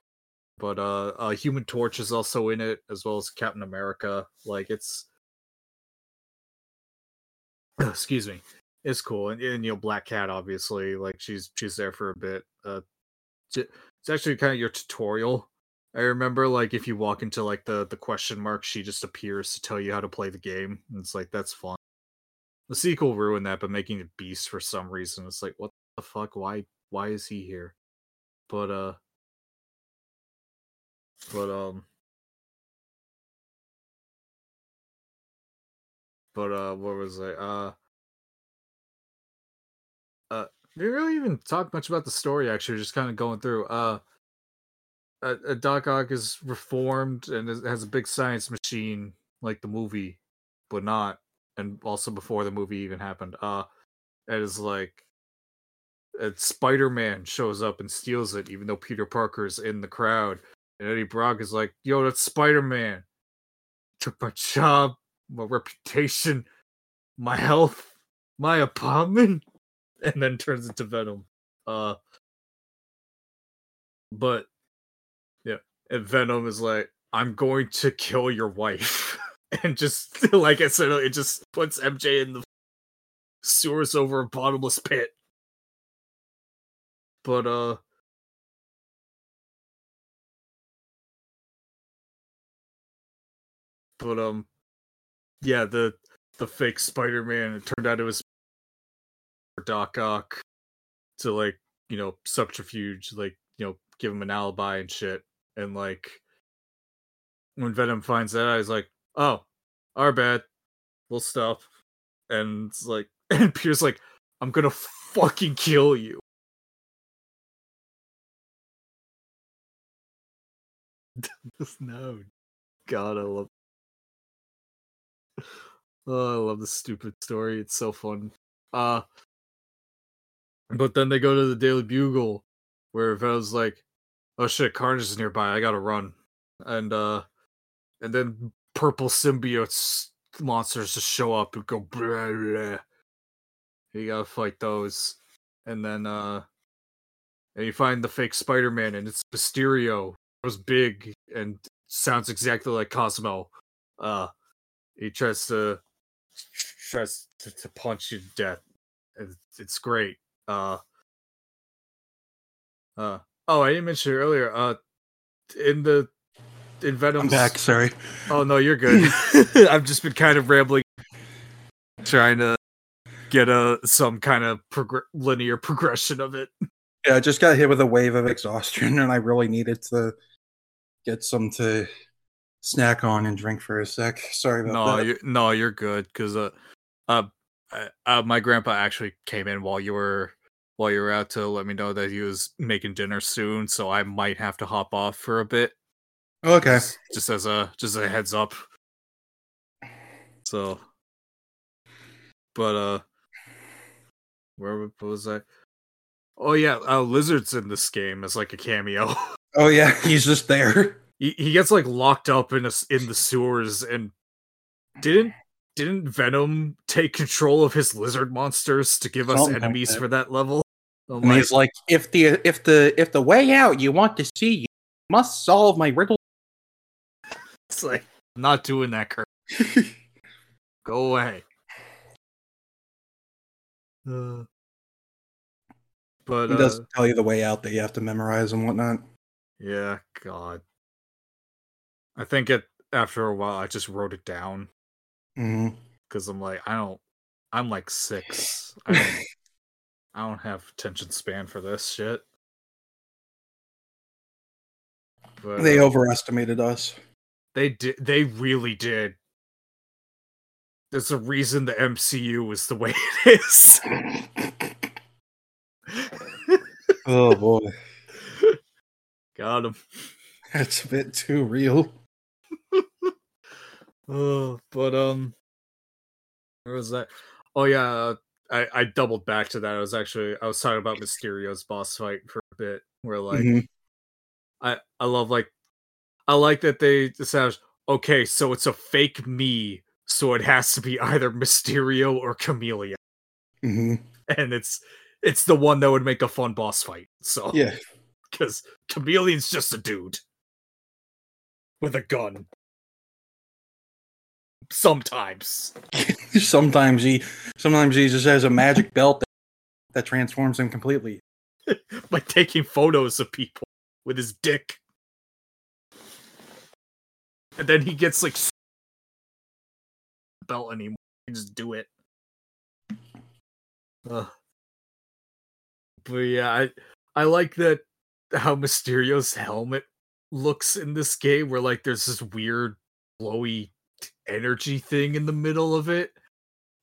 but uh, uh Human Torch is also in it as well as Captain America. Like it's <coughs> <coughs> excuse me, it's cool, and, and you know Black Cat obviously like she's she's there for a bit. Uh, it's actually kind of your tutorial. I remember like if you walk into like the the question mark, she just appears to tell you how to play the game. And it's like that's fun. The sequel ruined that, but making it Beast for some reason, it's like what the fuck? Why why is he here? But uh but um but uh what was I uh uh didn't really even talk much about the story actually just kind of going through uh, uh, uh Doc Ock is reformed and has a big science machine like the movie but not and also before the movie even happened uh it is like Spider-Man shows up and steals it even though Peter Parker's in the crowd and Eddie Brock is like, yo, that's Spider Man. Took my <laughs> job, my reputation, my health, my apartment, and then turns into Venom. Uh, but yeah, and Venom is like, I'm going to kill your wife. <laughs> and just <laughs> like I said, it just puts MJ in the sewers over a bottomless pit. But uh But um, yeah, the the fake Spider Man. It turned out it was Doc Ock to like you know subterfuge, like you know give him an alibi and shit. And like when Venom finds that, I was like, oh, our bad, we'll stop. And like, <laughs> and Peter's like, I'm gonna fucking kill you. <laughs> no, God, I love oh, I love this stupid story. It's so fun. Uh but then they go to the Daily Bugle where Venom's like, oh shit, Carnage is nearby, I gotta run. And uh and then purple symbiotes monsters just show up and go blah, blah. You gotta fight those. And then uh and you find the fake Spider-Man and it's Mysterio. It was big and sounds exactly like Cosmo. Uh he tries to tries to, to punch you to death. It's, it's great. Uh, uh, oh, I didn't mention it earlier. Uh, in the in Venom. I'm back. Sorry. Oh no, you're good. <laughs> I've just been kind of rambling, trying to get a some kind of prog- linear progression of it. Yeah, I just got hit with a wave of exhaustion, and I really needed to get some to snack on and drink for a sec. <laughs> Sorry about no, that. You're, no, you're good because uh, uh, uh, my grandpa actually came in while you were while you were out to let me know that he was making dinner soon, so I might have to hop off for a bit. Okay. Just, just as a just a heads up. So, but uh, where was I? Oh yeah, uh, Lizard's in this game as like a cameo. <laughs> Oh yeah, <laughs> he's just there he, he gets like locked up in a, in the sewers and didn't didn't Venom take control of his lizard monsters to give us Something enemies like for that level? I'm and like, he's like, if the if the if the way out you want to see, you must solve my riddle. It's like I'm not doing that, Curt. <laughs> Go away. Uh, but he does uh, tell you the way out that you have to memorize and whatnot. Yeah, God. I think it after a while I just wrote it down because mm-hmm. I'm like I don't I'm like six I don't <laughs> I don't have attention span for this shit. But, they uh, overestimated us. They did. They really did. There's a reason the MCU is the way it is. <laughs> oh boy, got him. That's a bit too real. Oh, but um, where was that? Oh yeah, I I doubled back to that. I was actually I was talking about Mysterio's boss fight for a bit, where like mm-hmm. I I love like I like that they established okay, so it's a fake me, so it has to be either Mysterio or Chameleon, mm-hmm. and it's it's the one that would make a fun boss fight. So yeah, <laughs> because Chameleon's just a dude. with a gun. Sometimes. <laughs> sometimes he sometimes he just has a magic belt that, that transforms him completely. <laughs> By taking photos of people with his dick. And then he gets like belt anymore. He just do it. Ugh. But yeah, I I like that how Mysterio's helmet looks in this game where like there's this weird glowy energy thing in the middle of it.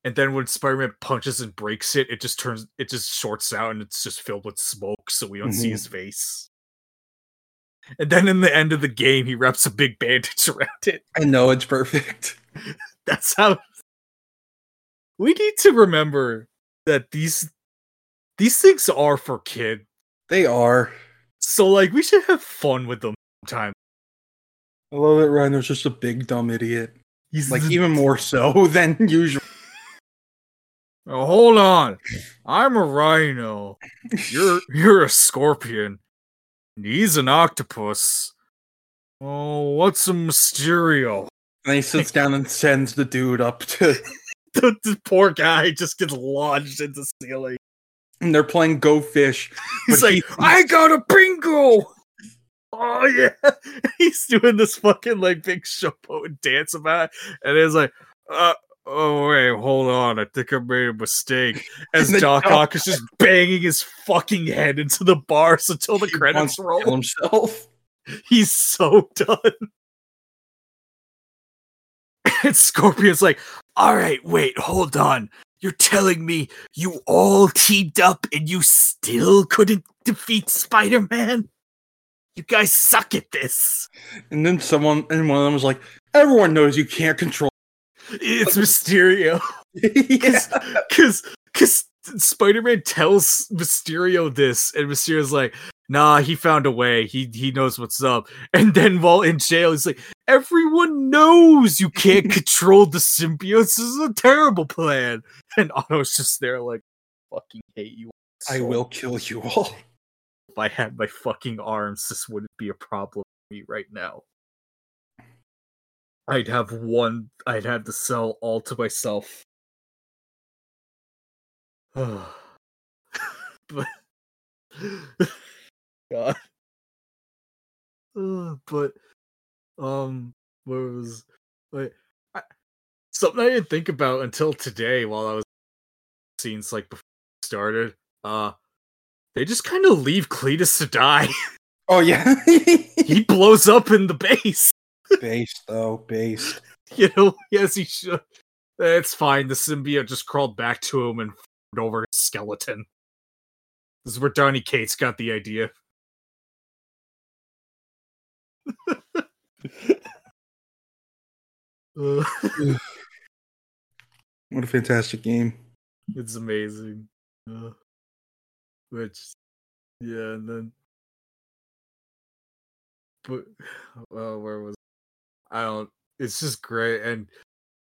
And then when Spider-Man punches and breaks it, it just turns it just shorts out and it's just filled with smoke, so we don't see Mhm. his face. And then in the end of the game, he wraps a big bandage <laughs> around it. I know it's perfect. <laughs> That's how we need to remember that these these things are for kids. They are. So like we should have fun with them sometimes. I love it. Rhino's just a big dumb idiot. He's Like even <laughs> more so <laughs> than usual. Oh, hold on. I'm a rhino. You're <laughs> you're a scorpion. and He's an octopus. Oh, what's a Mysterio? And he sits down and sends the dude up to. The, the poor guy just gets lodged into the ceiling. And they're playing Go Fish. He's like, he- I got a bingo. Oh yeah, <laughs> he's doing this fucking like big showboat dance about, it, and it's like, uh, oh wait, hold on, I think I made a mistake. <laughs> As Doc Ock is just banging his fucking head into the bars until the He credits wants to kill roll. himself. <laughs> He's so done. and Scorpion's like, all right, wait, hold on. You're telling me you all teamed up and you still couldn't defeat Spider Man? You guys suck at this. And then someone, and one of them was like, "Everyone knows you can't control." It's Mysterio. <laughs> Because because Spider Man tells Mysterio this, and Mysterio's like, nah, he found a way. He he knows what's up. And then while in jail, he's like, everyone knows you can't <laughs> control the symbiotes. This is a terrible plan. And Otto's just there like, fucking hate you. I will kill you all. If I had my fucking arms, this wouldn't be a problem for me right now. I'd have one. I'd have the cell all to myself. <sighs> but <laughs> God. <sighs> But um, what was like I, something I didn't think about until today while I was scenes like before started. Uh, they just kind of leave Cletus to die. <laughs> Oh yeah, <laughs> he blows up in the base. base though, base. <laughs> You know, yes, he should. It's fine. The symbiote just crawled back to him and f***ed over his skeleton. This is where Donny Cates got the idea. What a fantastic game. it's amazing. Uh, which, yeah, and then, but, <sighs> well, where was I don't. It's just great, and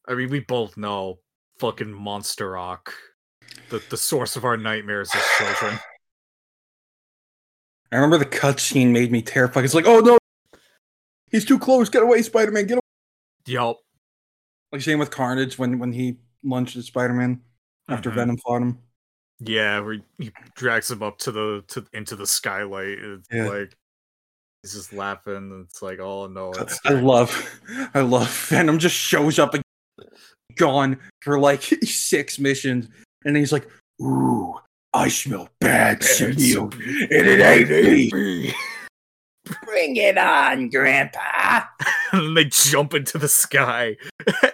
I mean, we both know fucking Monster Rock, the the source of our nightmares as children. <laughs> I remember the cutscene made me terrified. It's like, oh no, he's too close. Get away, Spider Man. Get away. Yup. Like same with Carnage when when he lunged at Spider Man after Mhm. Venom fought him. Yeah, where he, drags him up to the to into the skylight. It's Yeah. like he's just laughing. It's like, oh no, I love, <laughs> I love Venom just shows up and gone for like <laughs> six missions, and he's like, "Ooh, I smell bad <laughs> symbiote, and it ain't me. Bring it on, Grandpa." and they jump into the sky,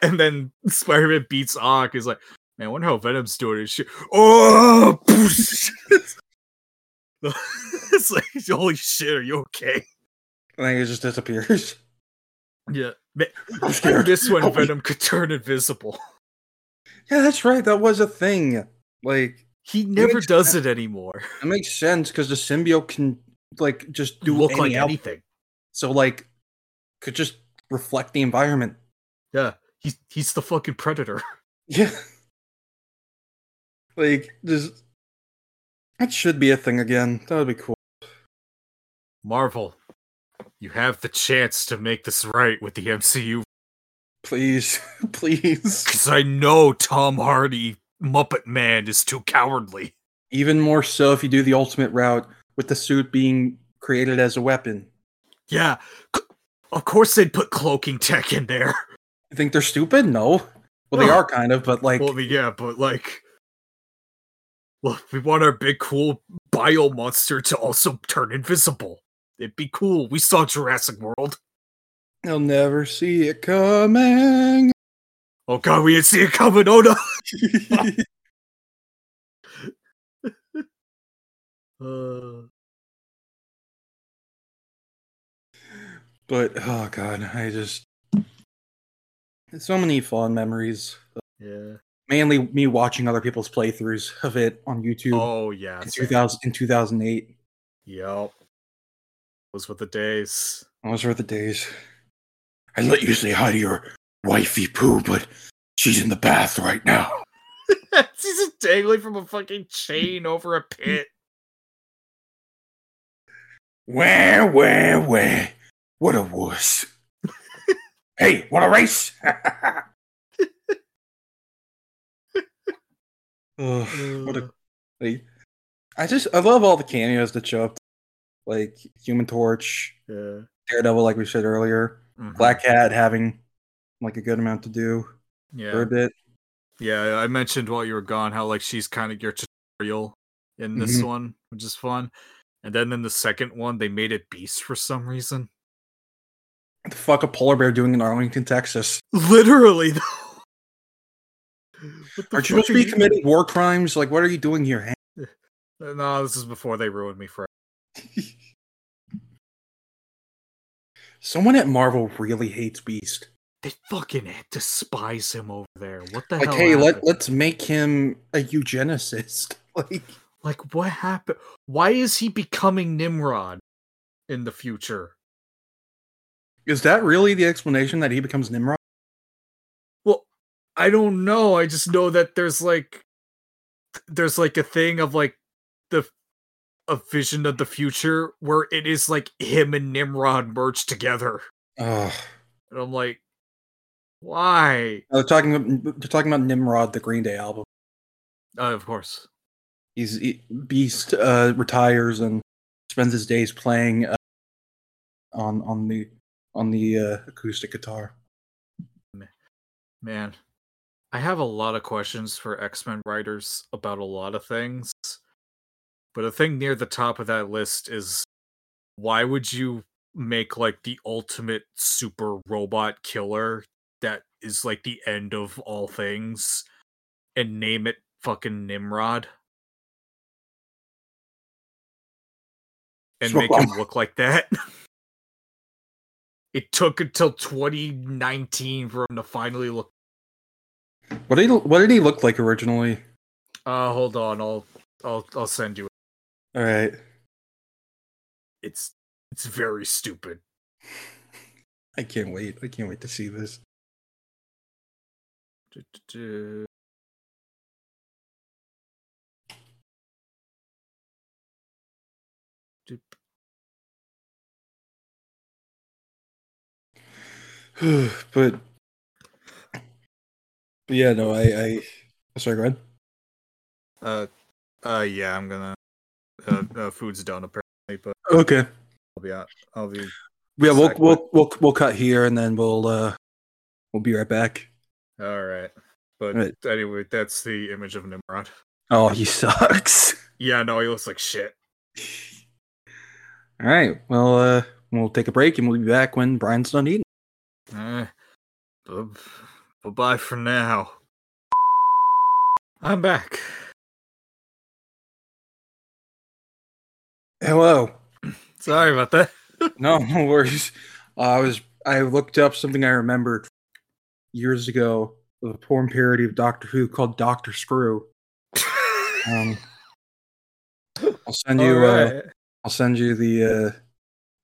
and then Spider-Man beats Ock. He's like, man, I wonder how Venom's doing his shit. Oh, <laughs> <laughs> it's like, holy shit, are you okay? And then he just disappears. Yeah, man, I'm scared. miss when Oh. Venom could turn invisible. Yeah, that's right. That was a thing. Like He never makes does it anymore. it makes sense because the symbiote can like just do Look any like out- anything. So like could just reflect the environment. Yeah, he's he's the fucking predator. Yeah. Like there's that should be a thing again. That would be cool. Marvel, You have the chance to make this right with the MCU Please, <laughs> please. because I know Tom Hardy Muppet Man is too cowardly. Even more so if you do the ultimate route with the suit being created as a weapon. Yeah, c- of course they'd put cloaking tech in there. You think they're stupid? No. Well, they are kind of, but like, well, yeah, but like, look, we want our big cool bio monster to also turn invisible. It'd be cool. We saw Jurassic World. they'll never see it coming. Oh god, we didn't see it coming. Oh no. <laughs> <laughs> Uh, but oh god, I just so many fond memories. yeah. Mainly me watching other people's playthroughs of it on YouTube Oh yeah. in 2000 in 2008. Yep. Those were the days. Those were the days. I let you say hi to your wifey poo, but she's in the bath right now. <laughs> She's just dangling from a fucking chain over a pit. Where, where, where? What a wuss. <laughs> hey, want a race? <laughs> Ugh, what a like, I just I love all the cameos that show up, like Human Torch, yeah. Daredevil, like we said earlier, Mhm. Black Cat having like a good amount to do Yeah. for a bit. Yeah, I mentioned while you were gone how like she's kind of your tutorial in this Mhm. one, which is fun. And then in the second one, they made it Beast for some reason. What the fuck a polar bear doing in Arlington, Texas? Literally, though. <laughs> What the Aren't you supposed to be committing war crimes? Like, what are you doing here? <laughs> No, this is before they ruined me for. <laughs> Someone at Marvel really hates Beast. They fucking despise him over there. What the Like, hell? hey, let let's make him a eugenicist. Like, like what happened? Why is he becoming Nimrod in the future? is that really the explanation that he becomes Nimrod? I don't know. I just know that there's like there's like a thing of like the a vision of the future where it is like him and Nimrod merged together. Ugh. And I'm like, why? they're talking. About, they're talking about Nimrod, the Green Day album. Uh, of course. He's he, Beast uh, retires and spends his days playing uh, on on the on the uh, acoustic guitar. Man, I have a lot of questions for X Men writers about a lot of things. But a thing near the top of that list is why would you make like the ultimate super robot killer that is like the end of all things and name it fucking Nimrod? And make him look like that? <laughs> It took until 2019 for him to finally look What did he, what did he look like originally? Uh hold on, I'll I'll I'll send you. All right, It's it's very stupid. <laughs> I can't wait. I can't wait to see this. Du-du-du. <sighs> But but yeah, no, I I sorry, go ahead. Uh uh yeah, I'm gonna uh, uh food's done apparently, but Okay. I'll be out. I'll be Yeah, we'll we'll we'll we'll cut here and then we'll uh we'll be right back. all right. But Right. anyway, that's the image of Nimrod. Oh, he <laughs> sucks. Yeah, no, he looks like shit. All right. Well, uh, we'll take a break and we'll be back when Brian's done eating. Uh, bye bye for now. I'm back. Hello. <clears throat> Sorry about that. <laughs> No, no worries. Uh, I was I looked up something I remembered years ago of a porn parody of Doctor Who called Doctor Screw. Um, <laughs> I'll send you. Uh, I'll send you the uh,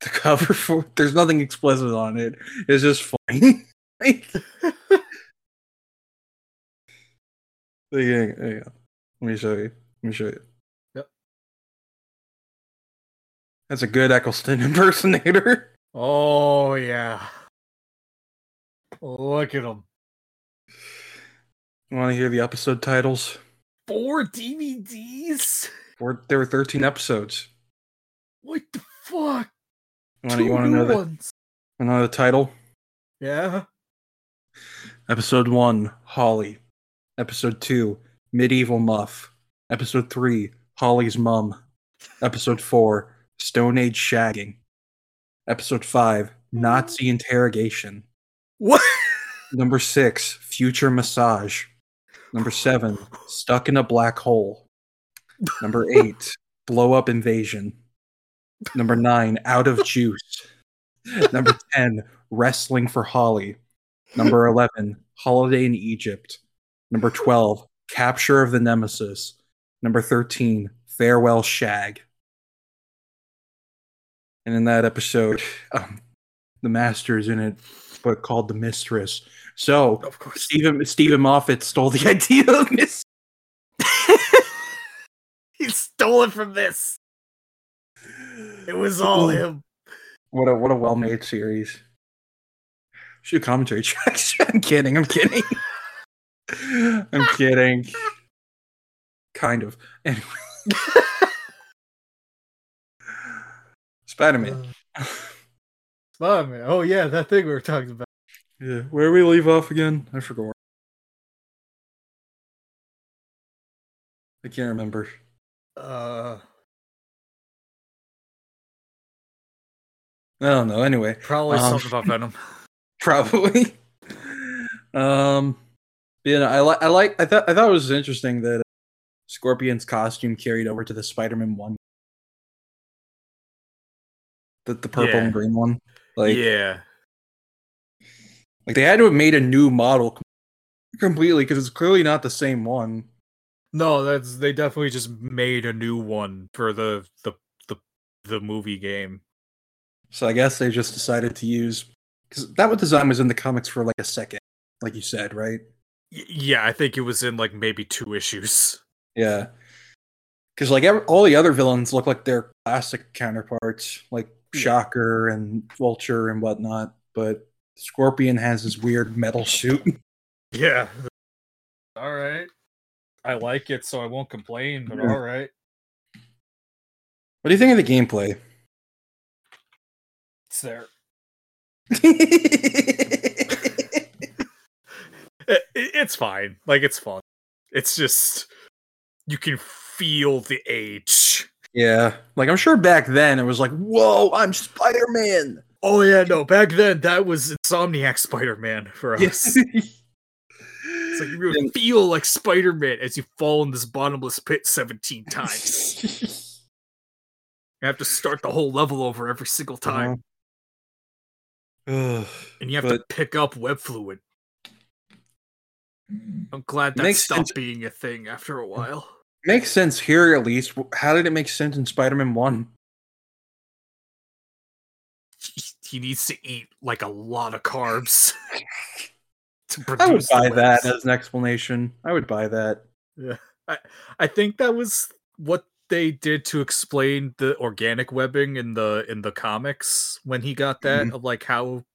the cover for. There's nothing explicit on it. It's just funny. <laughs> Like- There you go, there you go. Let me show you. Let me show you. Yep. That's a good Eccleston <laughs> impersonator. Oh yeah. Look at. You want to hear the episode titles? Four DVDs. Four. there were thirteen episodes. What the fuck? You want to, you want to know the, ones. know the title? Yeah. Episode one, Holly. Episode two, Medieval Muff. Episode three, Holly's Mum. Episode four, Stone Age Shagging. Episode five, Nazi Interrogation. What? Number six, Future Massage. Number seven, Stuck in a Black Hole. Number eight, Blow Up Invasion. Number nine, Out of Juice. Number 10, Wrestling for Holly. Number 11, Holiday in Egypt. Number <laughs> 12, Capture of the Nemesis. Number 13, Farewell Shag. And in that episode, <laughs> um, the master is in it, but called the mistress. So Of course. Steven Steven Moffat stole the <laughs> idea of Miss. he stole it from this. It was all him. What a what a well made series. Shoot commentary tracks. I'm kidding. I'm kidding. I'm kidding. Kind of. Anyway. <laughs> Spider Man. Spider-Man. Oh yeah, that thing we were talking about. Yeah. Where we leave off again? I forgot. I can't remember. Uh, I don't know. Anyway. probably Um, something about Venom. <laughs> probably. <laughs> um, you know, I like, I like, I thought, I thought it was interesting that uh, Scorpion's costume carried over to the Spider-Man one, the the purple Yeah. and green one. Like, yeah. like they had to have made a new model completely because it's clearly not the same one. No, that's they definitely just made a new one for the the the the movie game. So I guess they just decided to use because that what design was in the comics for like a second, like you said, right? Y- yeah, I think it was in like maybe two issues. <laughs> Yeah. Because like ev- all the other villains look like their classic counterparts, like Yeah. Shocker and Vulture and whatnot. But Scorpion has his weird metal suit. <laughs> Yeah. All right. I like it, so I won't complain. But Yeah. all right, What do you think of the gameplay? it's there. <laughs> It, it- it's fine. Like it's fun. It's just you can feel the age. yeah, like I'm sure back then it was like, "Whoa, I'm Spider Man." Oh yeah, no. Back then, that was Insomniac Spider-Man for us. <laughs> It's like you really feel like Spider-Man as you fall in this bottomless pit 17 <laughs> times. You have to start the whole level over every single time, Uh-huh. And you have but- to pick up web fluid. I'm glad that Makes stopped sense. being a thing after a while. Makes sense here at least. How did it make sense in Spider Man 1? He- needs to eat like a lot of carbs <laughs> to I would buy that as an explanation. I would buy that. Yeah, I I think that was what they did to explain the organic webbing in the in the comics when he got that Mhm. of like how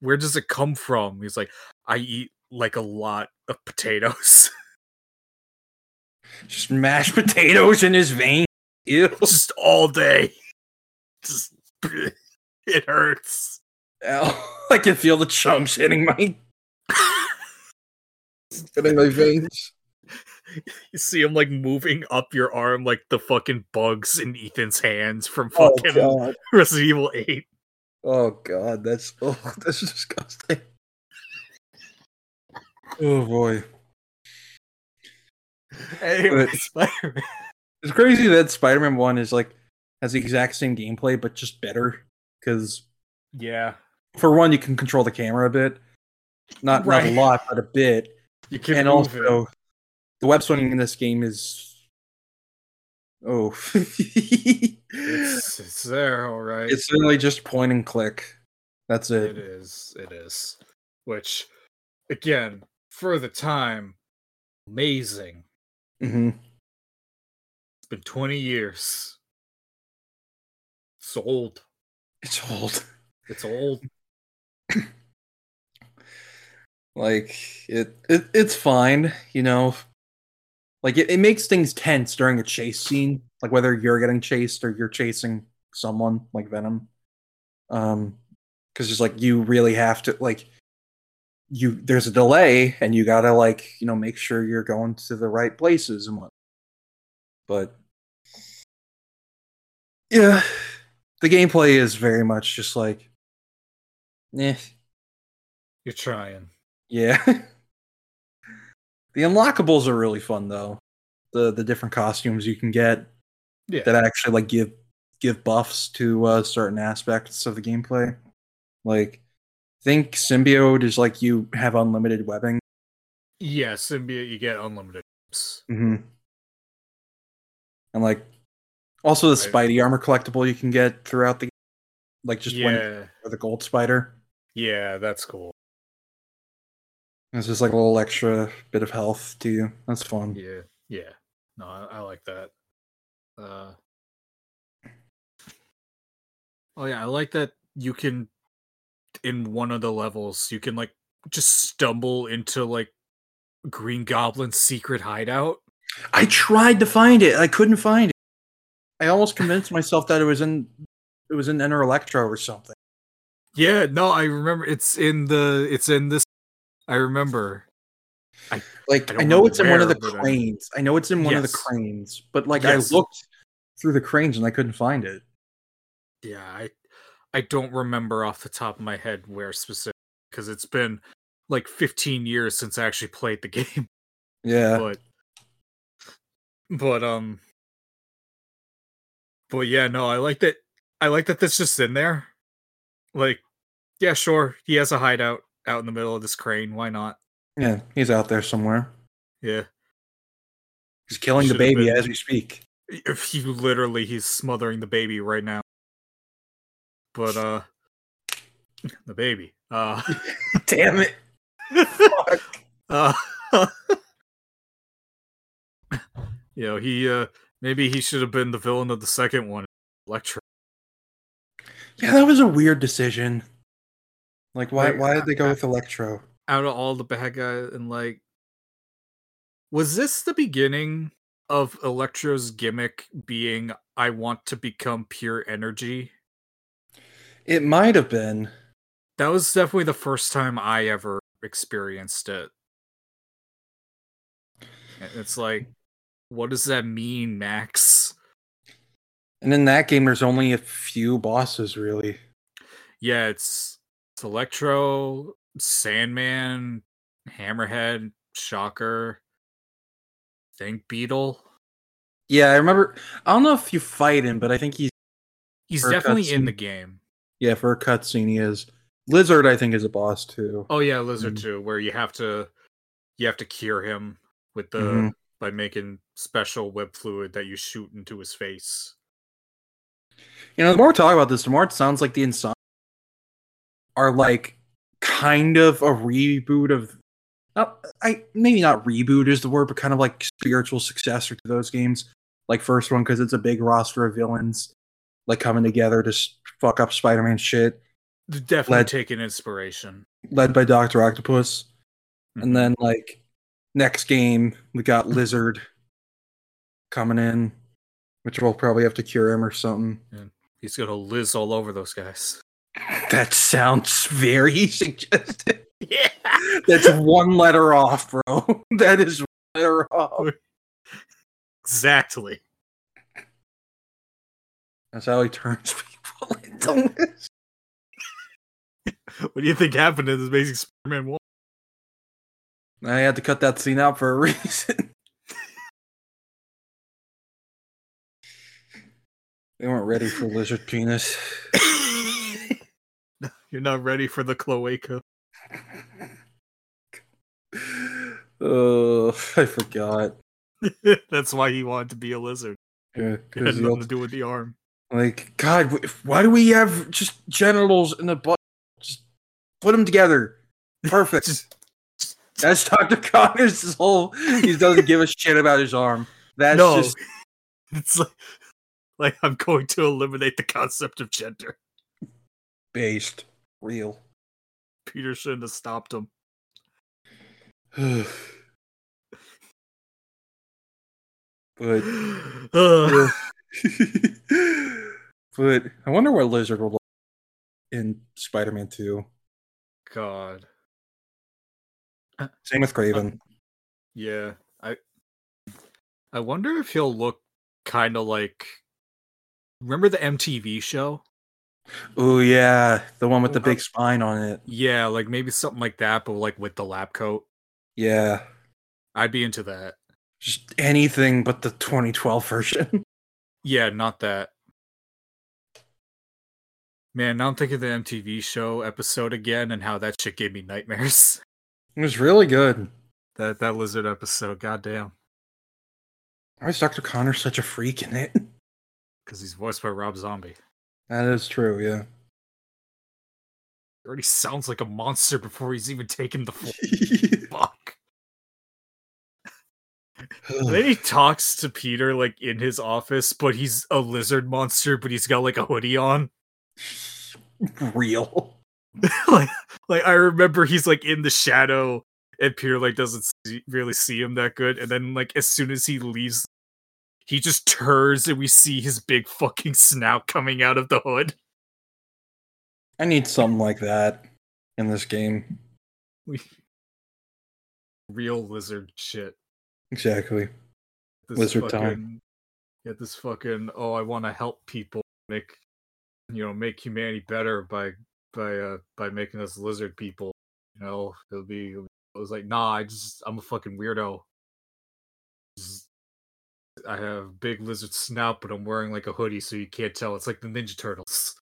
where does it come from? He's like, I eat like a lot of potatoes. <laughs> Just mashed potatoes in his vein. Ew. just all day. Just <laughs> it hurts. Ow. I can feel the chunks hitting my hitting my veins. <laughs> You see him like moving up your arm like the fucking bugs in Ethan's hands from Oh fucking god. Resident Evil 8. Oh god, that's oh that's disgusting. Oh boy. Anyway, <laughs> Spider-Man. It's crazy that Spider-Man 1 is like has the exact same gameplay but just better cuz Yeah. for one you can control the camera a bit. Not not a lot, but a bit. You can and move it. also the web swinging in this game is oh It's, it's there, all right. it's literally just point and click that's it it is. It is. Which, again, for the time, amazing. hmm It's been 20 years. It's old. it's old It's old. <coughs> like it, it it's fine, you know. Like it, it makes things tense during a chase scene, like whether you're getting chased or you're chasing someone like Venom. Um because it's like you really have to like you there's a delay and you gotta like you know make sure you're going to the right places and what but yeah the gameplay is very much just like eh, You're trying. yeah <laughs> the unlockables are really fun though the the different costumes you can get Yeah. that actually like give give buffs to uh, certain aspects of the gameplay. Like, think symbiote is like you have unlimited webbing. Yeah, symbiote, you get unlimited. Mm-hmm. And like, also the. Spidey armor collectible you can get throughout the, like just when Yeah, or the gold spider. yeah, that's cool. It's just like a little extra bit of health to you. That's fun. Yeah, yeah. No, I, I like that. Uh, oh yeah, I like that you can in one of the levels you can like just stumble into like Green Goblin's secret hideout. I tried to find it. I couldn't find it. I almost convinced myself that it was in it was in Enter Electro or something. Yeah, no, I remember it's in the it's in this. I remember. Like I I, know it's in one of the where, but I- cranes. I know it's in one of the cranes, but like Yes. I looked through the cranes and I couldn't find it. Yeah, I I don't remember off the top of my head where specific because it's been like 15 years since I actually played the <laughs> game. Yeah. but but um but yeah no i like that i like that that's just in there like yeah sure he has a hideout out in the middle of this crane why not Yeah, he's out there somewhere. yeah He's killing the Should've baby been- as we speak. if he literally he's smothering the baby right now but uh <laughs> the baby uh <laughs> Damn it. <laughs> uh you know he uh maybe he should have been the villain of the second one electro Yeah, that was a weird decision. Like why Like, why did they go I- with Electro? out of all the bad guys and like was this the beginning of electro's gimmick being i want to become pure energy It might have been. that was definitely the first time i ever experienced it it's like what does that mean max And in that game there's only a few bosses really. yeah it's it's electro sandman hammerhead shocker think beetle Yeah, I remember I don't know if you fight him, but I think he's he's definitely in the game yeah, for a cutscene he is. Lizard I think is a boss too. Oh yeah, lizard Mm. too, where you have to you have to cure him with the Mhm. by making special web fluid that you shoot into his face. You know, the more we talk about this, the more it sounds like the Insomniac are like kind of a reboot of. Not, I maybe not reboot is the word, but kind of like spiritual successor to those games. Like first one because it's a big roster of villains, like coming together to fuck up Spider-Man shit, Definitely Led- taking inspiration. led by Doctor Octopus. Mhm. And then like next game we got <laughs> Lizard coming in, which we'll probably have to cure him or something. he's gonna liz all over those guys. That sounds very <laughs> suggestive. Yeah. That's <laughs> one letter off, bro. That is one letter off. Exactly. That's how he turns <laughs> people into <laughs> this. What do you think happened in this Amazing Spider-Man one? I had to cut that scene out for a <laughs> reason. they weren't ready for lizard penis. You're not ready for the cloaca. Oh, I forgot. That's why he wanted to be a lizard. Yeah, It had nothing to do with the arm. Like, God, why do we have just genitals in the butt? Just put them together. Perfect. <laughs> That's Dr. Connors' whole. He doesn't give a shit about his arm. That's no, just it's like, like I'm going to eliminate the concept of gender. Based. Real. Peter shouldn't have stopped him. <sighs> but <sighs> Ugh. <laughs> but I wonder what Lizard will look in Spider-Man 2. God. Uh, Same with Kraven. Uh, yeah. I I wonder if he'll look kind of like Remember the MTV show? Oh yeah, the one with the big uh, spine on it. Yeah, like maybe something like that, but like with the lab coat. Yeah, I'd be into that. just anything but the 2012 version. <laughs> Yeah, not that. Man, now I'm thinking of the MTV show episode again and how that shit gave me nightmares. <laughs> it was really good. That that lizard episode, goddamn. Why is Dr. Connor such a freak in it? <laughs> Because he's voiced by Rob Zombie. That is true, yeah. He already sounds like a monster before he's even taken the <laughs> full fuck. Then he talks to Peter like in his office, but he's a lizard monster, but he's got like a hoodie on. <laughs> Real. <laughs> like, like I remember he's like in the shadow, and Peter like doesn't see, really see him that good. And then like as soon as he leaves, he just turns, and we see his big fucking snout coming out of the hood. I need something like that in this game. <laughs> Real lizard shit. Exactly. This Lizard time. Get this fucking oh, I want to help people make you know make humanity better by by uh by making us lizard people. You know, it'll be. I was like, nah, I just I'm a fucking weirdo. Just- I have big lizard snout, but I'm wearing like a hoodie, so you can't tell. It's like the Ninja Turtles.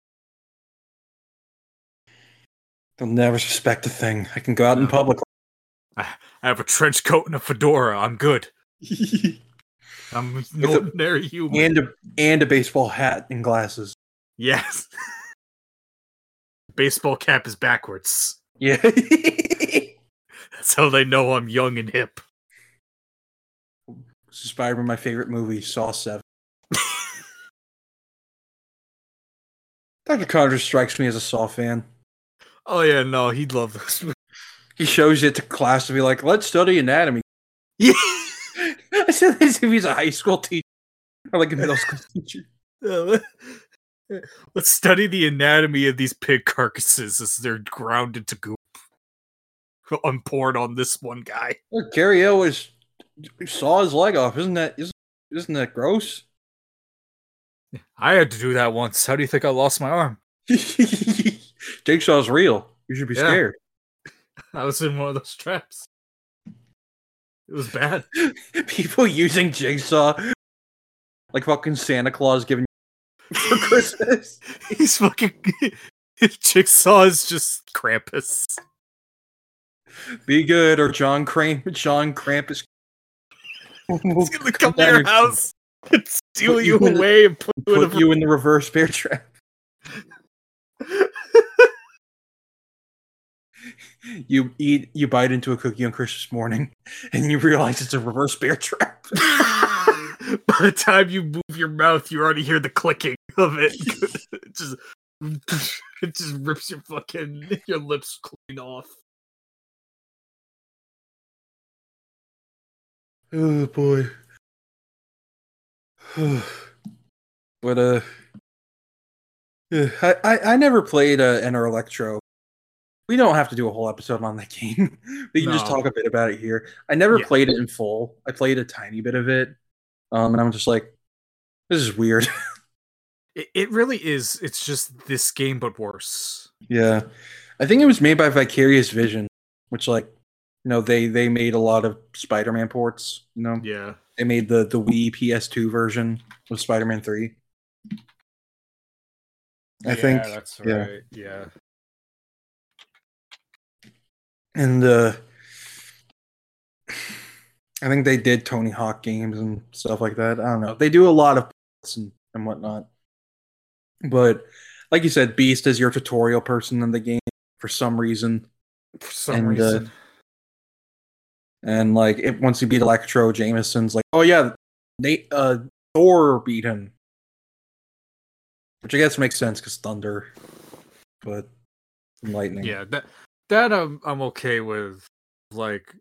They'll never suspect a thing. I can go out in public. I have a trench coat and a fedora. I'm good. <laughs> I'm an a- ordinary human. and a and a baseball hat and glasses. Yes. <laughs> Baseball cap is backwards. Yeah. <laughs> That's how they know I'm young and hip. This is Spider-Man, my favorite movie, Saw 7. Dr. Connor strikes me as a Saw fan. Oh yeah, no, he'd love this. He shows it to class to be like, let's study anatomy. yeah. <laughs> I said this if he's a high school teacher or like a middle <laughs> school teacher. <laughs> Let's study the anatomy of these pig carcasses as they're ground into goop. I'm poured on this one guy. Look, Cary Elwes saw his leg off. Isn't that isn't, isn't that gross? I had to do that once. How do you think I lost my arm? Jigsaw's real. You should be Yeah. scared. <laughs> I was in one of those traps. It was bad. <laughs> People using Jigsaw like fucking Santa Claus giving you for <laughs> Christmas. He's fucking. Jigsaw is just Krampus. Be good, or John Cramp, John Krampus. He's gonna come to your house and steal you you in the- away and put you in Put you in the reverse bear trap. <laughs> You eat, you bite into a cookie on Christmas morning, <laughs> and you realize it's a reverse bear trap. <laughs> By the time you move your mouth, you already hear the clicking of it. it just it just rips your fucking your lips clean off. Oh boy. <sighs> but uh, yeah, <sighs> I, I I never played uh, Enter Electro. We don't have to do a whole episode on that <laughs> game. we can just talk a bit about it here. I never Yeah. played it in full. I played a tiny bit of it, um, and I'm just like, this is weird. <laughs> It, it really is. It's just this game, but worse. yeah, I think it was made by Vicarious Vision, which like, you know, they they made a lot of Spider-Man ports. You know, Yeah. they made the the Wii PS2 version of Spider-Man Three. I think, that's yeah. right. Yeah. And uh, I think they did Tony Hawk games and stuff like that. I don't know. They do a lot of and, and whatnot. But like you said, Beast is your tutorial person in the game for some reason. For some And, uh, reason. And like it, once you beat Electro, Jameson's like, oh yeah, Nate, uh, Thor beat him, which I guess makes sense because Thunder. but lightning. Yeah, that that I'm I'm okay with. Like,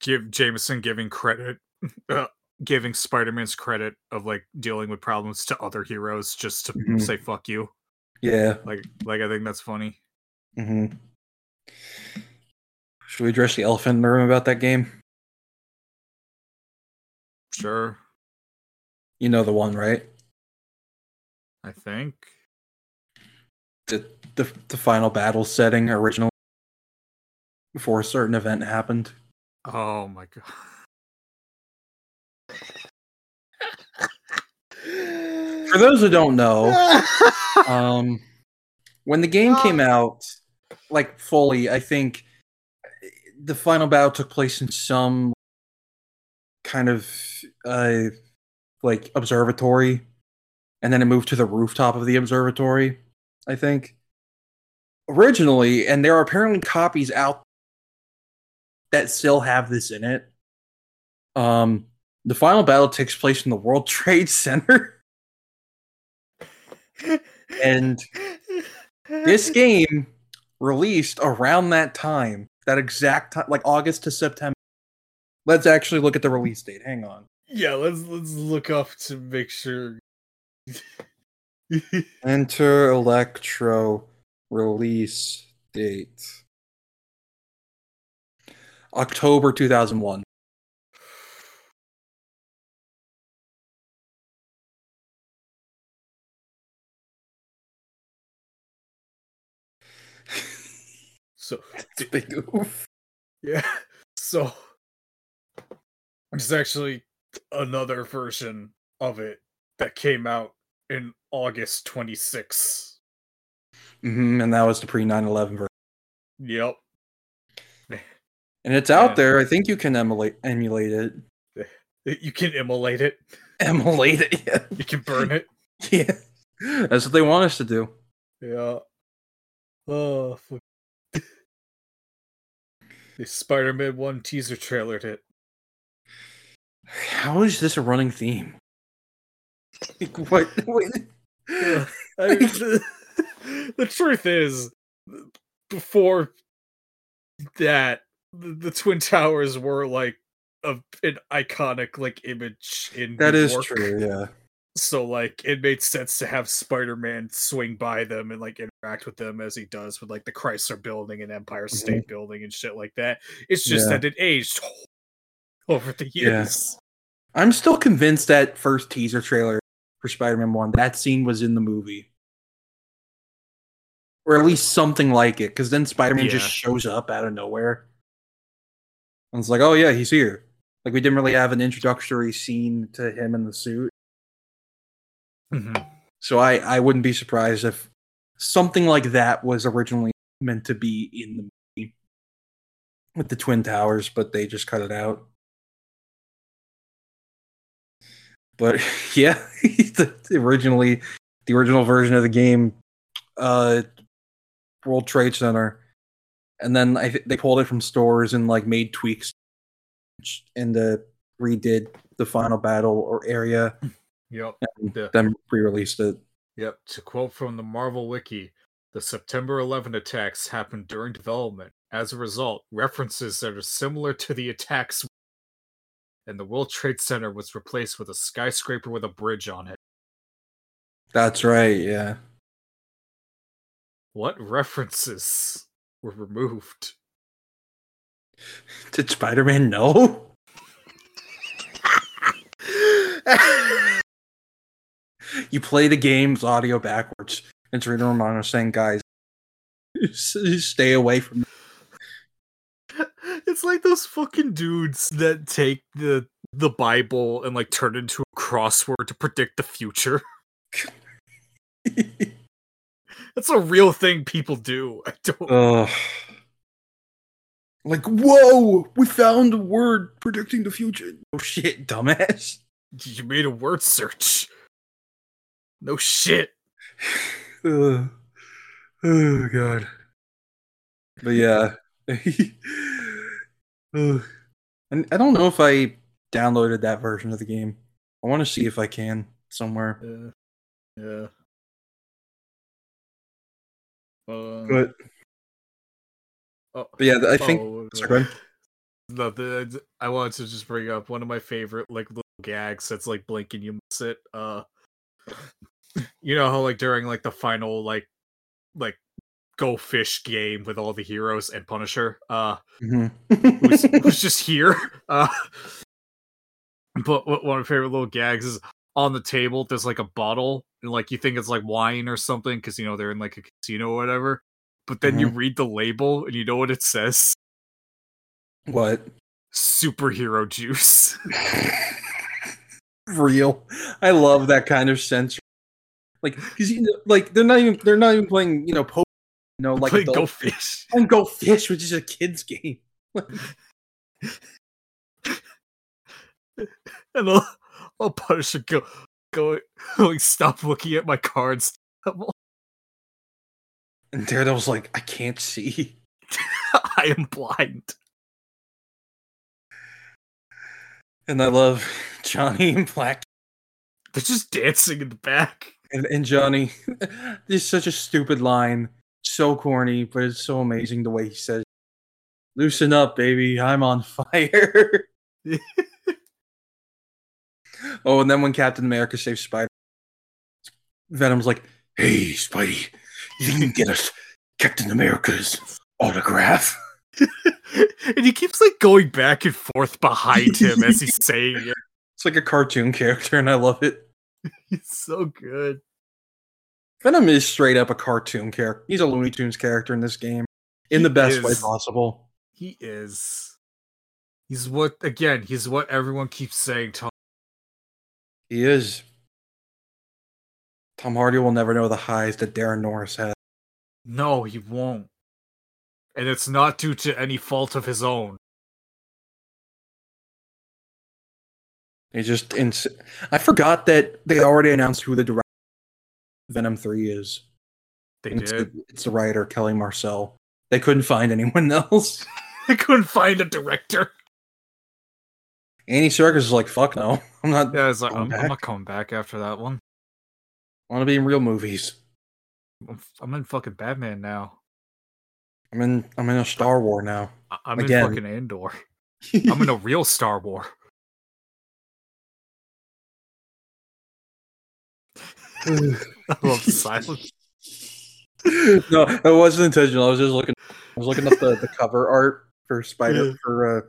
give Jameson giving credit, <laughs> uh, giving Spider Man's credit of like dealing with problems to other heroes just to Mhm. say fuck you. Yeah. Like, like I think that's funny. hmm Should we address the elephant in the room about that game? Sure, You know the one, right? I think. The the, the final battle setting original before a certain event happened. Oh my god. For those who don't know, <laughs> um, when the game came out, like fully, I think the final battle took place in some kind of uh, like observatory, and then it moved to the rooftop of the observatory. I think originally, and there are apparently copies out that still have this in it. Um, the final battle takes place in the World <laughs> Trade Center. and this <laughs> game released around that time, that exact time, like August to September. Let's actually look at the release date. Hang on. Yeah, let's let's look up to make sure. <laughs> Enter Electro release date. October 2001. <laughs> so It's big oof. yeah, so there's actually another version of it that came out in August 26. hmm and that was the pre 9 11 version. Yep. And it's out Yeah. there. I think you can emulate, emulate it. <laughs> You can immolate it. Emulate it. Yeah. You can burn it. <laughs> yeah. That's what they want us to do. Yeah. Oh, fuck. <laughs> the Spider-Man one teaser trailered it. How is this a running theme? Like, what? what? Yeah, I mean, the, the truth is, before that, the, the Twin Towers were like a, an iconic like image in That New is York. true. Yeah. So like, it made sense to have Spider-Man swing by them and like interact with them as he does with like the Chrysler Building and Empire mm-hmm. State Building and shit like that. It's just Yeah. that it aged over the Yeah. years. I'm still convinced that first teaser trailer for Spider-Man One, that scene was in the movie, or at least something like it. Because then Spider-Man just shows up out of nowhere, and it's like, oh yeah, he's here. Like we didn't really have an introductory scene to him in the suit, Mhm. so I I wouldn't be surprised if something like that was originally meant to be in the movie with the Twin Towers, but they just cut it out. But <laughs> yeah, <laughs> the originally the original version of the game, uh, World Trade Center, and then I th- they pulled it from stores and like made tweaks and uh, redid the final battle or area, Yep. and Yeah. then re-released it. Yep. To quote from the Marvel Wiki, the September 11 attacks happened during development. As a result, references that are similar to the attacks and the World Trade Center was replaced with a skyscraper with a bridge on it. That's right. Yeah. What references were removed? Did Spider-Man know? You play the game's audio backwards. And Rino Romano saying, "Guys, <laughs> stay away from." Me. it's like those fucking dudes that take the the Bible and like turn it into a crossword to predict the future. <laughs> That's a real thing people do. <laughs> I don't Ugh. Like, whoa, we found a word predicting the future. Oh shit, dumbass. You made a word search. No shit. <sighs> Ugh. Oh god. But yeah. <laughs> Ugh. and I don't know if I downloaded that version of the game. I want to see if I can somewhere. Yeah. Yeah. Uh, But, oh, but yeah, I think. oh, sorry, go ahead. <laughs> No, the, I wanted to just bring up one of my favorite like little gags that's like blink and you miss it. Uh, <laughs> you know how like during like the final like like go fish game with all the heroes and Punisher, uh, Mhm. who's, <laughs> who's just here. Uh, but what one of my favorite little gags is on the table. There's like a bottle, and like you think it's like wine or something because you know they're in like a casino or whatever. But then you mm-hmm. read the label and you know what it says: what? superhero juice. <laughs> Real. I love that kind of sense. Like, because you know, like they're not even they're not even playing. You know, po- you know, like Go Fish. and go fish, which is a kids game. <laughs> <laughs> And I'll, Punisher go, go, like, stop looking at my cards. And Daredevil's like, I can't see. <laughs> I am blind. And I love Johnny and Black They're just dancing in the back. and, and Johnny. <laughs> this is such a stupid line. So corny, but it's so amazing the way he says, Loosen up, baby. I'm on <laughs> fire. Oh, and then when Captain America saves Spider, Venom's like, Hey, Spidey, you can get us Captain America's autograph? <laughs> and he keeps like going back and forth behind him as he's <laughs> saying it. It's like a cartoon character, and I love it. <laughs> He's so good. Venom is straight up a cartoon character. He's a Looney Tunes character in this game, in the He best way possible. He is. He's what again? He's what everyone keeps saying. Tom. He is. Tom Hardy will never know the highs that Daran Norris had. No, he won't. And it's not due to any fault of his own. He just ins- I forgot that they already announced who the director of Venom Three is. They It's did. the, it's the writer Kelly Marcel. They couldn't find anyone <laughs> else. they couldn't find a director. Andy Serkis is like, "Fuck no, <laughs> I'm not. Yeah, it's like I'm, I'm not coming back after that one. I want to be in real movies. I'm, I'm in fucking Batman now. I'm in. I'm in a Star War now. I- I'm Again. in fucking Andor. <laughs> I'm in a real Star War. <laughs> I love silence. no, it wasn't intentional. I was just looking. I was looking at the, the cover art for Spider Yeah. for uh,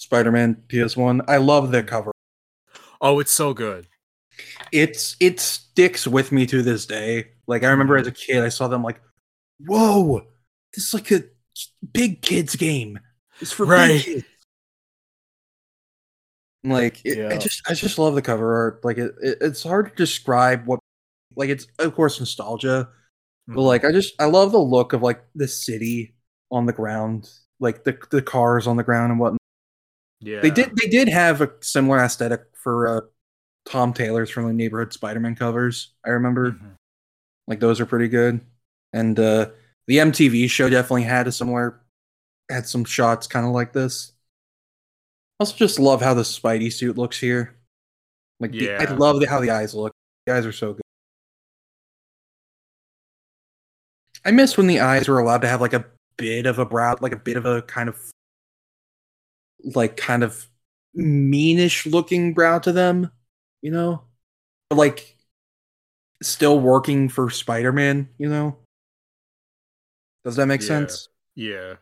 Spider-Man PS1. I love the cover. Oh, it's so good. It's it sticks with me to this day. Like I remember as a kid, I saw them like, "Whoa, this is like a big kids game. It's for Right. big kids." Like it, I just I just love the cover art. Like it, it it's hard to describe what like it's of course nostalgia, Mm-hmm. but like I just I love the look of like the city on the ground, like the the cars on the ground and whatnot. Yeah, They did they did have a similar aesthetic for uh, Tom Taylor's from the neighborhood Spider-Man covers. I remember Mhm. like those are pretty good, and uh, the MTV show definitely had a similar had some shots kind of like this. Also, just love how the Spidey suit looks here. Like the, I love the, how the eyes look. The eyes are so good. I miss when the eyes were allowed to have like a bit of a brow, like a bit of a kind of like kind of meanish looking brow to them, you know? But like still working for Spider-Man, you know? Does that make Yeah. sense? yeah,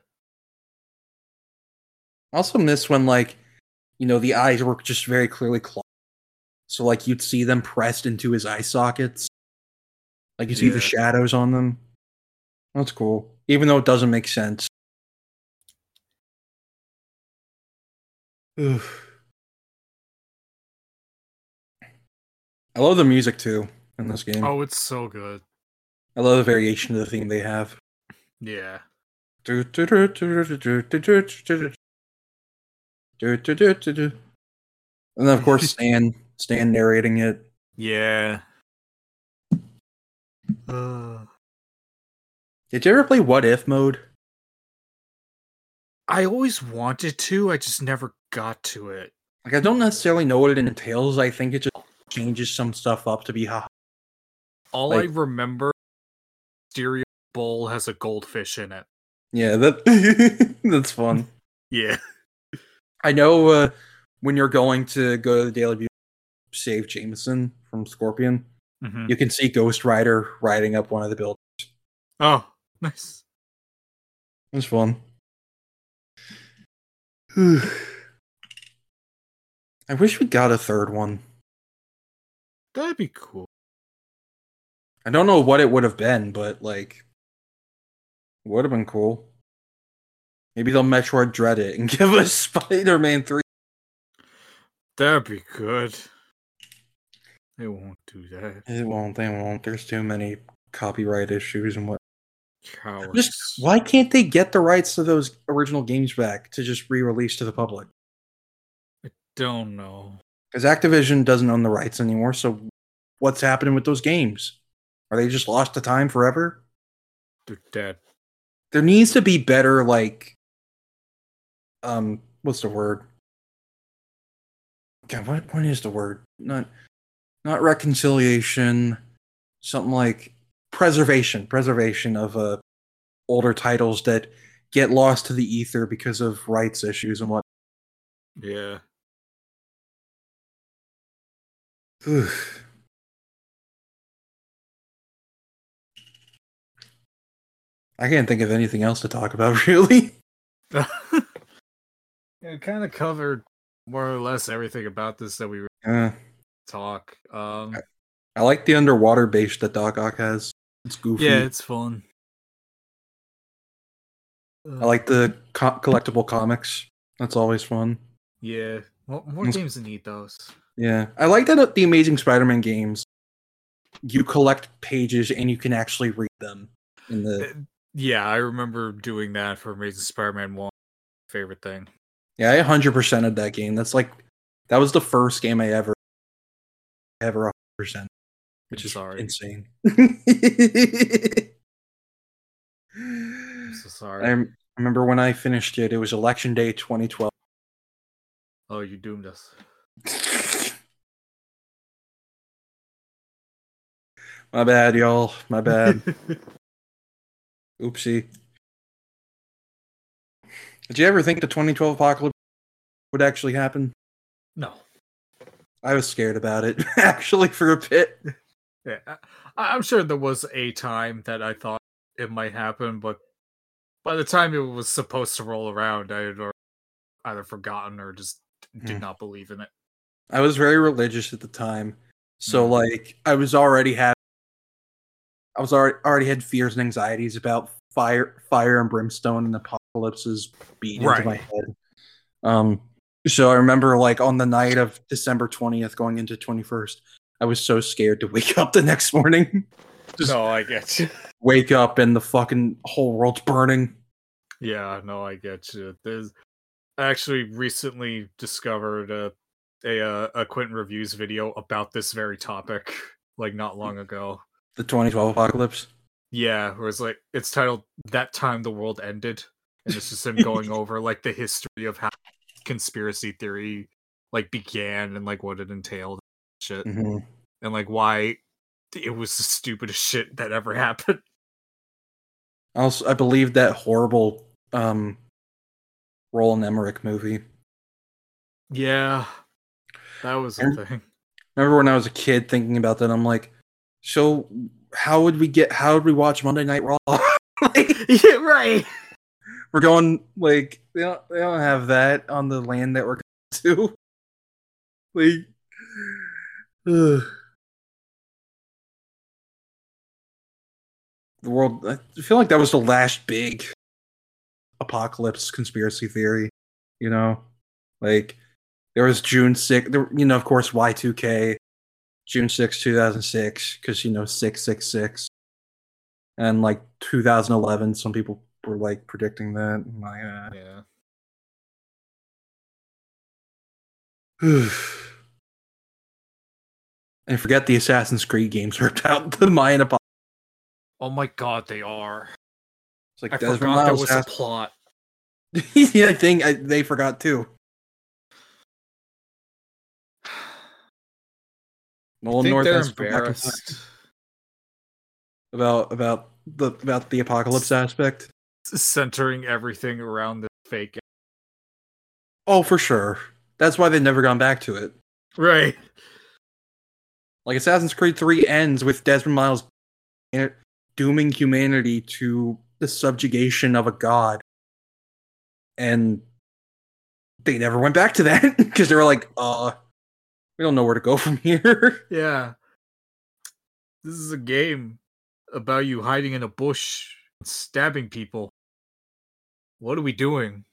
also miss when like, you know, the eyes were just very clearly clogged. So like you'd see them pressed into his eye sockets. Like you see the shadows on them. That's cool. Even though it doesn't make sense. Oof. I love the music too in this game. Oh, it's so good. I love the variation of the theme they have. Yeah. And then of course Stan Stan narrating it. Yeah. Did you ever play what if mode? I always wanted to, I just never got to it. Like I don't necessarily know what it entails. I think it just changes some stuff up to be ha. All I remember, Mysterio bowl has a goldfish in it. Yeah, that <laughs> that's fun. Yeah. I know uh, when you're going to go to the Daily Bugle, save Jameson from Scorpion, Mhm. you can see Ghost Rider riding up one of the buildings. Oh, <laughs> nice. It was fun. <sighs> <sighs> I wish we got a third one. That'd be cool. I don't know what it would have been, but like, would have been cool. Maybe they'll Metroid Dread it and <laughs> give us Spider-Man Three. That'd be good. They won't do that. It won't. They won't. There's too many copyright issues and what. Cowards. Just why can't they get the rights to those original games back to just re-release to the public? Don't know. Because Activision doesn't own the rights anymore. So what's happening with those games? Are they just lost to time forever? They're dead. There needs to be better, like, um, what's the word? God, what what is the word? Not not reconciliation. Something like preservation, preservation of uh older titles that get lost to the ether because of rights issues and what. Yeah. <sighs> I can't think of anything else to talk about, <laughs> really. <laughs> it kind of covered more or less everything about this that we were Uh, talk. Um, I like the underwater base that Doc Ock has. It's goofy. yeah, it's fun. I like the co- collectible comics. That's always fun. Yeah, more, more games need those. Yeah, I like that the Amazing Spider-Man games. You collect pages and you can actually read them. In the Uh, Yeah, I remember doing that for Amazing Spider-Man One. Favorite thing. yeah, I hundred percent of that game. That's like that was the first game I ever ever 100 percent, which is sorry. insane. I'm <laughs> so sorry. I remember when I finished it. It was Election Day 2012. Oh, you doomed us. <laughs> My bad, y'all. My bad. <laughs> Oopsie. Did you ever think the 2012 apocalypse would actually happen? no. I was scared about it, <laughs> actually, for a bit. Yeah, I, I'm sure there was a time that I thought it might happen, but by the time it was supposed to roll around, I had either forgotten or just did Hmm. not believe in it. I was very religious at the time, so Mhm. like I was already having, I was already already had fears and anxieties about fire, fire and brimstone and apocalypses beat into my head. Um, so I remember like on the night of December twentieth, going into twenty first, I was so scared to wake up the next morning. <laughs> Just No, I get you. wake up and the fucking whole world's burning. Yeah, no, I get you. There's I actually recently discovered a a uh, a Quinton Reviews video about this very topic, like not long ago. The twenty twelve apocalypse. Yeah, where it's like it's titled "That Time the World Ended," and it's just him going <laughs> over like the history of how conspiracy theory like began and like what it entailed, and shit, Mhm. and like why it was the stupidest shit that ever <laughs> happened. Also, I believe that horrible um, Roland Emmerich movie. Yeah, that was a And- thing. remember when I was a kid thinking about that. I'm like, so how would we get? How would we watch Monday Night Raw? <laughs> like, <laughs> yeah, right. we're going like they don't they don't have that on the land that we're going <laughs> to. Like, ugh. <sighs> the world. I feel like that was the last big apocalypse conspiracy theory. You know, like there was June six. There, you know, of course, Y two K, June 6, two thousand six, because you know six six six, and like two thousand eleven. Some people were like predicting that. Like, uh, Yeah. <sighs> and forget the Assassin's Creed games are about the Mayan apocalypse. Oh my god, they are. It's like I Desmond forgot there Miles was a plot. <laughs> yeah, I think I, they forgot too. I Nolan think North they're has to go back in time. embarrassed. about about the about the apocalypse aspect. Centering everything around the fake. Oh, for sure. That's why they've never gone back to it. Right. Like Assassin's Creed 3 ends with Desmond Miles dooming humanity to the subjugation of a god. And they never went back to that <laughs> because they were like, uh, we don't know where to go <laughs> from here. Yeah. This is a game about you hiding in a bush and stabbing people. What are we doing?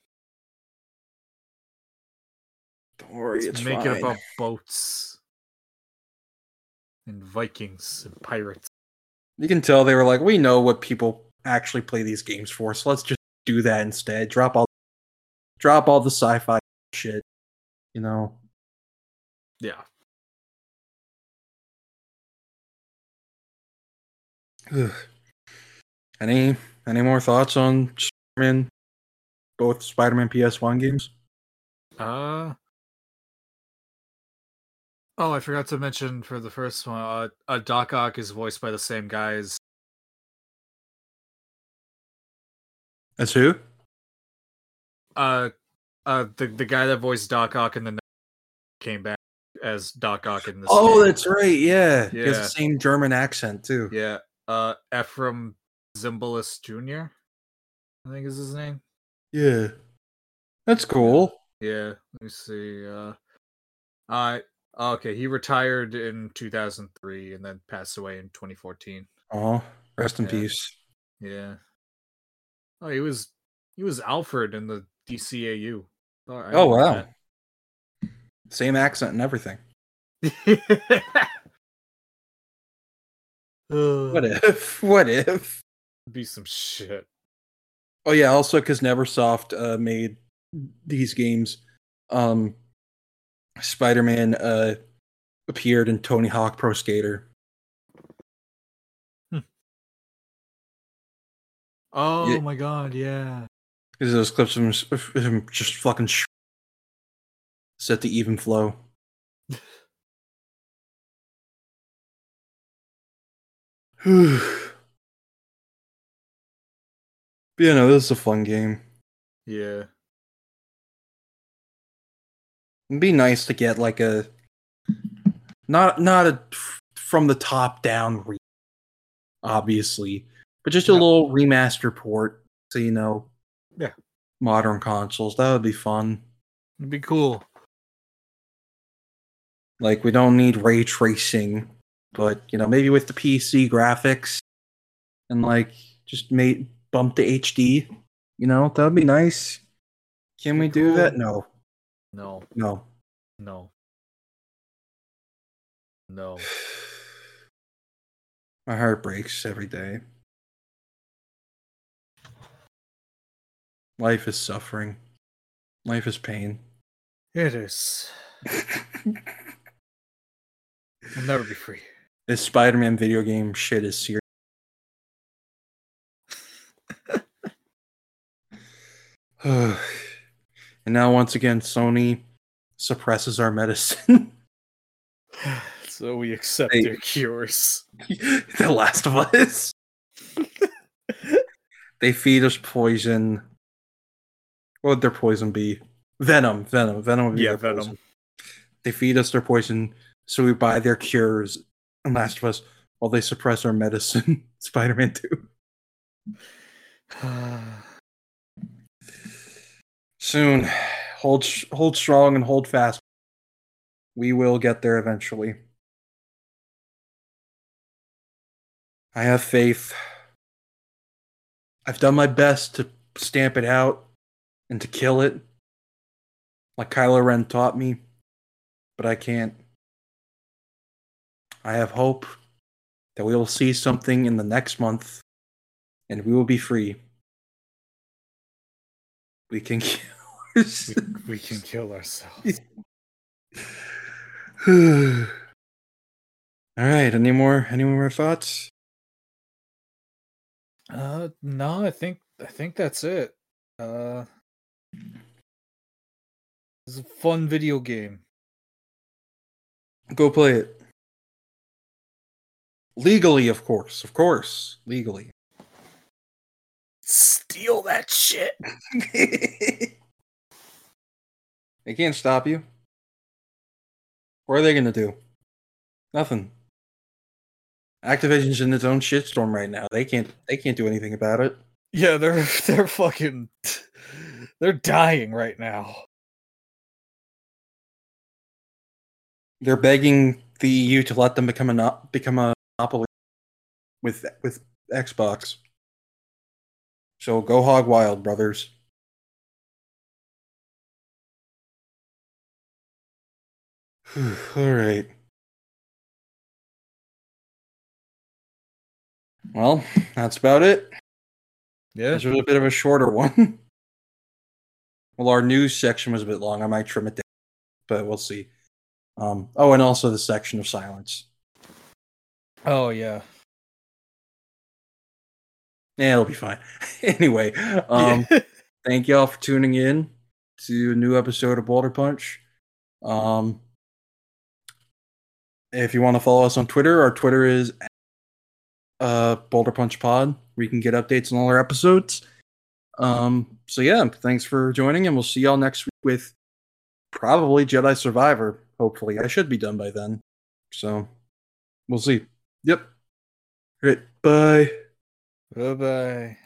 Don't worry, Let's it's make fine. it about boats and Vikings and pirates. You can tell they were like, we know what people actually play these games for, so let's just do that instead. Drop all, drop all the sci-fi shit. You know, Yeah. Ugh. any any more thoughts on Spider-Man, both Spider-Man PS1 games? Uh Oh, I forgot to mention for the first one, uh, uh Doc Ock is voiced by the same guys. That's who? Uh uh the the guy that voiced Doc Ock and then came back as Doc Ock in this. Oh, game. that's right. Yeah, he has the same German accent too. yeah. Uh Efrem Zimbalist Jr. I think is his name. Yeah, that's cool. Yeah, let me see. Uh, I okay. He retired in 2003 and then passed away in 2014. Oh, rest in Yeah. peace. Yeah. Oh, he was he was Alfred in the DCAU. Oh, I Oh knew wow, same accent and everything. <laughs> What if? <laughs> What if? be some shit. Oh yeah, also because Neversoft uh, made these games. Um, Spider-Man uh, appeared in Tony Hawk Pro Skater. Oh Yeah. my god, yeah. Because those clips of him, of him just fucking sh- set the even flow. <sighs> But yeah, no, this is a fun game. Yeah. It'd be nice to get like a not not a from the top down re- obviously, but just a Yeah. little remaster port so you know Yeah. modern consoles. That would be fun. It'd be cool. Like we don't need ray tracing, but you know, maybe with the PC graphics and like just made bump to HD, you know, that would be nice. Can we Be do that? No. No, No. no. No. <sighs> My heart breaks every day. Life is suffering. Life is pain. It is. <laughs> We'll never be free. this Spider Man video game shit is serious. <sighs> and now, once again, Sony suppresses our medicine. <laughs> So we accept Hey. their cures. <laughs> the Last of Us. <laughs> they feed us poison. What would their poison be? Venom. Venom. Venom would be Yeah, venom. poison. They feed us their poison, so we buy their cures. And Last of Us, while they suppress our medicine. <laughs> Spider Man 2. <sighs> Soon. Hold, hold strong and hold fast. We will get there eventually. I have faith. I've done my best to stamp it out and to kill it, like Kylo Ren taught me, but I can't. I have hope that we will see something in the next month and we will be free. We can kill. we, we can kill ourselves. <sighs> All right. Any more? Any more thoughts? Uh, no, I think I think that's it. Uh, it's a fun video game. Go play it. Legally, of course. Of course. Legally. Steal that shit. <laughs> they can't stop you. What are they gonna do? Nothing. Activision's in its own shitstorm right now. They can't they can't do anything about it. Yeah, they're <laughs> they're fucking they're dying right now. They're begging the EU to let them become a become a monopoly with with Xbox. So go hog wild, brothers. <sighs> All right. Well, that's about it. Yeah. This was a bit of a shorter <laughs> one. well, our news section was a bit long. I might trim it down, but we'll see. Um, oh, and also the section of silence. Oh yeah. Yeah, it'll be fine. <laughs> anyway, um, <laughs> thank y'all for tuning in to a new episode of Boulder Punch. Um, if you want to follow us on Twitter, our Twitter is uh, Boulder Punch Pod. where you can get updates on all our episodes. Um, so yeah, thanks for joining, and we'll see y'all next week with probably Jedi Survivor. Hopefully, I should be done by then. So we'll see. Yep. Great. Bye. Bye bye.